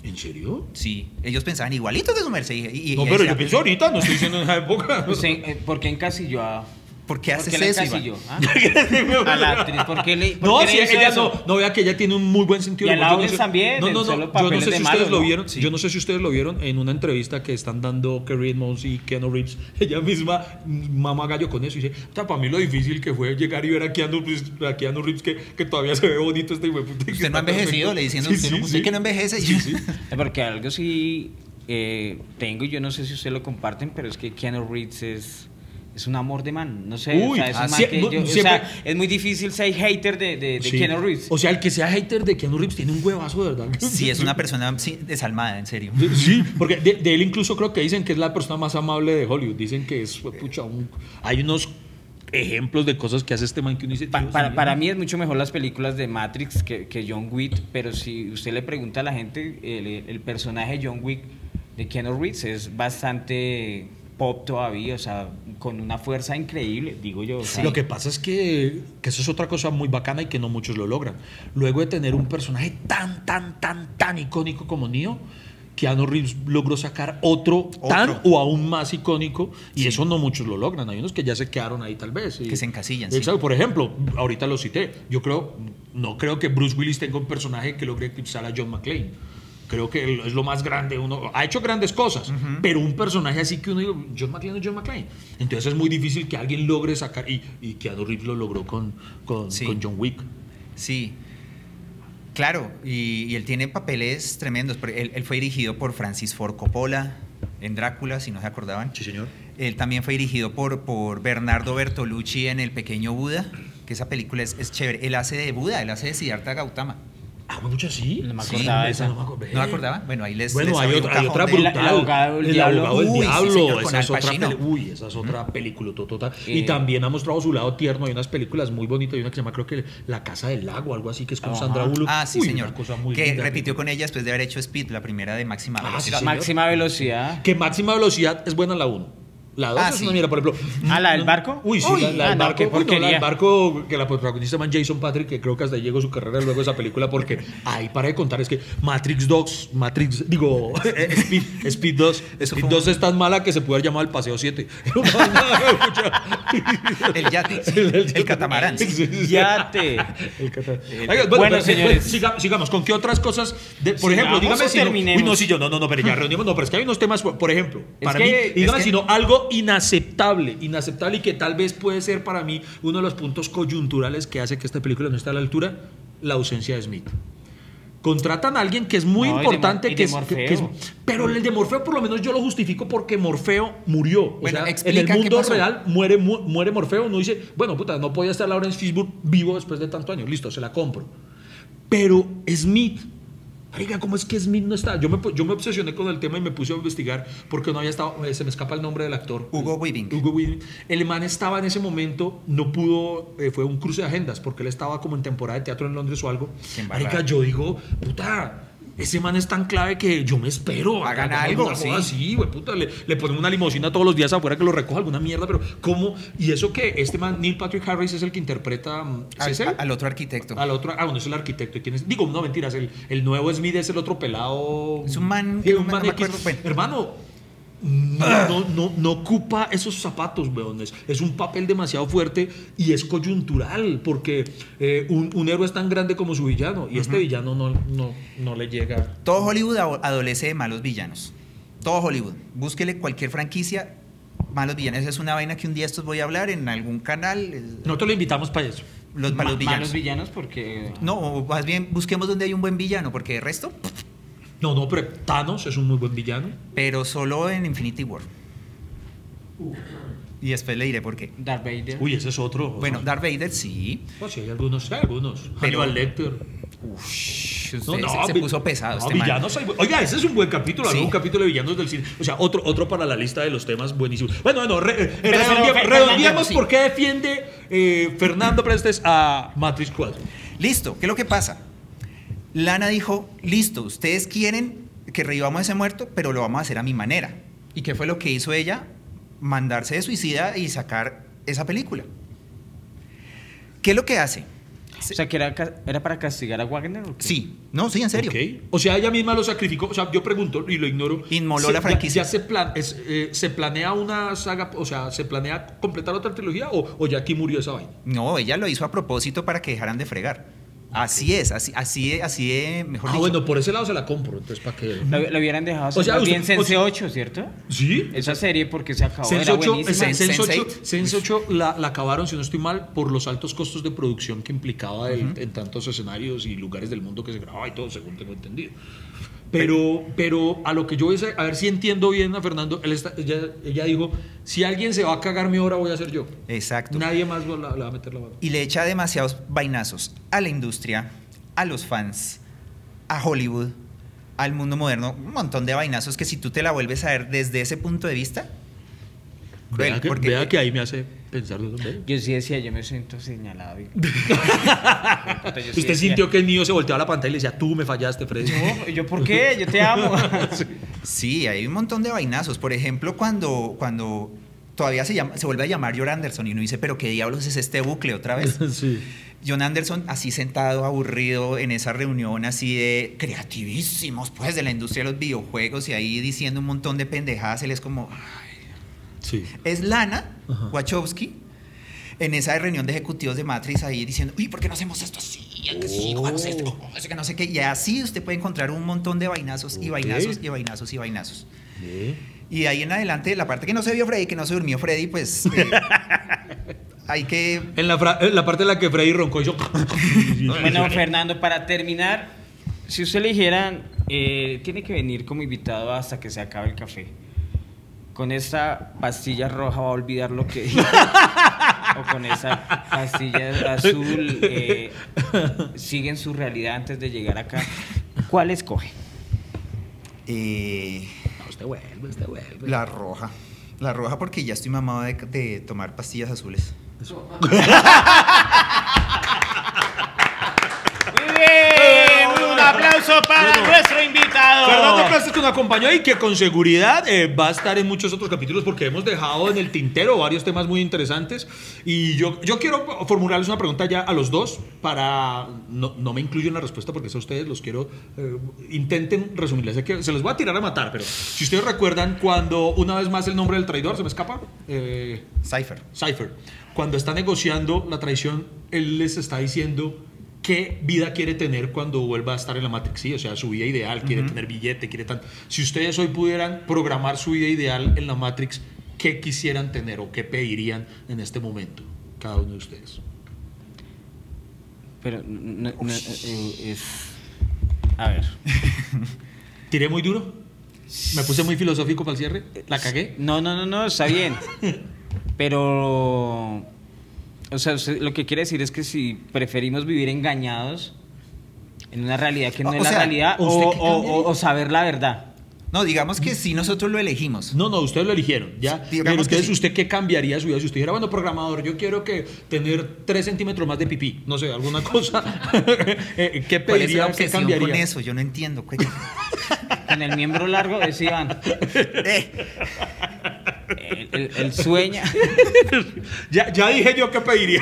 [SPEAKER 3] ¿En serio?
[SPEAKER 5] Sí, ellos pensaban igualitos de su merced. Y, y
[SPEAKER 3] No, pero yo pienso ahorita, no estoy diciendo en esa época.
[SPEAKER 2] Pues, en- eh, ¿Por qué encasilló a...?
[SPEAKER 5] ¿Por qué
[SPEAKER 2] ¿Por
[SPEAKER 5] haces
[SPEAKER 2] la
[SPEAKER 5] eso,
[SPEAKER 2] encasilló?
[SPEAKER 5] Iván?
[SPEAKER 2] ¿ah? A la actriz, ¿por qué le, por
[SPEAKER 3] No,
[SPEAKER 2] qué
[SPEAKER 3] si ella
[SPEAKER 2] eso?
[SPEAKER 3] no, no vea que ella tiene un muy buen sentido.
[SPEAKER 2] Y a.
[SPEAKER 3] Yo no sé-
[SPEAKER 2] también,
[SPEAKER 3] No, no, no. Yo no sé si
[SPEAKER 2] malo,
[SPEAKER 3] ustedes lo vieron.
[SPEAKER 5] Sí.
[SPEAKER 3] Yo no sé si ustedes lo vieron en una entrevista que están dando Kerry Edmonds y Keanu Reeves. Ella misma mama gallo con eso y dice, o sea, para mí lo difícil que fue llegar y ver a Keanu, Reeves- a Keanu Reeves que, que todavía se ve bonito este hijo que
[SPEAKER 5] Usted no ha
[SPEAKER 3] está
[SPEAKER 5] envejecido,
[SPEAKER 3] perfecto.
[SPEAKER 5] le diciendo,
[SPEAKER 3] Sí,
[SPEAKER 5] usted,
[SPEAKER 3] sí,
[SPEAKER 5] no- usted
[SPEAKER 3] sí.
[SPEAKER 5] que no envejece.
[SPEAKER 2] Porque algo sí eh, tengo, y yo no sé si ustedes lo comparten, pero es que Keanu Reeves es, es un amor de man. No sé,
[SPEAKER 3] Uy,
[SPEAKER 2] o sea, es, un
[SPEAKER 3] ah,
[SPEAKER 2] man que
[SPEAKER 3] no,
[SPEAKER 2] yo- o sea, es muy difícil ser hater de, de, de
[SPEAKER 3] Sí.
[SPEAKER 2] Keanu Reeves.
[SPEAKER 3] O sea, el que sea hater de Keanu Reeves tiene un huevazo, de verdad.
[SPEAKER 5] Sí, es una persona sí, desalmada, en serio.
[SPEAKER 3] Sí, porque de, de él incluso creo que dicen que es la persona más amable de Hollywood. Dicen que es, pucha, un- hay unos ejemplos de cosas que hace este man que uno dice.
[SPEAKER 2] Para mí es mucho mejor las películas de Matrix que, que John Wick, pero si usted le pregunta a la gente, el, el personaje de John Wick de Keanu Reeves es bastante pop todavía, o sea, con una fuerza increíble, digo yo. sea,
[SPEAKER 3] Lo que pasa es que, que eso es otra cosa muy bacana y que no muchos lo logran. Luego de tener un personaje tan, tan, tan, tan icónico como Neo, Keanu Reeves logró sacar otro, tan o aún más icónico y eso no muchos lo logran. Hay unos que ya se quedaron ahí tal vez. y-
[SPEAKER 5] Que se encasillan, sí.
[SPEAKER 3] Exacto. Por ejemplo, ahorita lo cité. Yo creo, no creo que Bruce Willis tenga un personaje que logre eclipsar a John McClane. Creo que es lo más grande. Uno ha hecho grandes cosas, pero un personaje así que uno diga, John McClane es John McClane. Entonces es muy difícil que alguien logre sacar. Y, y Keanu Reeves lo logró con, con,
[SPEAKER 5] Sí.
[SPEAKER 3] con John Wick.
[SPEAKER 5] Sí. Claro, y, y él tiene papeles tremendos. él fue dirigido por Francis Ford Coppola en Drácula, si no se acordaban.
[SPEAKER 3] Sí, señor.
[SPEAKER 5] Él también fue dirigido por, por Bernardo Bertolucci en El Pequeño Buda, que esa película es, es chévere. Él hace de Buda, él hace de Siddhartha Gautama.
[SPEAKER 3] Ah, mucho sí.
[SPEAKER 2] No me
[SPEAKER 5] Sí,
[SPEAKER 2] acordaba
[SPEAKER 3] esa no me acordé.
[SPEAKER 5] ¿No me acordaba? Bueno, ahí les
[SPEAKER 3] Bueno,
[SPEAKER 5] les
[SPEAKER 3] hay otra, hay otra brutal.
[SPEAKER 2] El abogado del
[SPEAKER 3] El
[SPEAKER 2] diablo.
[SPEAKER 3] abogado del
[SPEAKER 5] Uy, sí,
[SPEAKER 3] diablo.
[SPEAKER 5] señor, con
[SPEAKER 3] esa es otra Uy, esa es otra película. tota. Y también ha mostrado su lado tierno. Hay unas películas muy bonitas. Hay una que se llama, creo que La Casa del Lago, algo así, que es con
[SPEAKER 2] Ajá.
[SPEAKER 3] Sandra Bullock.
[SPEAKER 5] Ah, sí,
[SPEAKER 3] Uy,
[SPEAKER 5] señor.
[SPEAKER 3] Una cosa muy
[SPEAKER 5] que
[SPEAKER 3] linda.
[SPEAKER 5] repitió con ella después de haber hecho Speed, la primera de máxima
[SPEAKER 3] Ah, sí,
[SPEAKER 5] velocidad.
[SPEAKER 3] señor.
[SPEAKER 2] máxima velocidad.
[SPEAKER 3] Que máxima velocidad es buena la 1. La 2
[SPEAKER 5] Ah,
[SPEAKER 3] es
[SPEAKER 5] sí.
[SPEAKER 3] una mierda, por ejemplo.
[SPEAKER 2] Ah, ¿la del barco?
[SPEAKER 3] Uy, sí,
[SPEAKER 2] Uy,
[SPEAKER 3] la, la
[SPEAKER 2] ah,
[SPEAKER 3] del
[SPEAKER 2] no,
[SPEAKER 3] barco. uy, no, la del barco, que la protagonista se llama Jason Patrick, que creo que hasta ahí llegó su carrera luego de esa película, porque ahí para de contar, es que Matrix 2, Matrix, digo, Speed, Speed 2,
[SPEAKER 5] Eso
[SPEAKER 3] Speed
[SPEAKER 5] fue
[SPEAKER 3] 2 es tan mala que se puede haber llamado el Paseo 7.
[SPEAKER 5] El yate, el catamarán.
[SPEAKER 3] Sí, sí.
[SPEAKER 2] Yate.
[SPEAKER 3] El cata-
[SPEAKER 5] El-
[SPEAKER 3] Oiga,
[SPEAKER 2] Bueno,
[SPEAKER 3] pero-
[SPEAKER 2] señores.
[SPEAKER 3] siga- sigamos, ¿con qué otras cosas? de- por
[SPEAKER 2] ¿Sigamos
[SPEAKER 3] ejemplo, dígame si no. Uy, no, si yo, no, no, no, pero ya reunimos, no, pero es que hay unos temas, por, ejemplo,
[SPEAKER 2] Es
[SPEAKER 3] para
[SPEAKER 2] que-
[SPEAKER 3] mí, dígame si no, algo inaceptable, inaceptable y que tal vez puede ser para mí uno de los puntos coyunturales que hace que esta película no esté a la altura, la ausencia de Smith. Contratan a alguien que es muy
[SPEAKER 2] No, y de
[SPEAKER 3] importante, que,
[SPEAKER 2] de
[SPEAKER 3] es,
[SPEAKER 2] Morfeo.
[SPEAKER 3] que es- pero el de Morfeo por lo menos yo lo justifico porque Morfeo murió. O
[SPEAKER 5] Bueno,
[SPEAKER 3] sea, en el mundo real muere, mu- muere Morfeo, uno dice, bueno, puta, no podía estar Lawrence Fishburne vivo después de tantos años, listo, se la compro. Pero Smith, oiga, ¿cómo es que Smith no está? Yo me, yo me obsesioné con el tema y me puse a investigar porque no había estado, eh, se me escapa el nombre del actor.
[SPEAKER 5] Hugo Weaving.
[SPEAKER 3] Hugo Weaving. El man estaba en ese momento, no pudo, eh, fue un cruce de agendas porque él estaba como en temporada de teatro en Londres o algo. Marica, yo digo, puta, ese man es tan clave que yo me espero.
[SPEAKER 5] Hagan algo, sí.
[SPEAKER 3] así, güey, puta, le, le ponen una limusina todos los días afuera que lo recoja alguna mierda, pero ¿cómo? Y eso que este man, Neil Patrick Harris, es el que interpreta. mm,
[SPEAKER 5] Al,
[SPEAKER 3] ¿es él?
[SPEAKER 5] al otro arquitecto.
[SPEAKER 3] Al otro, ah, bueno, es el arquitecto. ¿Y quién es? Digo, no, mentiras. El, el nuevo Smith es el otro pelado.
[SPEAKER 5] Es un man
[SPEAKER 3] Sí, un man
[SPEAKER 5] me
[SPEAKER 3] X.
[SPEAKER 5] acuerdo, bueno.
[SPEAKER 3] Hermano, no, no, no, no ocupa esos zapatos, weón. Es, un papel demasiado fuerte y es coyuntural, porque eh, un, un héroe es tan grande como su villano. Y este villano no, no, no le llega.
[SPEAKER 5] Todo Hollywood ado- adolece de malos villanos. Todo Hollywood. Búsquele cualquier franquicia, malos villanos. Es una vaina que un día estos voy a hablar en algún canal.
[SPEAKER 3] Nosotros lo invitamos para eso.
[SPEAKER 5] Los
[SPEAKER 2] Ma-
[SPEAKER 5] malos villanos.
[SPEAKER 2] Malos villanos porque...
[SPEAKER 5] No, más bien busquemos donde hay un buen villano, porque de resto,
[SPEAKER 3] No, no, pero Thanos es un muy buen villano.
[SPEAKER 5] pero solo en Infinity War. Y después le diré por qué.
[SPEAKER 2] Darth Vader.
[SPEAKER 3] Uy, ese es otro.
[SPEAKER 5] Bueno, Darth Vader sí.
[SPEAKER 3] Pues sí, hay algunos, hay algunos.
[SPEAKER 5] Pero-
[SPEAKER 3] Hannibal Lecter.
[SPEAKER 5] Ush, usted
[SPEAKER 3] No,
[SPEAKER 5] se-
[SPEAKER 3] no,
[SPEAKER 5] se, puso pesado.
[SPEAKER 3] no,
[SPEAKER 5] este
[SPEAKER 3] villanos hay Oiga, ese es un buen capítulo,
[SPEAKER 5] Sí.
[SPEAKER 3] un capítulo de villanos del cine. O sea, otro, otro para la lista de los temas buenísimos. Bueno, bueno, re- eh,
[SPEAKER 2] Pero,
[SPEAKER 3] redondea-
[SPEAKER 2] pero,
[SPEAKER 3] redondeamos
[SPEAKER 5] sí.
[SPEAKER 3] por qué defiende eh, Fernando Prestes a Matrix 4.
[SPEAKER 5] Listo, ¿qué es lo que pasa? Lana dijo, listo, ustedes quieren que revivamos a ese muerto, pero lo vamos a hacer a mi manera. ¿Y qué fue lo que hizo ella? Mandarse de suicida y sacar esa película. ¿Qué es lo que hace?
[SPEAKER 2] O sea, que era, era para castigar a Wagner. ¿o qué?
[SPEAKER 5] Sí, no, sí, en serio.
[SPEAKER 3] O sea, ella misma lo sacrificó. O sea, yo pregunto y lo ignoro.
[SPEAKER 5] Inmoló
[SPEAKER 3] Se-
[SPEAKER 5] la
[SPEAKER 3] ya-
[SPEAKER 5] franquicia.
[SPEAKER 3] ¿Ya, se, plan- es, eh, se planea una saga? O sea, ¿se planea completar otra trilogía o, o ya aquí murió esa vaina?
[SPEAKER 5] No, ella lo hizo a propósito para que dejaran de fregar. Así es, así, así, así de, mejor
[SPEAKER 3] Ah,
[SPEAKER 5] dicho.
[SPEAKER 3] bueno, por ese lado se la compro. Entonces, ¿para qué?
[SPEAKER 2] Lo, lo hubieran dejado
[SPEAKER 3] O sea, usted-
[SPEAKER 2] bien Sense
[SPEAKER 3] o sea-
[SPEAKER 2] 8, ¿cierto?
[SPEAKER 3] Sí.
[SPEAKER 2] Esa serie porque se acabó.
[SPEAKER 3] Sense
[SPEAKER 2] era
[SPEAKER 3] 8,
[SPEAKER 2] buenísima.
[SPEAKER 3] Sense
[SPEAKER 5] Sense
[SPEAKER 3] 8,
[SPEAKER 5] eight.
[SPEAKER 3] Sense 8 la, la acabaron, si no estoy mal, por los altos costos de producción que implicaba el- en tantos escenarios y lugares del mundo que se grababa y todo, según tengo entendido. Pero, pero a lo que yo voy a ver si entiendo bien a Fernando, él está- ella, ella dijo, si alguien se va a cagar mi hora, voy a ser yo.
[SPEAKER 5] Exacto.
[SPEAKER 3] Nadie más le va a meter la mano.
[SPEAKER 5] Y le echa demasiados vainazos a la industria, a los fans, a Hollywood, al mundo moderno. Un montón de vainazos que si tú te la vuelves a ver desde ese punto de vista.
[SPEAKER 3] Vea, que,
[SPEAKER 5] porque-
[SPEAKER 3] vea que ahí me hace pensar. ¿no?
[SPEAKER 2] Yo sí decía, yo me siento señalado. y- sí
[SPEAKER 3] Usted
[SPEAKER 2] decía,
[SPEAKER 3] sintió que el niño se volteaba a la pantalla y le decía, tú me fallaste, Freddy.
[SPEAKER 2] No, ¿yo por qué? Yo te amo.
[SPEAKER 5] Sí, hay un montón de vainazos. Por ejemplo, cuando, cuando todavía se, llama, se vuelve a llamar John Anderson y uno dice, pero qué diablos es este bucle otra vez.
[SPEAKER 3] sí.
[SPEAKER 5] John Anderson así sentado, aburrido en esa reunión así de creativísimos, pues, de la industria de los videojuegos y ahí diciendo un montón de pendejadas, él es como,
[SPEAKER 3] Sí.
[SPEAKER 5] es Lana
[SPEAKER 3] Ajá.
[SPEAKER 5] Wachowski en esa reunión de ejecutivos de Matrix ahí diciendo, uy, ¿por qué no hacemos esto así? Que sí, no hagamos esto, oh, eso que no sé qué. Y así usted puede encontrar un montón de vainazos y vainazos y vainazos y vainazos. Y de ahí en adelante, la parte que no se vio Freddy, que no se durmió Freddy, pues eh, hay que...
[SPEAKER 3] En la, fra- en la parte en la que Freddy roncó y yo...
[SPEAKER 2] Bueno, Fernando, para terminar, si usted le dijeran, eh, tiene que venir como invitado hasta que se acabe el café. Con esta pastilla roja va a olvidar lo que dijo. o con esa pastilla azul eh, sigue en su realidad antes de llegar acá. ¿Cuál escoge?
[SPEAKER 5] eh,
[SPEAKER 3] usted vuelve, usted vuelve.
[SPEAKER 5] la roja. La roja porque ya estoy mamado de, de tomar pastillas azules.
[SPEAKER 2] Muy bien, un aplauso para
[SPEAKER 3] Bueno.
[SPEAKER 2] nuestro invitado.
[SPEAKER 3] Fernando Plastas que nos acompañó y que con seguridad eh, va a estar en muchos otros capítulos porque hemos dejado en el tintero varios temas muy interesantes. Y yo, yo quiero formularles una pregunta ya a los dos para... No, no me incluyo en la respuesta porque eso a ustedes los quiero... eh, intenten resumirles. Sé que se los voy a tirar a matar, pero si ustedes recuerdan cuando una vez más el nombre del traidor se me escapa. Eh,
[SPEAKER 5] Cypher.
[SPEAKER 3] Cypher, cuando está negociando la traición, él les está diciendo qué vida quiere tener cuando vuelva a estar en la Matrix, ¿sí? o sea, su vida ideal, quiere tener billete, quiere tan... Si ustedes hoy pudieran programar su vida ideal en la Matrix, ¿qué quisieran tener o qué pedirían en este momento, cada uno de ustedes?
[SPEAKER 2] Pero no, no, eh, es... A ver.
[SPEAKER 3] ¿Tiré muy duro? ¿Me puse muy filosófico para el cierre? ¿La cagué?
[SPEAKER 2] No, no, no, no, está bien. Pero, o sea, usted lo que quiere decir es que si preferimos vivir engañados en una realidad que no
[SPEAKER 5] O-
[SPEAKER 2] es
[SPEAKER 5] o
[SPEAKER 2] la
[SPEAKER 5] sea,
[SPEAKER 2] realidad, o, saber la verdad.
[SPEAKER 5] No, digamos que sí, nosotros lo elegimos.
[SPEAKER 3] No, no, ustedes lo eligieron, ¿ya?
[SPEAKER 5] Sí, digamos
[SPEAKER 3] Pero
[SPEAKER 5] que
[SPEAKER 3] ustedes,
[SPEAKER 5] sí.
[SPEAKER 3] ¿usted qué cambiaría su vida? Si usted dijera, bueno, programador, yo quiero que tener 3 centímetros más de pipí, no sé, alguna cosa, ¿qué
[SPEAKER 5] ¿Cuál es
[SPEAKER 3] pediría
[SPEAKER 5] la
[SPEAKER 3] o qué
[SPEAKER 5] obsesión
[SPEAKER 3] cambiaría?
[SPEAKER 5] con eso? Yo no entiendo. ¿Qué-
[SPEAKER 2] Con el miembro largo decían,
[SPEAKER 5] Eh,
[SPEAKER 2] él sueña.
[SPEAKER 3] Ya, ya dije yo qué pediría.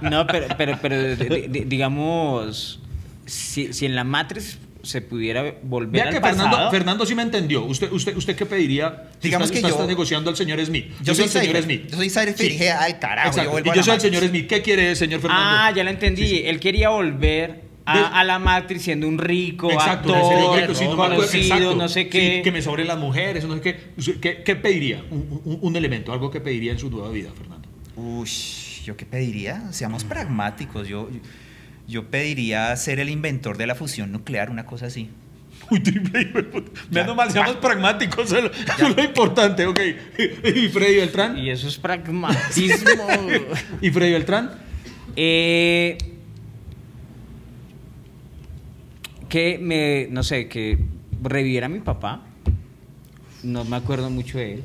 [SPEAKER 2] No, pero, pero, pero di- di- digamos, si, si en la Matrix se pudiera volver
[SPEAKER 3] Vea
[SPEAKER 2] al
[SPEAKER 3] que
[SPEAKER 2] pasado,
[SPEAKER 3] Fernando, Fernando sí me entendió. ¿Usted, usted, usted qué pediría? si
[SPEAKER 5] Digamos
[SPEAKER 3] está,
[SPEAKER 5] que
[SPEAKER 3] está-
[SPEAKER 5] yo-
[SPEAKER 3] está negociando al señor Smith.
[SPEAKER 5] Yo soy
[SPEAKER 3] el señor. Smith.
[SPEAKER 5] Yo soy y
[SPEAKER 3] Sí.
[SPEAKER 5] dije, al carajo,
[SPEAKER 3] Exacto.
[SPEAKER 5] yo vuelvo
[SPEAKER 3] y
[SPEAKER 5] a
[SPEAKER 3] yo
[SPEAKER 5] la
[SPEAKER 3] soy el señor Smith. ¿Qué quiere, señor Fernando?
[SPEAKER 2] Ah, ya lo entendí. Él quería volver
[SPEAKER 3] Ve-
[SPEAKER 2] a, a la Matrix siendo un rico,
[SPEAKER 3] Exacto,
[SPEAKER 2] actor,
[SPEAKER 3] ricos, sí,
[SPEAKER 2] conocido,
[SPEAKER 3] exacto.
[SPEAKER 2] no sé
[SPEAKER 3] Sí,
[SPEAKER 2] qué.
[SPEAKER 3] que me sobren las mujeres, no sé qué. ¿Qué, qué pediría? Un, un- un elemento, algo que pediría en su nueva vida, Fernando.
[SPEAKER 5] Uy, ¿yo qué pediría? Seamos pragmáticos. Yo, yo pediría ser el inventor de la fusión nuclear, una cosa así.
[SPEAKER 3] Uy, triple. Menos mal, seamos pragmáticos, eso es lo, eso es lo importante, ok. ¿Y Freddy Beltrán?
[SPEAKER 2] Y eso es pragmatismo.
[SPEAKER 3] ¿Y Freddy Beltrán?
[SPEAKER 2] Eh, que me, no sé, que reviviera a mi papá. No me acuerdo mucho de él.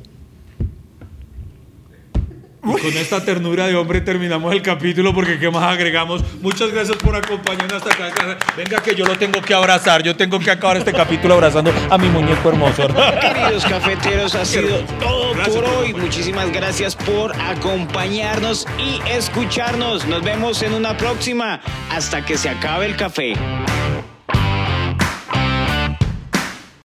[SPEAKER 3] Y con esta ternura de hombre terminamos el capítulo porque qué más agregamos. Muchas gracias por acompañarnos hasta acá. Venga que yo lo tengo que abrazar. Yo tengo que acabar este capítulo abrazando a mi muñeco hermoso.
[SPEAKER 6] Queridos cafeteros, ha sido todo
[SPEAKER 3] Gracias
[SPEAKER 6] por hoy. Muchísimas gracias por acompañarnos y escucharnos. Nos vemos en una próxima. Hasta que se acabe el café.